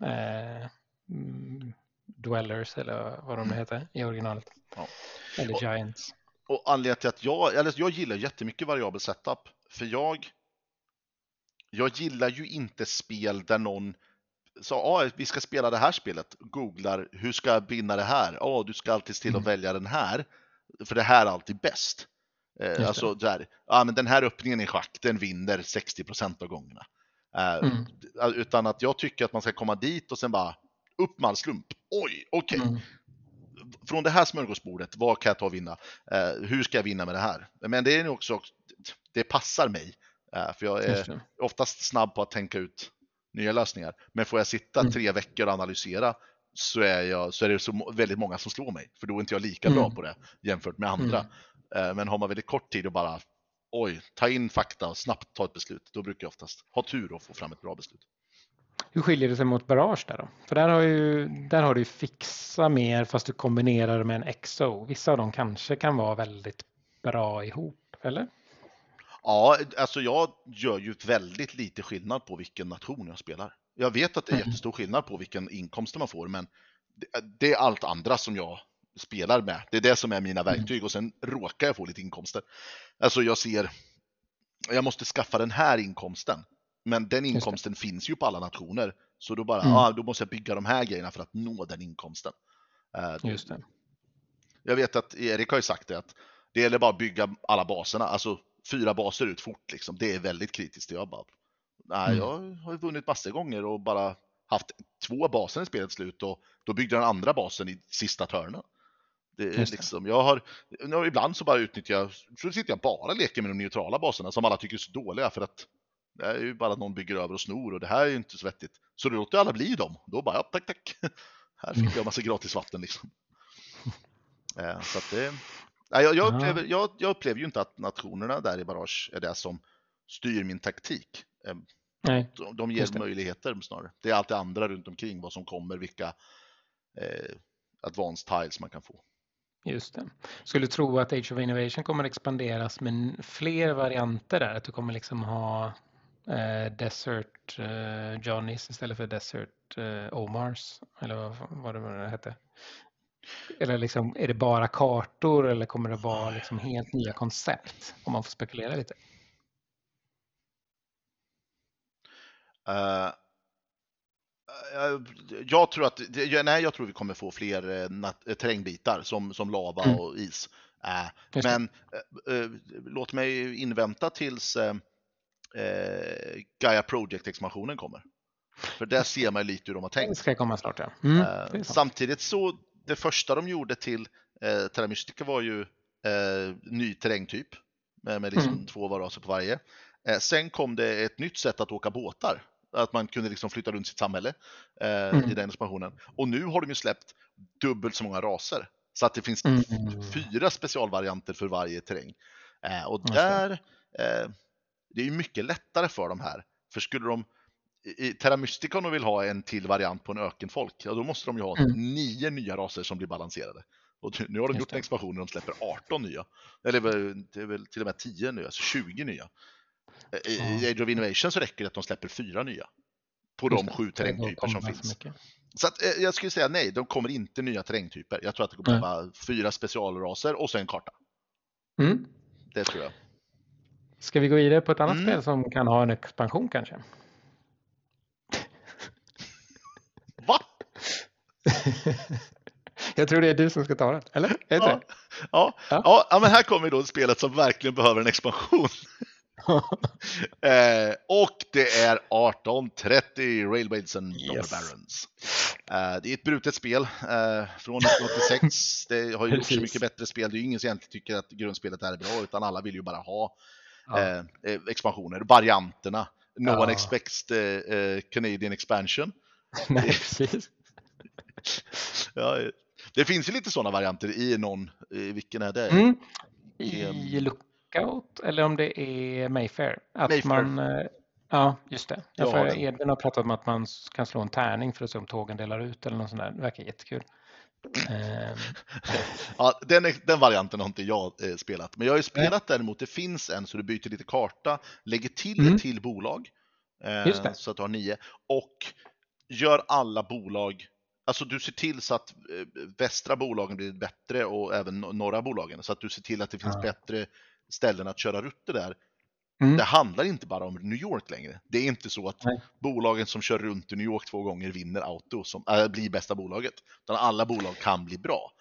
S4: eh, mm, Dwellers eller vad de nu heter i originalet.
S3: Ja.
S4: Eller
S3: Och-
S4: Giants.
S3: Och anledningen till att jag, eller jag gillar jättemycket variabel setup, för jag, jag gillar ju inte spel där någon sa ah, vi ska spela det här spelet, googlar hur ska jag vinna det här? Ja, du ska alltid till att
S4: Mm.
S3: välja den här, för det här är alltid bäst. Eh, alltså där, ja men den här öppningen i schack, den vinner 60% av gångerna. Eh,
S4: Mm.
S3: Utan att jag tycker att man ska komma dit och sen bara upp med all slump. Oj, okej
S4: Mm.
S3: från det här smörgåsbordet, vad kan jag ta och vinna? Eh, hur ska jag vinna med det här? Men det är också, det passar mig. Eh, för jag är oftast snabb på att tänka ut nya lösningar. Men får jag sitta
S4: Mm.
S3: tre veckor och analysera så är, jag, så är det så väldigt många som slår mig. För då är inte jag lika bra
S4: Mm.
S3: på det jämfört med andra. Eh, men har man väldigt kort tid och bara oj, ta in fakta och snabbt ta ett beslut, då brukar jag oftast ha tur och få fram ett bra beslut.
S4: Hur skiljer det sig mot Barrage där då? För där har, ju, där har du fixa mer fast du kombinerar det med en XO. Vissa av dem kanske kan vara väldigt bra ihop, eller?
S3: Ja, alltså jag gör ju väldigt lite skillnad på vilken nation jag spelar. Jag vet att det är
S4: Mm.
S3: jättestor skillnad på vilken inkomster man får, men det, är allt andra som jag spelar med. Det är det som är mina
S4: Mm.
S3: verktyg och sen råkar jag få lite inkomster. Alltså jag ser, jag måste skaffa den här inkomsten. Men den inkomsten finns ju på alla nationer. Så då bara,
S4: Mm.
S3: ja, då måste jag bygga de här grejerna för att nå den inkomsten. Eh,
S4: Just det.
S3: Jag vet att Erik har ju sagt det att det gäller bara att bygga alla baserna, alltså fyra baser ut fort liksom. Det är väldigt kritiskt. Jag bara, nej,
S4: Mm.
S3: jag har ju vunnit massor gånger och bara haft två baser i spelet slut och då byggde den andra basen i sista törnen. Det är
S4: Just
S3: liksom, jag har, ibland så bara utnyttjar jag, så sitter jag bara och leker med de neutrala baserna som alla tycker är så dåliga för att det är ju bara att någon bygger över och snor och det här är ju inte så vettigt. Så då låter alla bli dem. Då bara, ja tack tack. Här fick jag massa gratis vatten liksom. Eh, Så att det, nej, jag, jag,
S4: Ja.
S3: upplever, jag, jag upplever ju inte att nationerna där i Barrage är det som styr min taktik. Eh,
S4: Nej,
S3: De, de ger möjligheter snarare. Det är allt det andra runt omkring, vad som kommer, vilka eh, advanced tiles man kan få.
S4: just det. Skulle tro att Age of Innovation kommer expanderas med fler varianter där. Att du kommer liksom ha eh, Desert eh, Johnnies istället för Desert eh, Omars. Eller vad, vad det det hette. Eller liksom, är det bara kartor eller kommer det vara liksom helt nya koncept? Om man får spekulera lite.
S3: Eh, eh, jag tror att, det- nej, jag tror vi kommer få fler eh, nat- terrängbitar som, som lava
S4: Mm.
S3: och is.
S4: Det.
S3: men eh, låt mig invänta tills eh, Gaia Project-expansionen kommer. För där ser man lite hur de har
S4: Det
S3: tänkt.
S4: ska komma snart ja. Mm, det sant.
S3: samtidigt så, det första de gjorde till eh, Terra Mystica var ju ny terrängtyp med, med liksom
S4: Mm.
S3: två varaser på varje. Sen kom det ett nytt sätt att åka båtar, att man kunde liksom flytta runt sitt samhälle eh,
S4: Mm.
S3: i den expansionen. Och nu har de ju släppt dubbelt så många raser, så att det finns
S4: Mm.
S3: fyra specialvarianter för varje terräng. Eh, och där, eh, det är ju mycket lättare för de här, för skulle de i Terra Mystica om de vill ha en till variant på en ökenfolk, ja då måste de ju ha
S4: Mm.
S3: nio nya raser som blir balanserade. Och nu har de
S4: Just
S3: gjort
S4: det.
S3: en expansion där de släpper 18 nya. Eller väl- det är väl till och med 10 nu, alltså 20 nya. I. Age of Innovation så räcker det att de släpper fyra nya. På de sju terrängtyper som finns. Så att, eh, jag skulle säga nej, de kommer inte nya terrängtyper. Jag tror att det kommer vara fyra specialraser och så en karta.
S4: Mm.
S3: Det tror jag.
S4: Ska vi gå vidare på ett annat
S3: Mm.
S4: spel som kan ha en expansion kanske?
S3: Va?
S4: Jag tror det är du som ska ta den, eller? Är det
S3: Ja, Ja.
S4: ja.
S3: ja, men här kommer då spelet som verkligen behöver en expansion. Eh, och det är 1830 Railways and
S4: Yes.
S3: Barons. Eh, det är ett brutet spel eh, från 1986. Det har ju gjorts så mycket bättre spel. Det är ju ingen som egentligen tycker att grundspelet är bra, utan alla vill ju bara ha
S4: Ja.
S3: eh, eh, expansioner, varianterna. No
S4: Ja.
S3: one expects the eh, Canadian expansion.
S4: Nej, precis.
S3: Ja, det finns ju lite sådana varianter i någon, i vilken är det?
S4: Mm. I Lookout eller om det är Mayfair. Att
S3: Mayfair.
S4: Man, eh, ja, just det. Ja,
S3: Jag har.
S4: Edvin har pratat om att man kan slå en tärning för att se om tågen delar ut eller något sånt där. Det verkar jättekul. Ehm,
S3: Ja, den, den varianten har inte jag eh, spelat, men jag har ju spelat däremot, det finns en så du byter lite karta, lägger till
S4: Mm.
S3: ett till bolag, eh,
S4: Just det.
S3: så att du har nio, och gör alla bolag, alltså du ser till så att eh, västra bolagen blir bättre och även no- norra bolagen, så att du ser till att det finns
S4: Ja.
S3: bättre ställen att köra rutter där.
S4: Mm.
S3: Det handlar inte bara om New York längre. Det är inte så att
S4: Nej.
S3: bolagen som kör runt i New York två gånger vinner auto, som äh, blir bästa bolaget. Utan alla bolag kan bli bra.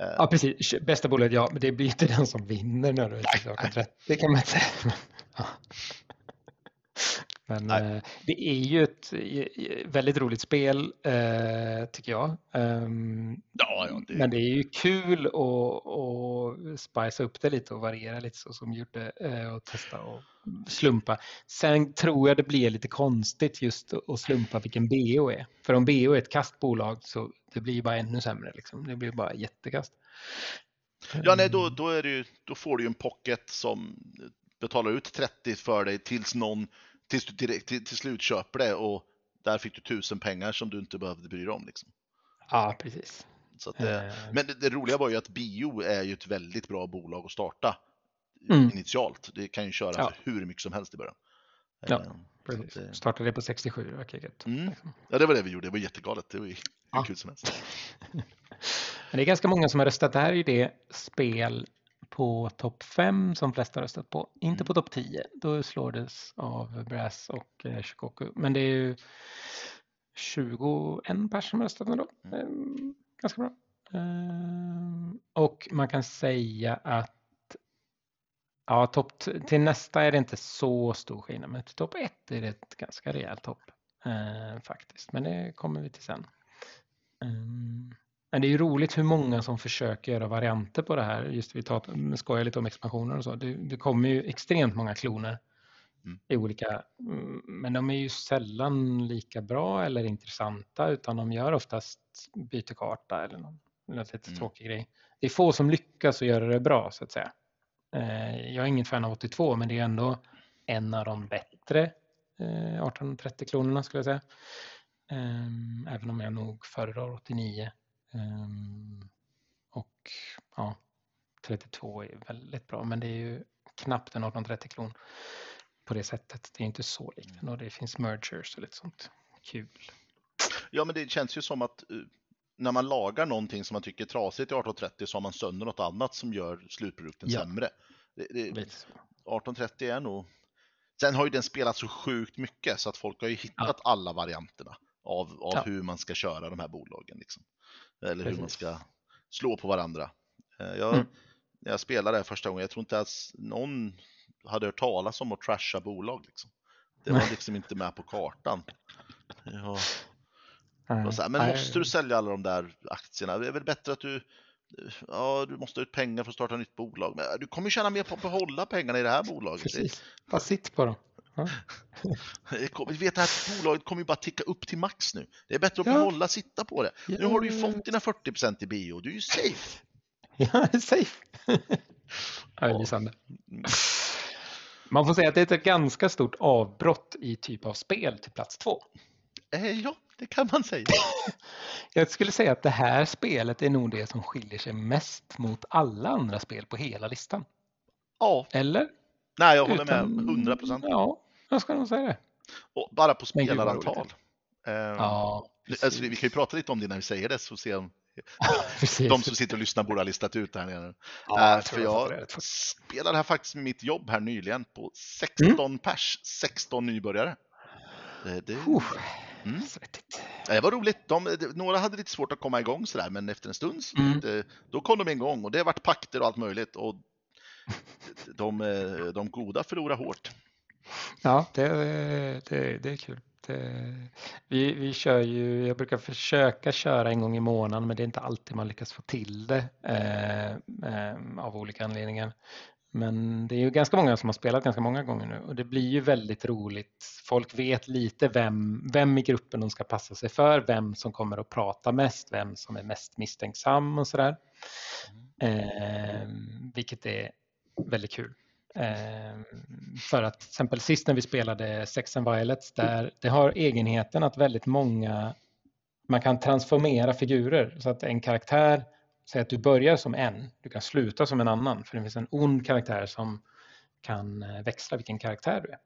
S3: Eh,
S4: Ja, precis. Bästa bolaget, ja, men det blir inte den som vinner nödvändigtvis.
S3: Nej,
S4: 1830, Det kan man inte säga. Ja. Men
S3: Nej.
S4: eh, det är ju ett eh, väldigt roligt spel, eh, tycker jag. Ehm,
S3: Ja, ja, det-
S4: Men det är ju kul att, att spicea upp det lite och variera lite så som gjorde eh, och testa och slumpa. Sen tror jag det blir lite konstigt just att slumpa vilken BO är. För om BO är ett kastbolag så det blir ju bara ännu sämre. Liksom. Det blir bara jättekast.
S3: Ja, nej, då, då, är det ju, då får du ju en pocket som betalar ut 30 för dig tills någon, tills du direkt, till, till slut köper det och där fick du tusen pengar som du inte behövde bry dig om. Liksom.
S4: Ja, precis.
S3: Det,
S4: Eh.
S3: Men det, det roliga var ju att Bio är ju ett väldigt bra bolag att starta
S4: Mm.
S3: initialt. Det kan ju köra
S4: Ja.
S3: för hur mycket som helst i början.
S4: Ja,
S3: Eh,
S4: Precis.
S3: Det-
S4: Startade det på 67, det verkar gött.
S3: Mm.
S4: Liksom.
S3: Ja, det var det vi gjorde. Det var jättegalet. Det var ju hur
S4: Ja.
S3: kul som helst.
S4: Men det är ganska många som har röstat. Det här är ju det spel på topp 5 som flesta röstat på, inte på topp 10. Då slår det av Brass och eh, Shikoku. Men det är ju 21 personer som röstat ändå. Eh, ganska bra. Eh, och man kan säga att ja, topp till nästa är det inte så stor skillnad, men till topp 1 är det ett ganska rejält hopp eh, faktiskt. Men det kommer vi till sen. Um, men det är ju roligt hur många som försöker göra varianter på det här. Just vi tar, skojar lite om expansioner och så. Det, det kommer ju extremt många kloner mm. i olika, mm, men de är ju sällan lika bra eller intressanta utan de gör oftast byter karta eller någon, lite mm. tråkig grej. Det är få som lyckas att göra det bra så att säga. Eh, jag är ingen fan av 82 men det är ändå en av de bättre 1830-klonerna eh, skulle jag säga. Ehm, även om jag nog föredrar 89. Ehm, och ja, 32 är väldigt bra, men det är ju knappt en 1830-klon på det sättet. Det är inte så likt och det finns mergers och lite sånt kul.
S3: Ja, men det känns ju som att uh, när man lagar någonting som man tycker är trasigt i 1830 så har man sönder något annat som gör slutprodukten ja. sämre. Det, det, 1830 är nog... Sen har ju den spelat så sjukt mycket så att folk har ju hittat ja. alla varianterna av, av ja. hur man ska köra de här bolagen. Liksom. Eller Precis. hur man ska slå på varandra. Eh, jag, mm. När jag spelade det första gången, jag tror inte ens någon hade hört talas om att trasha bolag. Liksom. Det var liksom inte med på kartan. Ja. Här, men måste du sälja alla de där aktierna? Det är väl bättre att du Ja, du måste ha ut pengar för att starta ett nytt bolag. Men du kommer tjäna mer på att behålla pengarna i det här bolaget.
S4: Precis. Bara sitt på dem. Ja.
S3: Vi vet att bolaget kommer ju bara ticka upp till max nu. Det är bättre att ja. behålla, sitta på det. Ja. Nu har du ju fått dina 40% i bio, du är ju safe.
S4: Ja, safe. ja, lysande. Man får säga att det är ett ganska stort avbrott i typ av spel till plats två.
S3: Eh, ja, det kan man säga.
S4: Jag skulle säga att det här spelet är nog det som skiljer sig mest mot alla andra spel på hela listan.
S3: Ja.
S4: Eller?
S3: Nej, jag håller Utan, med 100 procent.
S4: Ja, jag ska nog säga det.
S3: Och bara på spelarantal. Eh, ja, alltså, vi kan ju prata lite om det när vi säger det, så se om de som sitter och lyssnar borde ha listat ut det här nere. Ja, uh, för jag, jag spelade här faktiskt mitt jobb här nyligen på 16 mm. pers, 16 nybörjare. Det, det, mm. Det var roligt. De, några hade lite svårt att komma igång sådär, men efter en stund mm. det, då kom de igång och det vart pakter och allt möjligt. Och de, de goda förlorar hårt.
S4: Ja, det, det, det är kul. Det, vi, vi kör ju, jag brukar försöka köra en gång i månaden men det är inte alltid man lyckas få till det eh, eh, av olika anledningar. Men det är ju ganska många som har spelat ganska många gånger nu och det blir ju väldigt roligt. Folk vet lite vem, vem i gruppen de ska passa sig för, vem som kommer att prata mest, vem som är mest misstänksam och sådär. Mm. Eh, vilket är väldigt kul. Eh, för att till exempel sist när vi spelade Sex and Violets, där det har egenheten att väldigt många, man kan transformera figurer så att en karaktär, säg att du börjar som en, du kan sluta som en annan, för det finns en ond karaktär som kan eh, växla vilken karaktär du är.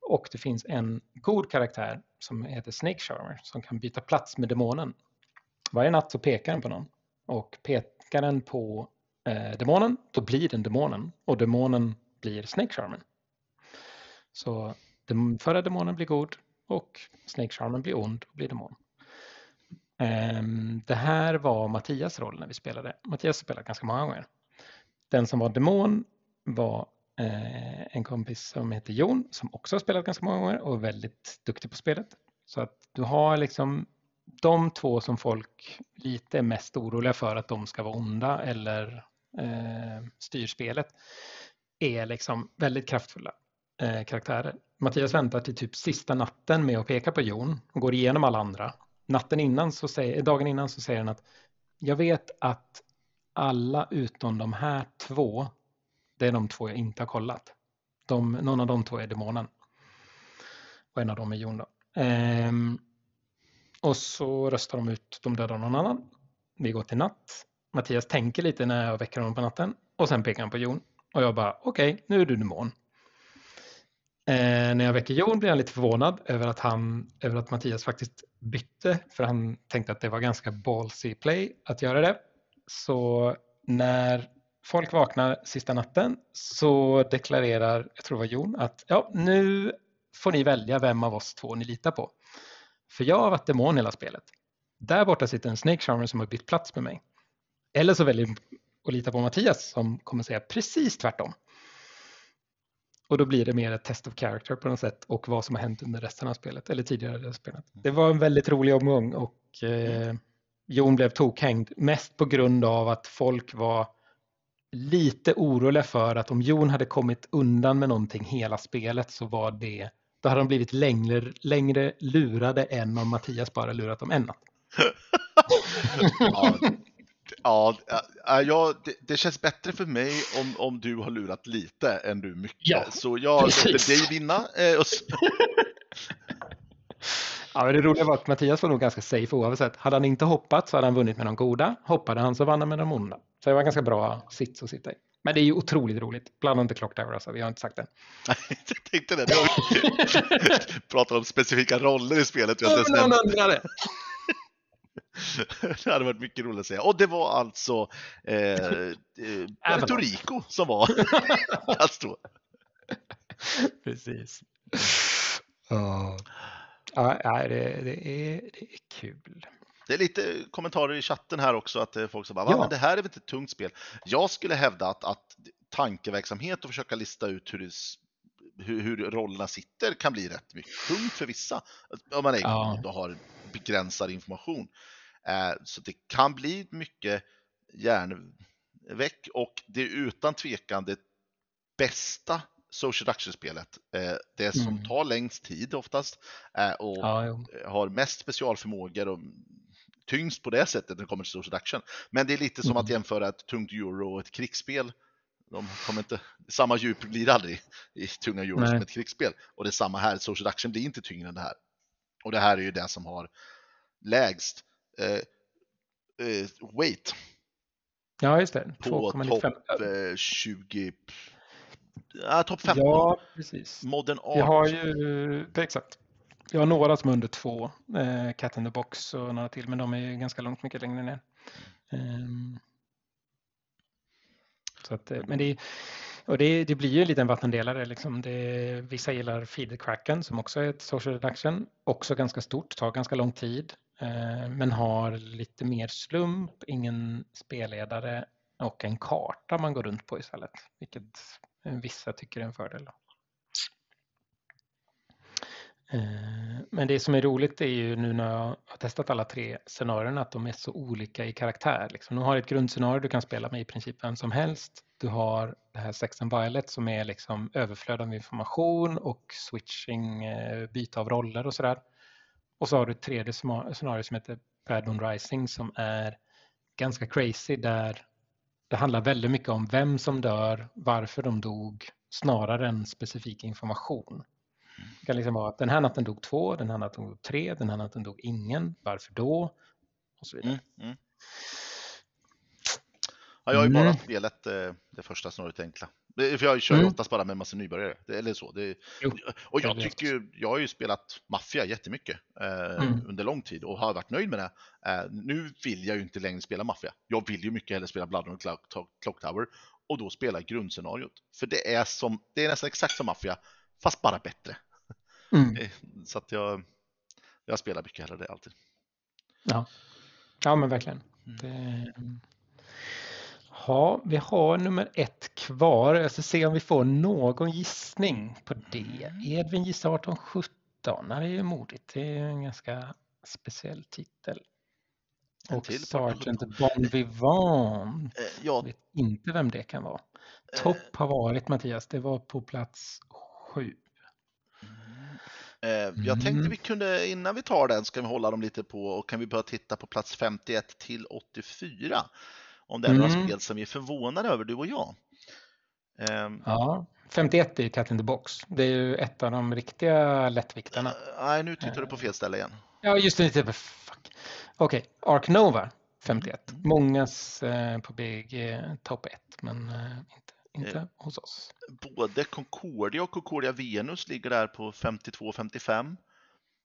S4: Och det finns en god karaktär som heter Snake Charmer som kan byta plats med demonen. Varje natt så pekar den på någon och pekar den på eh, demonen, då blir den demonen och demonen blir Snake Charmen. Så den förra demonen blir god och Snake Charmen blir ond och blir demon. Ehm, det här var Mattias roll när vi spelade. Mattias har spelat ganska många gånger. Den som var demon var eh, en kompis som heter Jon som också har spelat ganska många gånger och är väldigt duktig på spelet. Så att du har liksom de två som folk lite är mest oroliga för att de ska vara onda eller eh, styrspelet är liksom väldigt kraftfulla eh, karaktärer. Mattias väntar till typ sista natten med att peka på Jon och går igenom alla andra. Natten innan så säger, dagen innan så säger han att jag vet att alla utom de här två, det är de två jag inte har kollat. De, någon av de två är demonen. Och en av dem är Jon då. Ehm, och så röstar de ut, de dödar någon annan. Vi går till natt. Mattias tänker lite när jag väcker honom på natten och sen pekar han på Jon. Och jag bara, okej, okay, nu är du demon. Eh, när jag väcker Jon blir han lite förvånad över att, han, över att Mattias faktiskt bytte, för han tänkte att det var ganska ballsy play att göra det. Så när folk vaknar sista natten så deklarerar, jag tror det var Jon, att ja, nu får ni välja vem av oss två ni litar på. För jag har varit demon hela spelet. Där borta sitter en Snake Charmer som har bytt plats med mig. Eller så väljer att lita på Mattias som kommer säga precis tvärtom. Och då blir det mer ett test of character på något sätt och vad som har hänt under resten av spelet eller tidigare spelet. Det var en väldigt rolig omgång och eh, Jon blev tokhängd mest på grund av att folk var lite oroliga för att om Jon hade kommit undan med någonting hela spelet så var det då hade de blivit längre, längre lurade än om Mattias bara lurat dem en natt.
S3: ja, ja, ja det, det, känns bättre för mig om, om du har lurat lite än du mycket. Ja, så jag låter dig vinna. Eh,
S4: Ja, det roliga var att Mattias var nog ganska safe oavsett. Hade han inte hoppat så hade han vunnit med de goda. Hoppade han så vann han med de onda. Så det var en ganska bra sits att sitta i. Men det är ju otroligt roligt. Blanda inte Clock Tower alltså, vi har inte sagt det.
S3: jag tänkte det. Vi pratar om specifika roller i spelet.
S4: Jag inte någon undrade.
S3: det hade varit mycket roligt att säga. Och det var alltså eh, eh, Puerto Rico som var alltså.
S4: Precis. Oh. Ja, det, det, är, det är kul.
S3: Det är lite kommentarer i chatten här också, att folk som bara, ja. men det här är väl inte ett tungt spel. Jag skulle hävda att, att tankeverksamhet och försöka lista ut hur, det, hur, hur rollerna sitter kan bli rätt mycket tungt för vissa. Om man är, ja. har begränsad information. Eh, så det kan bli mycket hjärnväck och det är utan tvekan det bästa social deduction-spelet. Eh, det som mm. tar längst tid oftast eh, och ja, har mest specialförmågor och tyngst på det sättet när det kommer till social deduction. Men det är lite som mm. att jämföra ett tungt euro och ett krigsspel. De kommer inte, samma djup blir det aldrig i tunga euro Nej. som ett krigsspel. Och det är samma här, social deduction blir inte tyngre än det här. Och det här är ju det som har lägst weight.
S4: Ja, just det.
S3: På topp 20 Ja, topp 15.
S4: Ja, precis.
S3: Modern Art.
S4: Vi har ju, exakt. Vi har några som är under två, eh, Cat in the Box och några till, men de är ju ganska långt mycket längre ner. Um, så att, eh, men det, och det, det blir ju en liten vattendelare. Liksom. Det, vissa gillar Feed the Kraken som också är ett social reduction, också ganska stort, tar ganska lång tid, eh, Eh, men har lite mer slump, ingen spelledare och en karta man går runt på istället, vilket vissa tycker är en fördel. Eh, men det som är roligt är ju nu när jag har testat alla tre scenarierna att de är så olika i karaktär. Liksom. Du har ett grundscenario du kan spela med i princip vem som helst. Du har det här Sex and Violet som är liksom överflöd av information och switching, eh, byte av roller och sådär. Och så har du ett tredje scenario som heter Bad Rising som är ganska crazy där det handlar väldigt mycket om vem som dör, varför de dog, snarare än specifik information. Det kan liksom vara att den här natten dog två, den här natten dog tre, den här natten dog ingen, varför då? Och så vidare. Mm, mm.
S3: Ja, jag har ju bara mm. spelat eh, det första scenariot enkla. För jag kör ju mm. oftast bara med en massa nybörjare. Eller så. Det, och jag tycker ju, jag har ju spelat maffia jättemycket eh, mm. under lång tid och har varit nöjd med det. Eh, nu vill jag ju inte längre spela maffia. Jag vill ju mycket hellre spela Blood och Clock Tower och då spela grundscenariot. För det är, som, det är nästan exakt som maffia, fast bara bättre. Mm. Eh, så att jag, jag spelar mycket hellre det alltid.
S4: Ja, ja men verkligen. Mm. Det, Ja, vi har nummer ett kvar. Jag ska se om vi får någon gissning på det. Mm. Edvin gissar 1817. Det är ju modigt. Det är en ganska speciell titel. Och Sergeant Bon Vivant. Eh, jag vet inte vem det kan vara. Eh. Topp har varit Mattias. Det var på plats sju.
S3: Mm. Jag tänkte mm. vi kunde, innan vi tar den, ska vi hålla dem lite på och kan vi börja titta på plats 51 till 84 om det är några mm. spel som vi är förvånade över, du och jag.
S4: Um, ja, 51 är Cat in the Box. Det är ju ett av de riktiga lättviktarna. Uh,
S3: nej, nu tittar du på fel ställe igen.
S4: Ja, just det. Fuck. Okej, okay. Ark Nova 51. Mm. Mångas eh, på eh, topp 1, men eh, inte, inte eh, hos oss.
S3: Både Concordia och Concordia Venus ligger där på 52-55.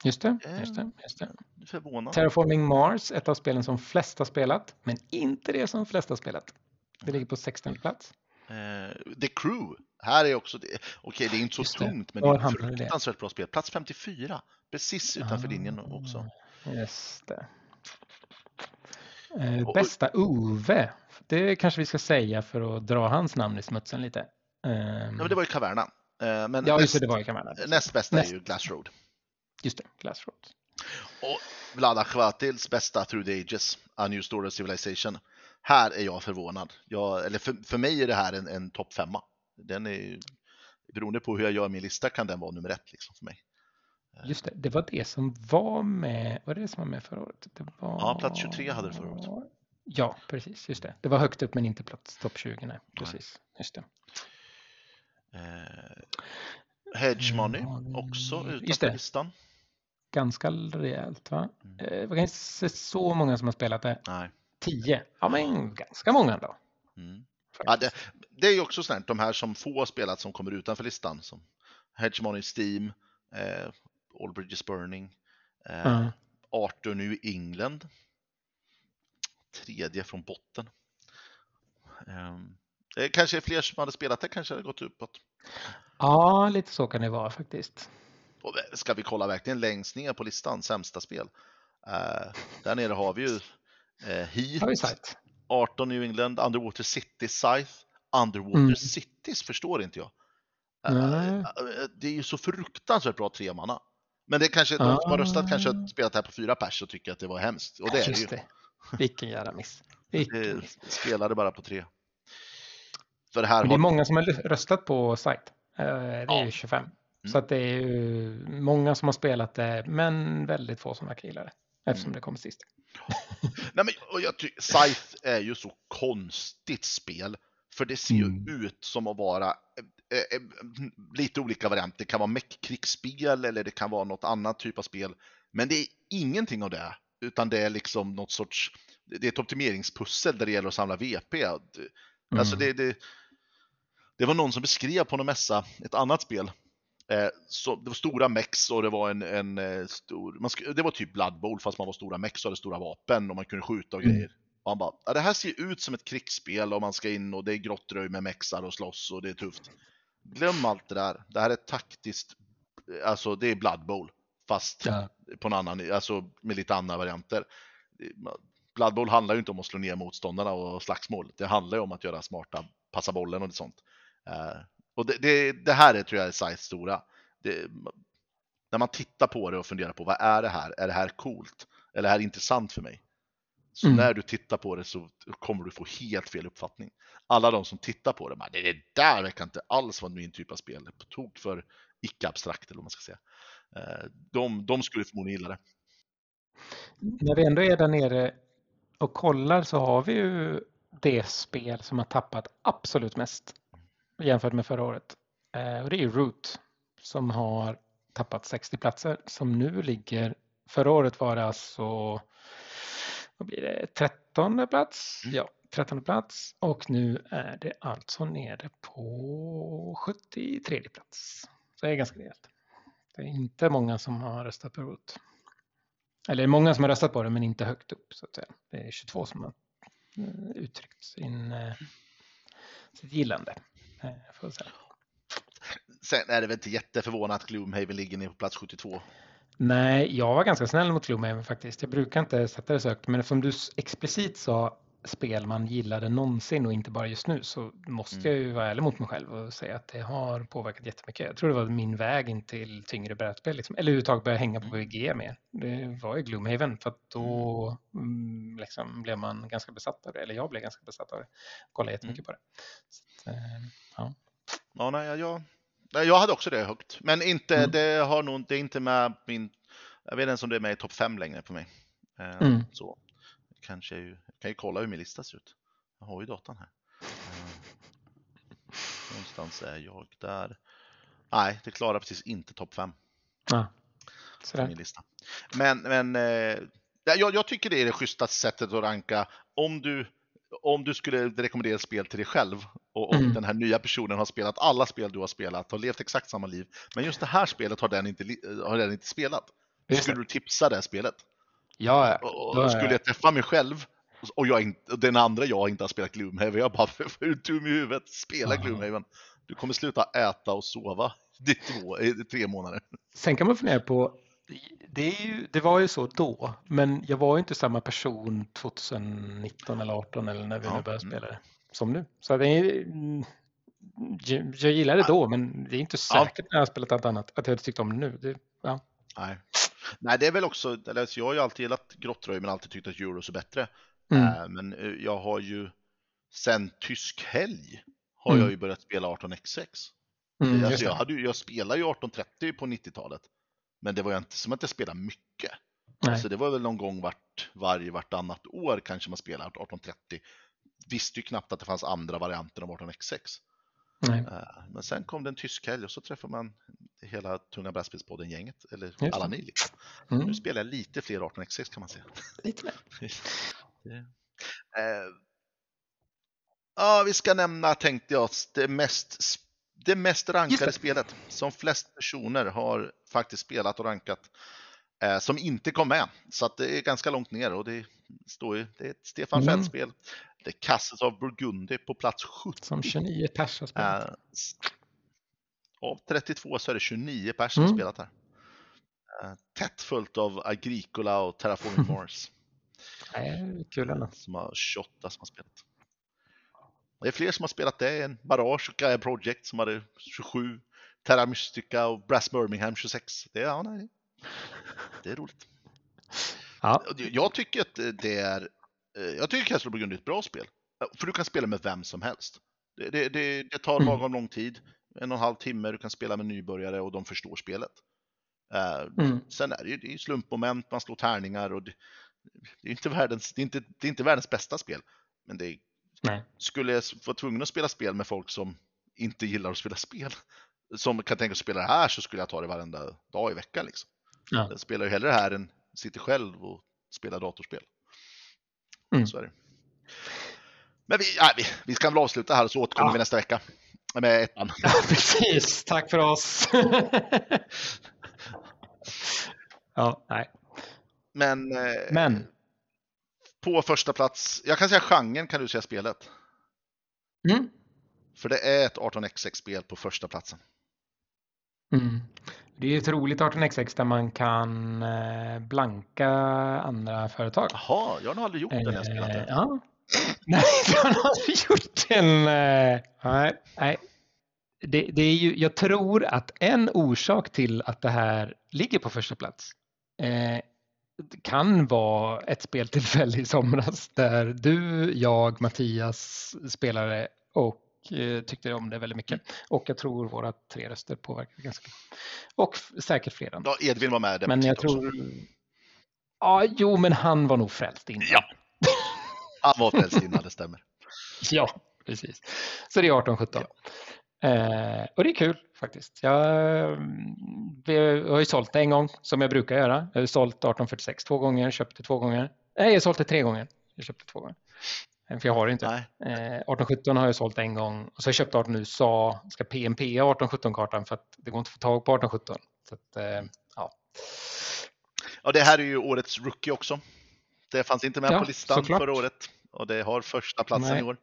S4: Just det, just det. Just det.
S3: Förvånande.
S4: Terraforming Mars, ett av spelen som flest har spelat, men inte det som flest har spelat. Det ligger på 16 plats.
S3: Eh, The Crew, här är också, det- okej det är inte så
S4: Just det.
S3: tungt men
S4: Var
S3: det är ett
S4: det?
S3: fruktansvärt bra spel. Plats 54, precis utanför
S4: Ah.
S3: linjen också.
S4: Just det. Eh,
S3: Och-
S4: bästa Ove, det kanske vi ska säga för att dra hans namn i smutsen lite. Ehm,
S3: Ja, men det var ju Caverna. Eh, men
S4: ja, just
S3: näst,
S4: det, det var ju kameran.
S3: näst bästa
S4: Näst.
S3: är ju Glass Road.
S4: Just det, Glassroads.
S3: Och Vlada Chvatils bästa Through the Ages, A New Story of Civilization. Här är jag förvånad. Jag, eller för, för mig är det här en, en topp femma. Den är, beroende på hur jag gör min lista kan den vara nummer ett liksom för mig.
S4: Just det, det var det som var med, var det som var med förra året? Det var...
S3: Ja, plats 23 hade det förra året.
S4: Ja, precis, just det. Det var högt upp men inte plats topp 20, nej, precis. Just det.
S3: Eh, Hedge Money också utanför listan.
S4: Ganska rejält, va?
S3: Mm.
S4: Eh, Det var inte så många som har spelat det.
S3: Nej.
S4: 10, ja men ganska många då.
S3: Mm. Ja, det, det är ju också sånt de här som få har spelat som kommer utanför listan. Som Hedge Money Steam, eh, All Bridges Burning, eh,
S4: Ja.
S3: Arthur New England. Tredje från botten. Det kanske är fler som hade spelat det, kanske hade gått uppåt.
S4: Ja, lite så kan det vara faktiskt.
S3: Och ska vi kolla verkligen längst ner på listan, sämsta spel. Eh, där nere har vi ju
S4: vi
S3: Heat,
S4: sagt.
S3: 18 New England, Underwater City, Scythe. Underwater
S4: Mm.
S3: Cities förstår inte jag. Eh, Det är ju så fruktansvärt bra tremanna. Men det är kanske, de som har röstat kanske har
S4: Ah.
S3: spelat här på fyra pers och tycker att det var hemskt. Och det är det ju.
S4: Det. Vilken jävla miss. Vilken miss.
S3: spelade bara på tre. För här
S4: Men det är
S3: har...
S4: många som har röstat på sajt. Det är
S3: Ja.
S4: ju 25. Så
S3: Mm.
S4: att det är ju många som har spelat det, men väldigt få som verkar gilla det. Eftersom
S3: Mm.
S4: det kom sist.
S3: Nej, men, och jag tycker, Scythe är ju så konstigt spel. För det ser ju
S4: Mm.
S3: ut som att vara eh, eh, lite olika varianter. Det kan vara mech-krigsspel eller det kan vara något annat typ av spel. Men det är ingenting av det. Utan det är liksom något sorts, det är ett optimeringspussel där det gäller att samla VP. Alltså
S4: Mm.
S3: det, det, det var någon som beskrev på någon mässa ett annat spel. Eh, så, det var stora mex och det var en, en eh, stor, man det var typ Blood Bowl fast man var stora mex och hade stora vapen och man kunde skjuta och
S4: Mm.
S3: grejer. Och han bara, ja, det här ser ut som ett krigsspel och man ska in och det är grottröj med mexar och slåss och det är tufft. Glöm allt det där. Det här är taktiskt, alltså det är Blood Bowl fast
S4: Ja.
S3: på en annan, alltså med lite andra varianter. Blood Bowl handlar ju inte om att slå ner motståndarna och slagsmål. Det handlar ju om att göra smarta, passa bollen och sånt. Och det, det, det här är tror jag är Scythes stora. Det, när man tittar på det och funderar på vad är det här? Är det här coolt? Eller är det här intressant för mig? Så
S4: Mm.
S3: när du tittar på det så kommer du få helt fel uppfattning. Alla de som tittar på det, bara, det där verkar inte alls vara min typ av spel. På tok för icke-abstrakt eller vad man ska säga. Eh, de, de skulle förmodligen gilla det.
S4: När vi ändå är där nere och kollar så har vi ju det spel som har tappat absolut mest jämfört med förra året. Eh, och det är Root som har tappat 60 platser som nu ligger, förra året var det alltså, vad blir det, 13 plats?
S3: Mm.
S4: Ja, 13 plats och nu är det alltså nere på 73 plats. Så det är ganska rejält. Det är inte många som har röstat på Root. Eller många som har röstat på det men inte högt upp så att säga. Det är 22 som har eh, uttryckt sin, eh, sitt gillande. Får säga.
S3: Sen är det väl inte jätteförvånat att Gloomhaven ligger ner på plats 72.
S4: Nej, jag var ganska snäll mot Gloomhaven faktiskt. Jag brukar inte sätta det så högt, men eftersom du explicit sa spel man gillade någonsin och inte bara just nu så måste
S3: Mm.
S4: jag ju vara ärlig mot mig själv och säga att det har påverkat jättemycket. Jag tror det var min väg in till tyngre brädspel, liksom. eller överhuvudtaget börja hänga på
S3: Mm.
S4: VG mer. Det var ju Gloomhaven för att då mm, liksom, blev man ganska besatt av det, eller jag blev ganska besatt av det. Kollade jättemycket på det. Så, eh,
S3: Ja, nej, jag- jag, nej, jag hade också det högt. Men inte,
S4: Mm.
S3: det, har nog, det är inte med min... Jag vet inte ens om det är med i topp 5 längre på mig. Eh,
S4: Mm.
S3: Så kanske ju, kan ju kolla hur min lista ser ut. Jag har ju datan här. Eh, någonstans är jag där. Nej, det klarar precis inte topp 5
S4: ja.
S3: min lista. Men, men eh, ja, jag, jag tycker det är det schysstaste sättet att ranka. Om du, om du skulle rekommendera ett spel till dig själv och om
S4: Mm.
S3: den här nya personen har spelat alla spel du har spelat, har levt exakt samma liv, men just det här spelet har den inte, har den inte spelat. Skulle du tipsa det här spelet?
S4: Ja,
S3: Och, och skulle jag träffa mig själv Och jag inte, den andra jag inte har spelat Gloomhaven, jag bara, är du dum i huvudet? Spela
S4: Ja.
S3: Gloomhaven. Du kommer sluta äta och sova i, två, i tre månader.
S4: Sen kan man fundera på, det, är ju, det var ju så då, men jag var ju inte samma person 2019 eller 18 eller när vi
S3: Ja,
S4: nu började
S3: mm.
S4: spela det, som nu. Så det är, jag, jag gillade det då, men det är inte
S3: Ja.
S4: säkert när jag har spelat allt annat att jag tyckte om det nu. Det, ja.
S3: Nej. Nej, det är väl också, eller, jag har ju alltid gillat Grottröj men alltid tyckt att Euros är bättre.
S4: Mm.
S3: Eh, Men eh, jag har ju sen tysk helg har
S4: Mm.
S3: jag ju börjat spela 18xx.
S4: Mm, just
S3: alltså, jag, hade, jag spelade ju 1830 på 90-talet. Men det var ju inte som att jag spelade mycket.
S4: Nej.
S3: Alltså det var väl någon gång vart, varje vartannat år kanske man spelade 1830. Visste ju knappt att det fanns andra varianter av 18xx.
S4: Nej.
S3: Eh, Men sen kom det en tysk helg och så träffade man hela Tunga brädspelspodden-gänget, eller
S4: det.
S3: alla ni. Liksom.
S4: Mm.
S3: Nu spelar jag lite fler 18xx kan man säga.
S4: Lite mer.
S3: Det- Eh, Ja, vi ska nämna, tänkte jag, det mest, det mest rankade
S4: det.
S3: spelet som flest personer har faktiskt spelat och rankat eh, som inte kom med. Så att det är ganska långt ner och det står ju, det är ett Stefan
S4: Mm.
S3: Feld-spel. Det är Castles of Burgundy på plats 70.
S4: Som 29 pers har spelat.
S3: Eh, av 32 så är det 29 personer som
S4: Mm.
S3: spelat här. Eh, tätt fullt av Agricola och Terraforming Mars.
S4: Nej, kul ändå.
S3: som har 28 som har spelat. Det är fler som har spelat det än Barrage och Gaia Project som hade 27, Terra Mystica och Brass Birmingham 26. Det är, ja, nej, det är roligt.
S4: Ja,
S3: Jag tycker att det är, eh, jag tycker Castle of Burgundy är ett bra spel. För du kan spela med vem som helst. Det, det, det, det tar
S4: Mm.
S3: lagom lång tid, en och en halv timme, du kan spela med nybörjare och de förstår spelet. Eh,
S4: mm.
S3: Sen är det ju det är slumpmoment, man slår tärningar och det, är inte världens, det, är inte, det är inte världens bästa spel. Men det är,
S4: Nej.
S3: skulle jag vara tvungen att spela spel med folk som inte gillar att spela spel, som kan tänka sig att spela det här, så skulle jag ta det varenda dag i veckan. Liksom.
S4: Ja.
S3: Jag spelar ju hellre det här än sitter själv och spelar datorspel.
S4: Mm.
S3: Så är det. Men vi, ja, vi, vi ska väl avsluta här och så återkommer
S4: Ja.
S3: vi nästa vecka med ettan.
S4: Ja, precis. Tack för oss. ja, nej.
S3: Men, eh,
S4: Men,
S3: på första plats, jag kan säga genren kan du säga spelet.
S4: mm.
S3: För det är ett 18xx-spel på första platsen.
S4: Mm. Det är ett roligt 18xx där man kan eh, blanka andra företag.
S3: Jaha, jag har aldrig gjort det när jag spelat
S4: Eh,
S3: det.
S4: ja. Nej, jag har aldrig gjort en... Eh, nej, nej. Det, det är ju, jag tror att en orsak till att det här ligger på första plats eh, kan vara ett speltillfälle i somras där du, jag, Mattias spelade och eh, tyckte om det väldigt mycket. Och jag tror våra tre röster påverkade ganska mycket. Och säkert fler andra.
S3: Ja, Edvin var med.
S4: Men jag tror... Ja, jo, men han var nog frälst innan.
S3: Ja. Han var frälst innan, det stämmer.
S4: Ja, precis. Så det är 18-17. Eh, och det är kul faktiskt. Jag, mm, vi har ju sålt det en gång som jag brukar göra. Jag har sålt 1846 två gånger, köpt det två gånger. Nej, jag sålt det tre gånger. Jag köpte två gånger. Eh, För jag har det inte.
S3: Nej.
S4: Eh, 1817 har jag sålt en gång och så har jag köpt 18 USA. Ska PMP 1817-kartan för att det går inte att få tag på 1817. Så att, eh, ja.
S3: Ja, det här är ju årets rookie också. Det fanns inte med
S4: Ja,
S3: på listan
S4: såklart.
S3: förra året och det har första platsen
S4: Nej.
S3: i år.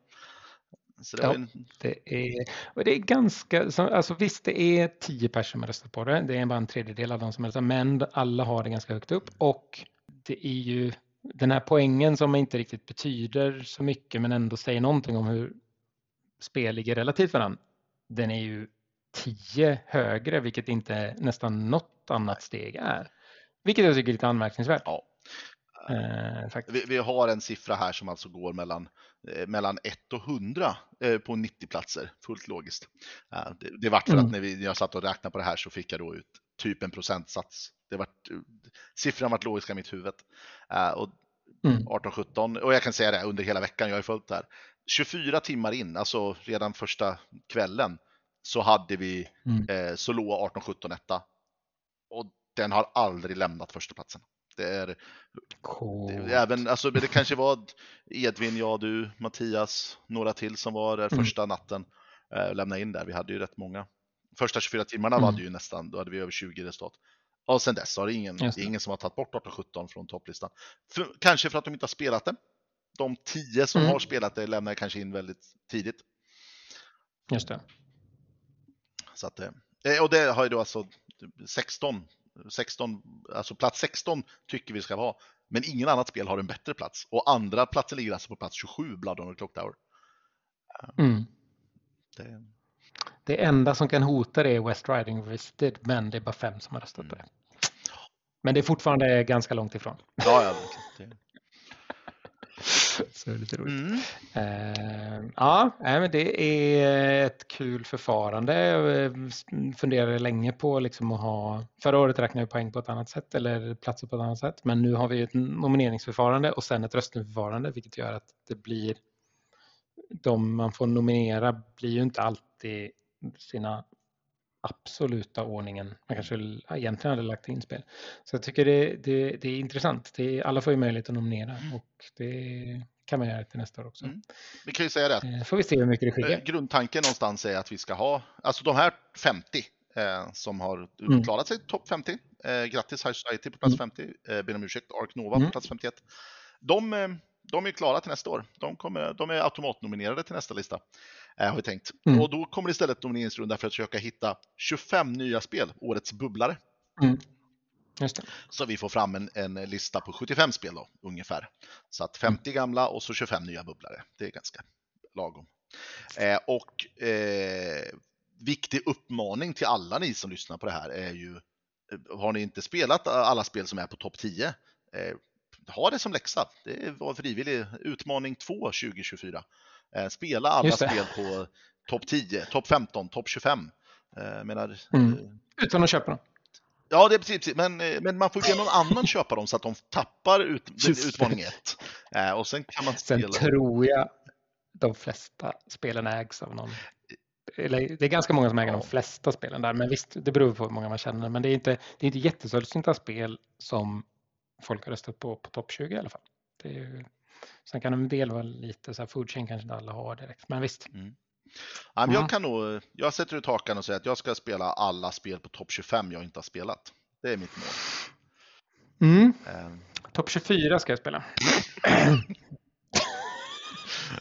S3: Det
S4: Ja.
S3: en,
S4: Det är, och det är ganska, så- alltså visst det är tio personer som har röstat på det, det är bara en tredjedel av de som har röstat, men alla har det ganska högt upp och det är ju den här poängen som inte riktigt betyder så mycket men ändå säger någonting om hur spel ligger relativt varandra. Den är ju tio högre, vilket inte nästan något annat steg är. Vilket jag tycker är lite anmärkningsvärt.
S3: ja.
S4: Eh,
S3: vi, vi har en siffra här som alltså går mellan, eh, mellan 1 och 100 eh, på 90 platser, fullt logiskt. Eh, det, det vart för
S4: Mm.
S3: att när, vi, när jag satt och räknade på det här så fick jag då ut typ en procentsats. Det vart, eh, siffran vart logiska i mitt huvud. Eh, och
S4: Mm.
S3: 18-17 och jag kan säga det under hela veckan, jag har följt det här. 24 timmar in, alltså redan första kvällen, så hade vi
S4: Mm.
S3: eh, Soloa 18-17 etta. Och den har aldrig lämnat första platsen. Det är, det,
S4: Coolt.
S3: även, alltså, det kanske var Edvin, jag, du, Mattias, några till som var där
S4: Mm.
S3: första natten. Eh, lämna in där, vi hade ju rätt många. Första 24 timmarna
S4: Mm.
S3: var det ju nästan, då hade vi över 20 resultat. Och sen dess har det ingen, det
S4: det.
S3: ingen som har tagit bort 18-17 från topplistan. För, kanske för att de inte har spelat det. De tio som
S4: Mm.
S3: har spelat det lämnar kanske in väldigt tidigt.
S4: Just det.
S3: Så att, eh, och det har ju då alltså 16, 16, alltså plats 16 tycker vi ska vara. Men ingen annat spel har en bättre plats. Och andra platsen ligger alltså på plats 27, Blood on the Clock Tower.
S4: Mm.
S3: Det,
S4: Det enda som kan hota det är West Riding Visited, men det är bara fem som har röstat på det. Men det är fortfarande ganska långt ifrån.
S3: ja, ja, det,
S4: Så det är lite roligt.
S3: mm.
S4: Eh, ja, men det är ett kul förfarande. Jag eh, funderade länge på liksom att ha, förra året räknade jag poäng på ett annat sätt eller platser på ett annat sätt. Men nu har vi ett nomineringsförfarande och sen ett röstningsförfarande vilket gör att det blir de man får nominera blir ju inte alltid sina absoluta ordningen. Man kanske egentligen hade lagt in spel. Så jag tycker det, det, det är intressant. Det är, alla får ju möjlighet att nominera och det kan man göra till nästa år också.
S3: Mm. Vi kan ju säga det
S4: Eh, Får vi se hur mycket det
S3: eh,
S4: skiljer.
S3: grundtanken någonstans är att vi ska ha, alltså de här 50 eh, som har
S4: Mm.
S3: klarat sig topp 50. Eh, grattis High Society på plats
S4: Mm.
S3: 50, eh, ber om ursäkt, Ark Nova
S4: Mm.
S3: på plats 51. De, eh, de är klara till nästa år. De, kommer, de är automatnominerade till nästa lista, eh, har vi tänkt.
S4: Mm.
S3: Och då kommer istället nomineringsrunda för att försöka hitta 25 nya spel, årets bubblare.
S4: Mm. Det.
S3: Så vi får fram en, en lista på 75 spel då, ungefär. Så att 50 gamla och så 25 nya bubblare. Det är ganska lagom. Eh, och eh, viktig uppmaning till alla ni som lyssnar på det här är ju, eh, har ni inte spelat alla spel som är på topp 10, eh, ha det som läxa. Det var frivillig utmaning 2 2024. Eh, spela alla spel på topp 10, topp 15, topp 25. Eh, menar,
S4: Mm.
S3: eh,
S4: Utan att köpa dem.
S3: Ja, det är precis, precis. Men, men man får be någon annan köpa dem så att de tappar ut, utmaning 1. Eh, och sen kan man
S4: Sen
S3: spela.
S4: tror jag de flesta spelen ägs av någon. Eller, det är ganska många som äger
S3: Ja.
S4: de flesta spelen där, men visst, det beror på hur många man känner. Men det är inte, det är inte jättesällsynta spel som folk har röstat på på topp 20 i alla fall. Det är ju, sen kan en del vara lite så här, food chain kanske inte alla har direkt, men visst.
S3: Ja, men
S4: Mm.
S3: jag kan nog, jag sätter ut hakan och säger att jag ska spela alla spel på topp 25 jag inte har spelat. Det är mitt mål.
S4: Mm.
S3: Eh,
S4: Topp 24 ska jag spela.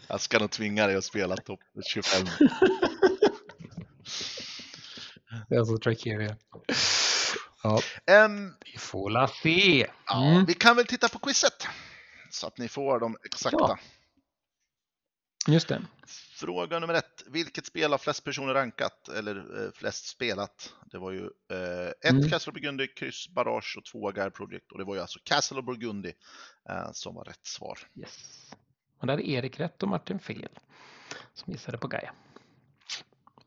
S3: Jag ska nog tvinga dig att spela topp 25.
S4: Det är alltså Triceria. Ja,
S3: Ehm,
S4: vi får la se.
S3: ja,
S4: Mm.
S3: Vi kan väl titta på quizet. Så att ni får de exakta.
S4: Ja. Just det.
S3: Fråga nummer ett. Vilket spel har flest personer rankat eller eh, flest spelat? Det var ju eh, ett
S4: Mm.
S3: Castle of Burgundy, kryss, Barrage och två Gaia Project. Och det var ju alltså Castle of Burgundy eh, som var rätt svar.
S4: Yes. Och där är Erik rätt och Martin fel. Som gissade på Gaia.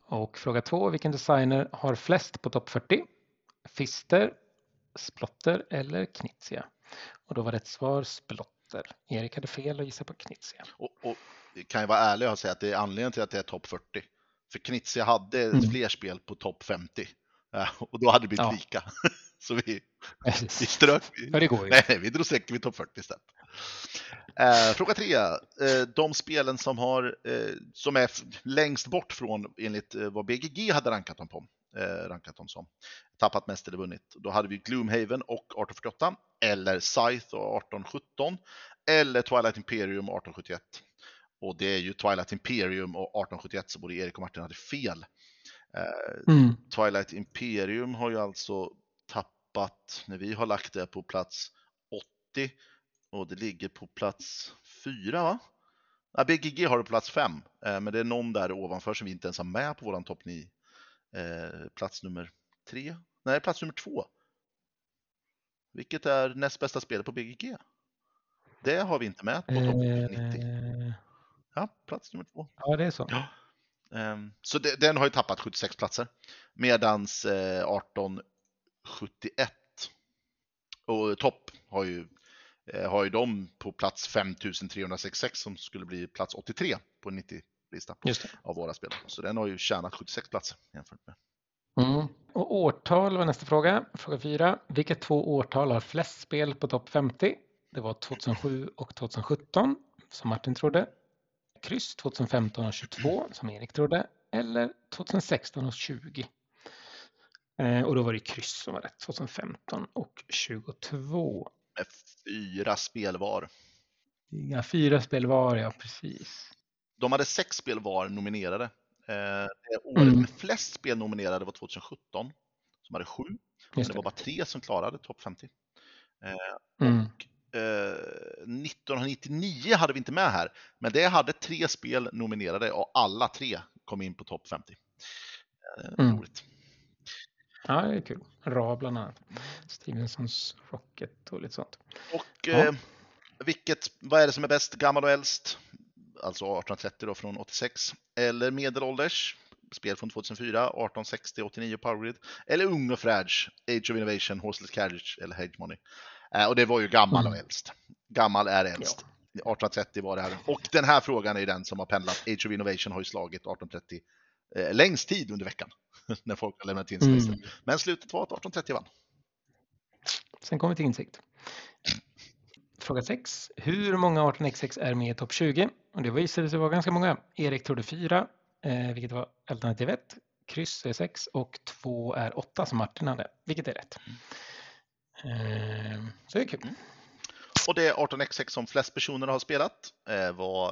S4: Och fråga två. Vilken designer har flest på topp 40? Fister, Splotter eller Knizia? Och då var rätt svar Splotter. Erik hade fel och gissade på Knizia.
S3: Och, och kan jag vara ärlig och säga att det är anledningen till att det är topp 40. För Knizia hade
S4: Mm.
S3: fler spel på topp 50. Eh, och då hade det blivit
S4: Ja.
S3: lika. Så vi, vi strök.
S4: Ja, det går ju.
S3: Nej, nej, vi drog streck vid topp 40 istället. Eh, fråga tre. Eh, de spelen som, har, eh, som är längst bort från enligt eh, vad BGG hade rankat dem, på, eh, rankat dem som. Tappat mest eller vunnit. Då hade vi Gloomhaven och 1848. Eller Scythe och 1817. Eller Twilight Imperium och 1871. Och det är ju Twilight Imperium och 1871 så både Erik och Martin hade fel. Eh,
S4: Mm.
S3: Twilight Imperium har ju alltså tappat, när vi har lagt det på plats 80 och det ligger på plats 4 va? Ja, BGG har det på plats 5, eh, men det är någon där ovanför som vi inte ens har med på våran topp 9. Eh, plats nummer 3? Nej, plats nummer 2. Vilket är näst bästa spelet på BGG? Det har vi inte med på topp 90.
S4: Eh,
S3: Ja, plats nummer 2.
S4: ja, det är så.
S3: Ja. Ehm, Så de- den har ju tappat 76 platser. Medans eh, 1871 och topp har ju, eh, har ju de på plats 5366 som skulle bli plats 83 på 90-lista
S4: Just det.
S3: av våra spel. Så den har ju tjänat 76 platser jämfört med.
S4: Mm. Och årtal var nästa fråga. Fråga fyra. Vilka två årtal har flest spel på topp 50? Det var 2007 och 2017 som Martin trodde. Kryss 2015 och 22 som Erik trodde. Eller 2016 och 20. Eh, och då var det kryss som var rätt. 2015 och 22.
S3: Med fyra spel var.
S4: Ja, fyra spel var, ja precis.
S3: De hade sex spel var nominerade. Eh, det året
S4: Mm.
S3: med flest spel nominerade var 2017, som hade sju. Men det var bara tre som klarade topp 50. Eh,
S4: Mm.
S3: eh, 1999 hade vi inte med här, men det hade tre spel nominerade och alla tre kom in på topp 50. Eh,
S4: Mm.
S3: Roligt.
S4: Ja, det är kul. Ra bland annat. Stevensons Rocket och lite sånt.
S3: Och
S4: Ja.
S3: eh, vilket, vad är det som är bäst, gammal och äldst? Alltså 1830 då från 86. Eller medelålders, spel från 2004, 1860, 89 Power Grid. Eller ung och fräsch, Age of Innovation, Horseless Carriage eller Hegemony. Eh, och det var ju gammal och
S4: Mm.
S3: äldst. Gammal är äldst. 1830 var det här. Och den här frågan är den som har pendlat. Age of Innovation har ju slagit 1830 eh, längst tid under veckan. när folk har lämnat in listor.
S4: Mm.
S3: Men slutet var att 1830 vann.
S4: Sen kommer vi till insikt. Fråga 6. Hur många 18xx är med i topp 20? Och det visade sig vara ganska många. Erik trodde 4, eh, vilket var alternativ 1. Kryss är 6 och 2 är 8 som Martin hade, vilket är rätt. Eh, så det är kul.
S3: Och det 18xx som flest personer har spelat eh, var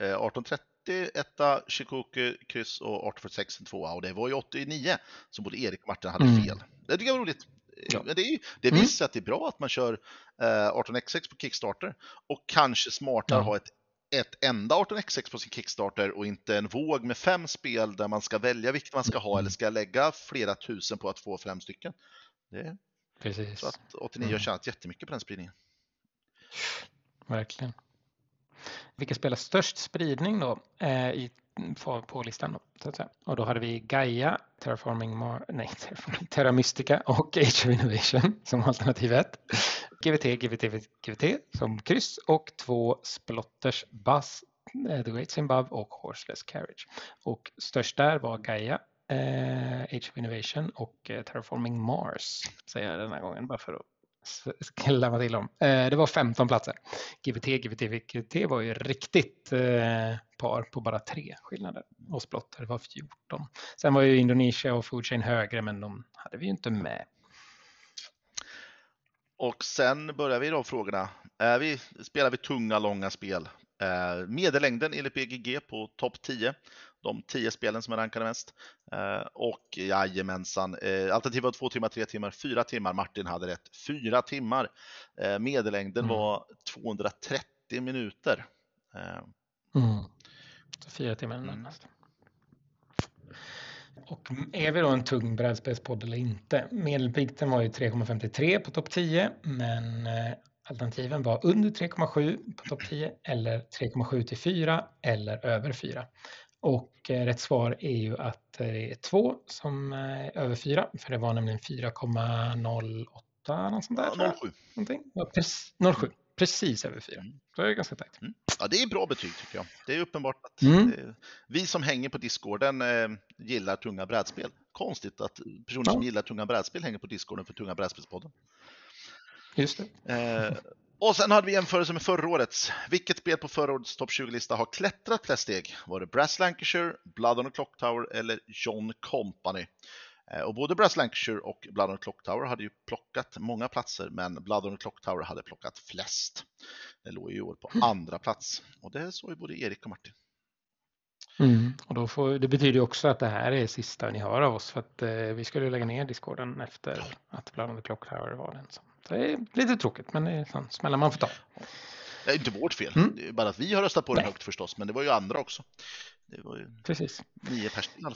S3: eh, 1830, etta, Shikoku, kryss och 1846 en tvåa. Och det var ju 89 som både Erik och Martin hade
S4: Mm.
S3: fel. Det tycker jag var roligt.
S4: Ja.
S3: Men Det, är, ju- det
S4: Mm.
S3: visar att det är bra att man kör eh, 18xx på Kickstarter och kanske smartare
S4: Ja.
S3: ha ett, ett enda 18xx på sin Kickstarter och inte en våg med fem spel där man ska välja vilket man ska ha eller ska lägga flera tusen på att få fem stycken. Det,
S4: Precis,
S3: så att 89 har
S4: Mm.
S3: tjänat jättemycket på den spridningen.
S4: verkligen. Vilka spelar störst spridning då eh, i, på, på listan? Då, så att säga. Och då hade vi Gaia, Terraforming Mar nej, Terra Mystica och Age of Innovation som alternativ 1. GVT, GVT, GVT som kryss och två Splotters Buzz, eh, The Great Zimbabwe och Horseless Carriage. Och störst där var Gaia, eh, Age of Innovation och eh, Terraforming Mars säger jag den här gången bara för att klämma till dem. Eh, det var 15 platser. GVT, GVT, GVT var ju riktigt eh, par på bara tre skillnader. Och Splotter var 14. Sen var ju Indonesia och Foodchain högre men de hade vi ju inte med.
S3: Och sen börjar vi då frågorna. Eh, vi spelar vi tunga, långa spel. Eh, medellängden enligt BGG på topp 10. De 10 spelen som är rankade mest. Eh, och jajamensan, eh, alternativ var 2 timmar, 3 timmar, 4 timmar. Martin hade rätt. 4 timmar. Eh, medellängden
S4: Mm.
S3: var 230 minuter. Eh,
S4: Mm. Så fyra timmar
S3: Mm.
S4: närmast. Och är vi då en tung brädspelspodd eller inte? Medelvikten var ju 3,53 på topp 10 men eh, alternativen var under 3,7 på topp 10 eller 3,7 till 4 eller över 4. Och eh, rätt svar är ju att det är två som är över 4 för det var nämligen 4,08 något sånt där. jag.
S3: 07.
S4: Någonting. Ja, precis, 07, precis över 4.
S3: Mm.
S4: Så det är ganska tajt.
S3: Ja, det är bra betyg tycker jag. Det är uppenbart att
S4: Mm.
S3: eh, vi som hänger på Discorden eh, gillar tunga brädspel. Konstigt att personer som
S4: Ja.
S3: gillar tunga brädspel hänger på Discorden för tunga brädspelspodden.
S4: Just det.
S3: Eh, och sen hade vi jämförelse med förra årets. Vilket spel på förra årets topp 20-lista har klättrat flest steg? Var det Brass Lancashire, Blood on the Clock Tower eller John Company? Eh, och både Brass Lancashire och Blood on Clock Tower hade ju plockat många platser, men Blood on Clock Tower hade plockat flest. Det låg ju i år på andra plats. Och det såg ju både Erik och Martin.
S4: Mm. Och då får, det betyder ju också att det här är sista ni hör av oss för att eh, vi skulle lägga ner Discorden efter att Blood on the Clock Tower var den. Så det är lite tråkigt men det är sån smällar man får ta.
S3: Det är inte vårt fel.
S4: Mm.
S3: Det är bara att vi har röstat på den
S4: Nej.
S3: högt förstås, men det var ju andra också. Det var ju
S4: Precis.
S3: nio pers till.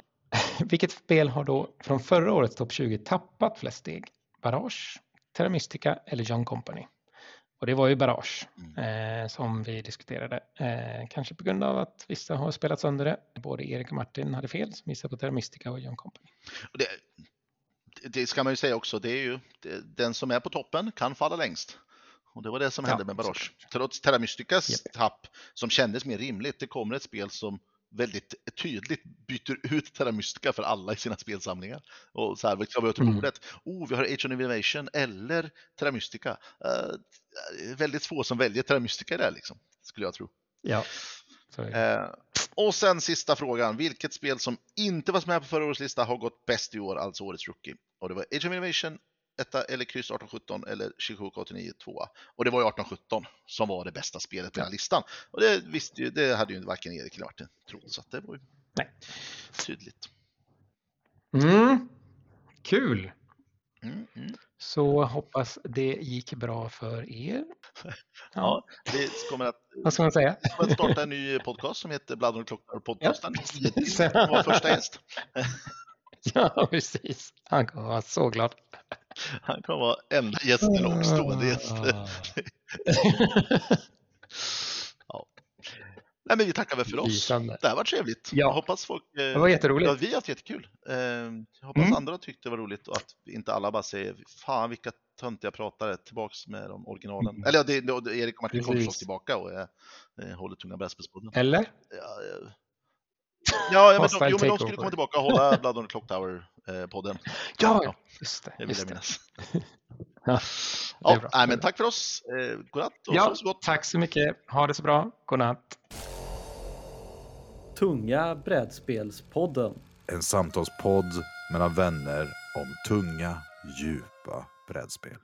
S4: Vilket spel har då från förra årets topp 20 tappat flest steg? Barrage, Terra Mystica eller John Company? Och det var ju Barrage eh, som vi diskuterade. Eh, kanske på grund av att vissa har spelat sönder det. Både Erik och Martin hade fel som gissade på Terra Mystica och John Company.
S3: Det, det ska man ju säga också, det är ju det, den som är på toppen kan falla längst. Och det var det som
S4: Ja,
S3: hände med Barrage.
S4: såklart.
S3: Trots Terra Mysticas
S4: Japp.
S3: tapp som kändes mer rimligt, det kommer ett spel som väldigt tydligt byter ut Terra Mystica för alla i sina spelsamlingar. Och så här, vad tar vi åt
S4: Mm.
S3: bordet? Oh, vi har Age of Innovation eller Terra Mystica. Eh, väldigt få som väljer Terra Mystica där liksom, skulle jag tro.
S4: Ja.
S3: Eh, och sen sista frågan. Vilket spel som inte var med på förra årets lista har gått bäst i år, alltså årets rookie? Och det var Age of Innovation, etta eller kryss 1817 eller Chicago 89 tvåa. Och det var ju 1817 som var det bästa spelet på den här listan. Och det visste ju, det hade ju varken Erik eller Martin trott, så att det var ju
S4: Nej.
S3: tydligt.
S4: Mm. Kul!
S3: Mm, mm.
S4: Så hoppas det gick bra för er.
S3: Ja, det kommer att,
S4: Vad ska man säga?
S3: kommer att starta en ny podcast som heter Blood on the Clock Tower podcasten.
S4: Ja,
S3: var första gäst.
S4: Ja, precis. Han kommer vara så glad.
S3: Han kommer vara enda gästen och stående gäst.
S4: Ah.
S3: Nej, men vi tackar väl för oss.
S4: Lysande.
S3: Det här var trevligt.
S4: Ja.
S3: Jag hoppas folk... eh,
S4: Det var jätteroligt.
S3: Ja, vi har haft jättekul. Eh, Jag hoppas
S4: Mm.
S3: andra tyckte det var roligt och att inte alla bara säger fan vilka töntiga pratare tillbaks med de originalen.
S4: Mm.
S3: Eller ja, det, det, Erik och Martin kommer förstås tillbaka och eh, håller tunga brädspelspodden.
S4: Eller?
S3: Ja, ja, ja men,
S4: Hostile
S3: de, jo, men de skulle komma tillbaka och hålla Blood on the Clock Tower-podden.
S4: Ja,
S3: Ja.
S4: just det.
S3: det vill
S4: Just
S3: jag
S4: det.
S3: minnas.
S4: Ja,
S3: Ja, nej, men tack för oss. Eh, godnatt och
S4: Ja,
S3: så gott.
S4: tack så mycket. Ha det så bra. Godnatt.
S1: Tunga brädspelspodden.
S2: En samtalspodd mellan vänner om tunga, djupa brädspel.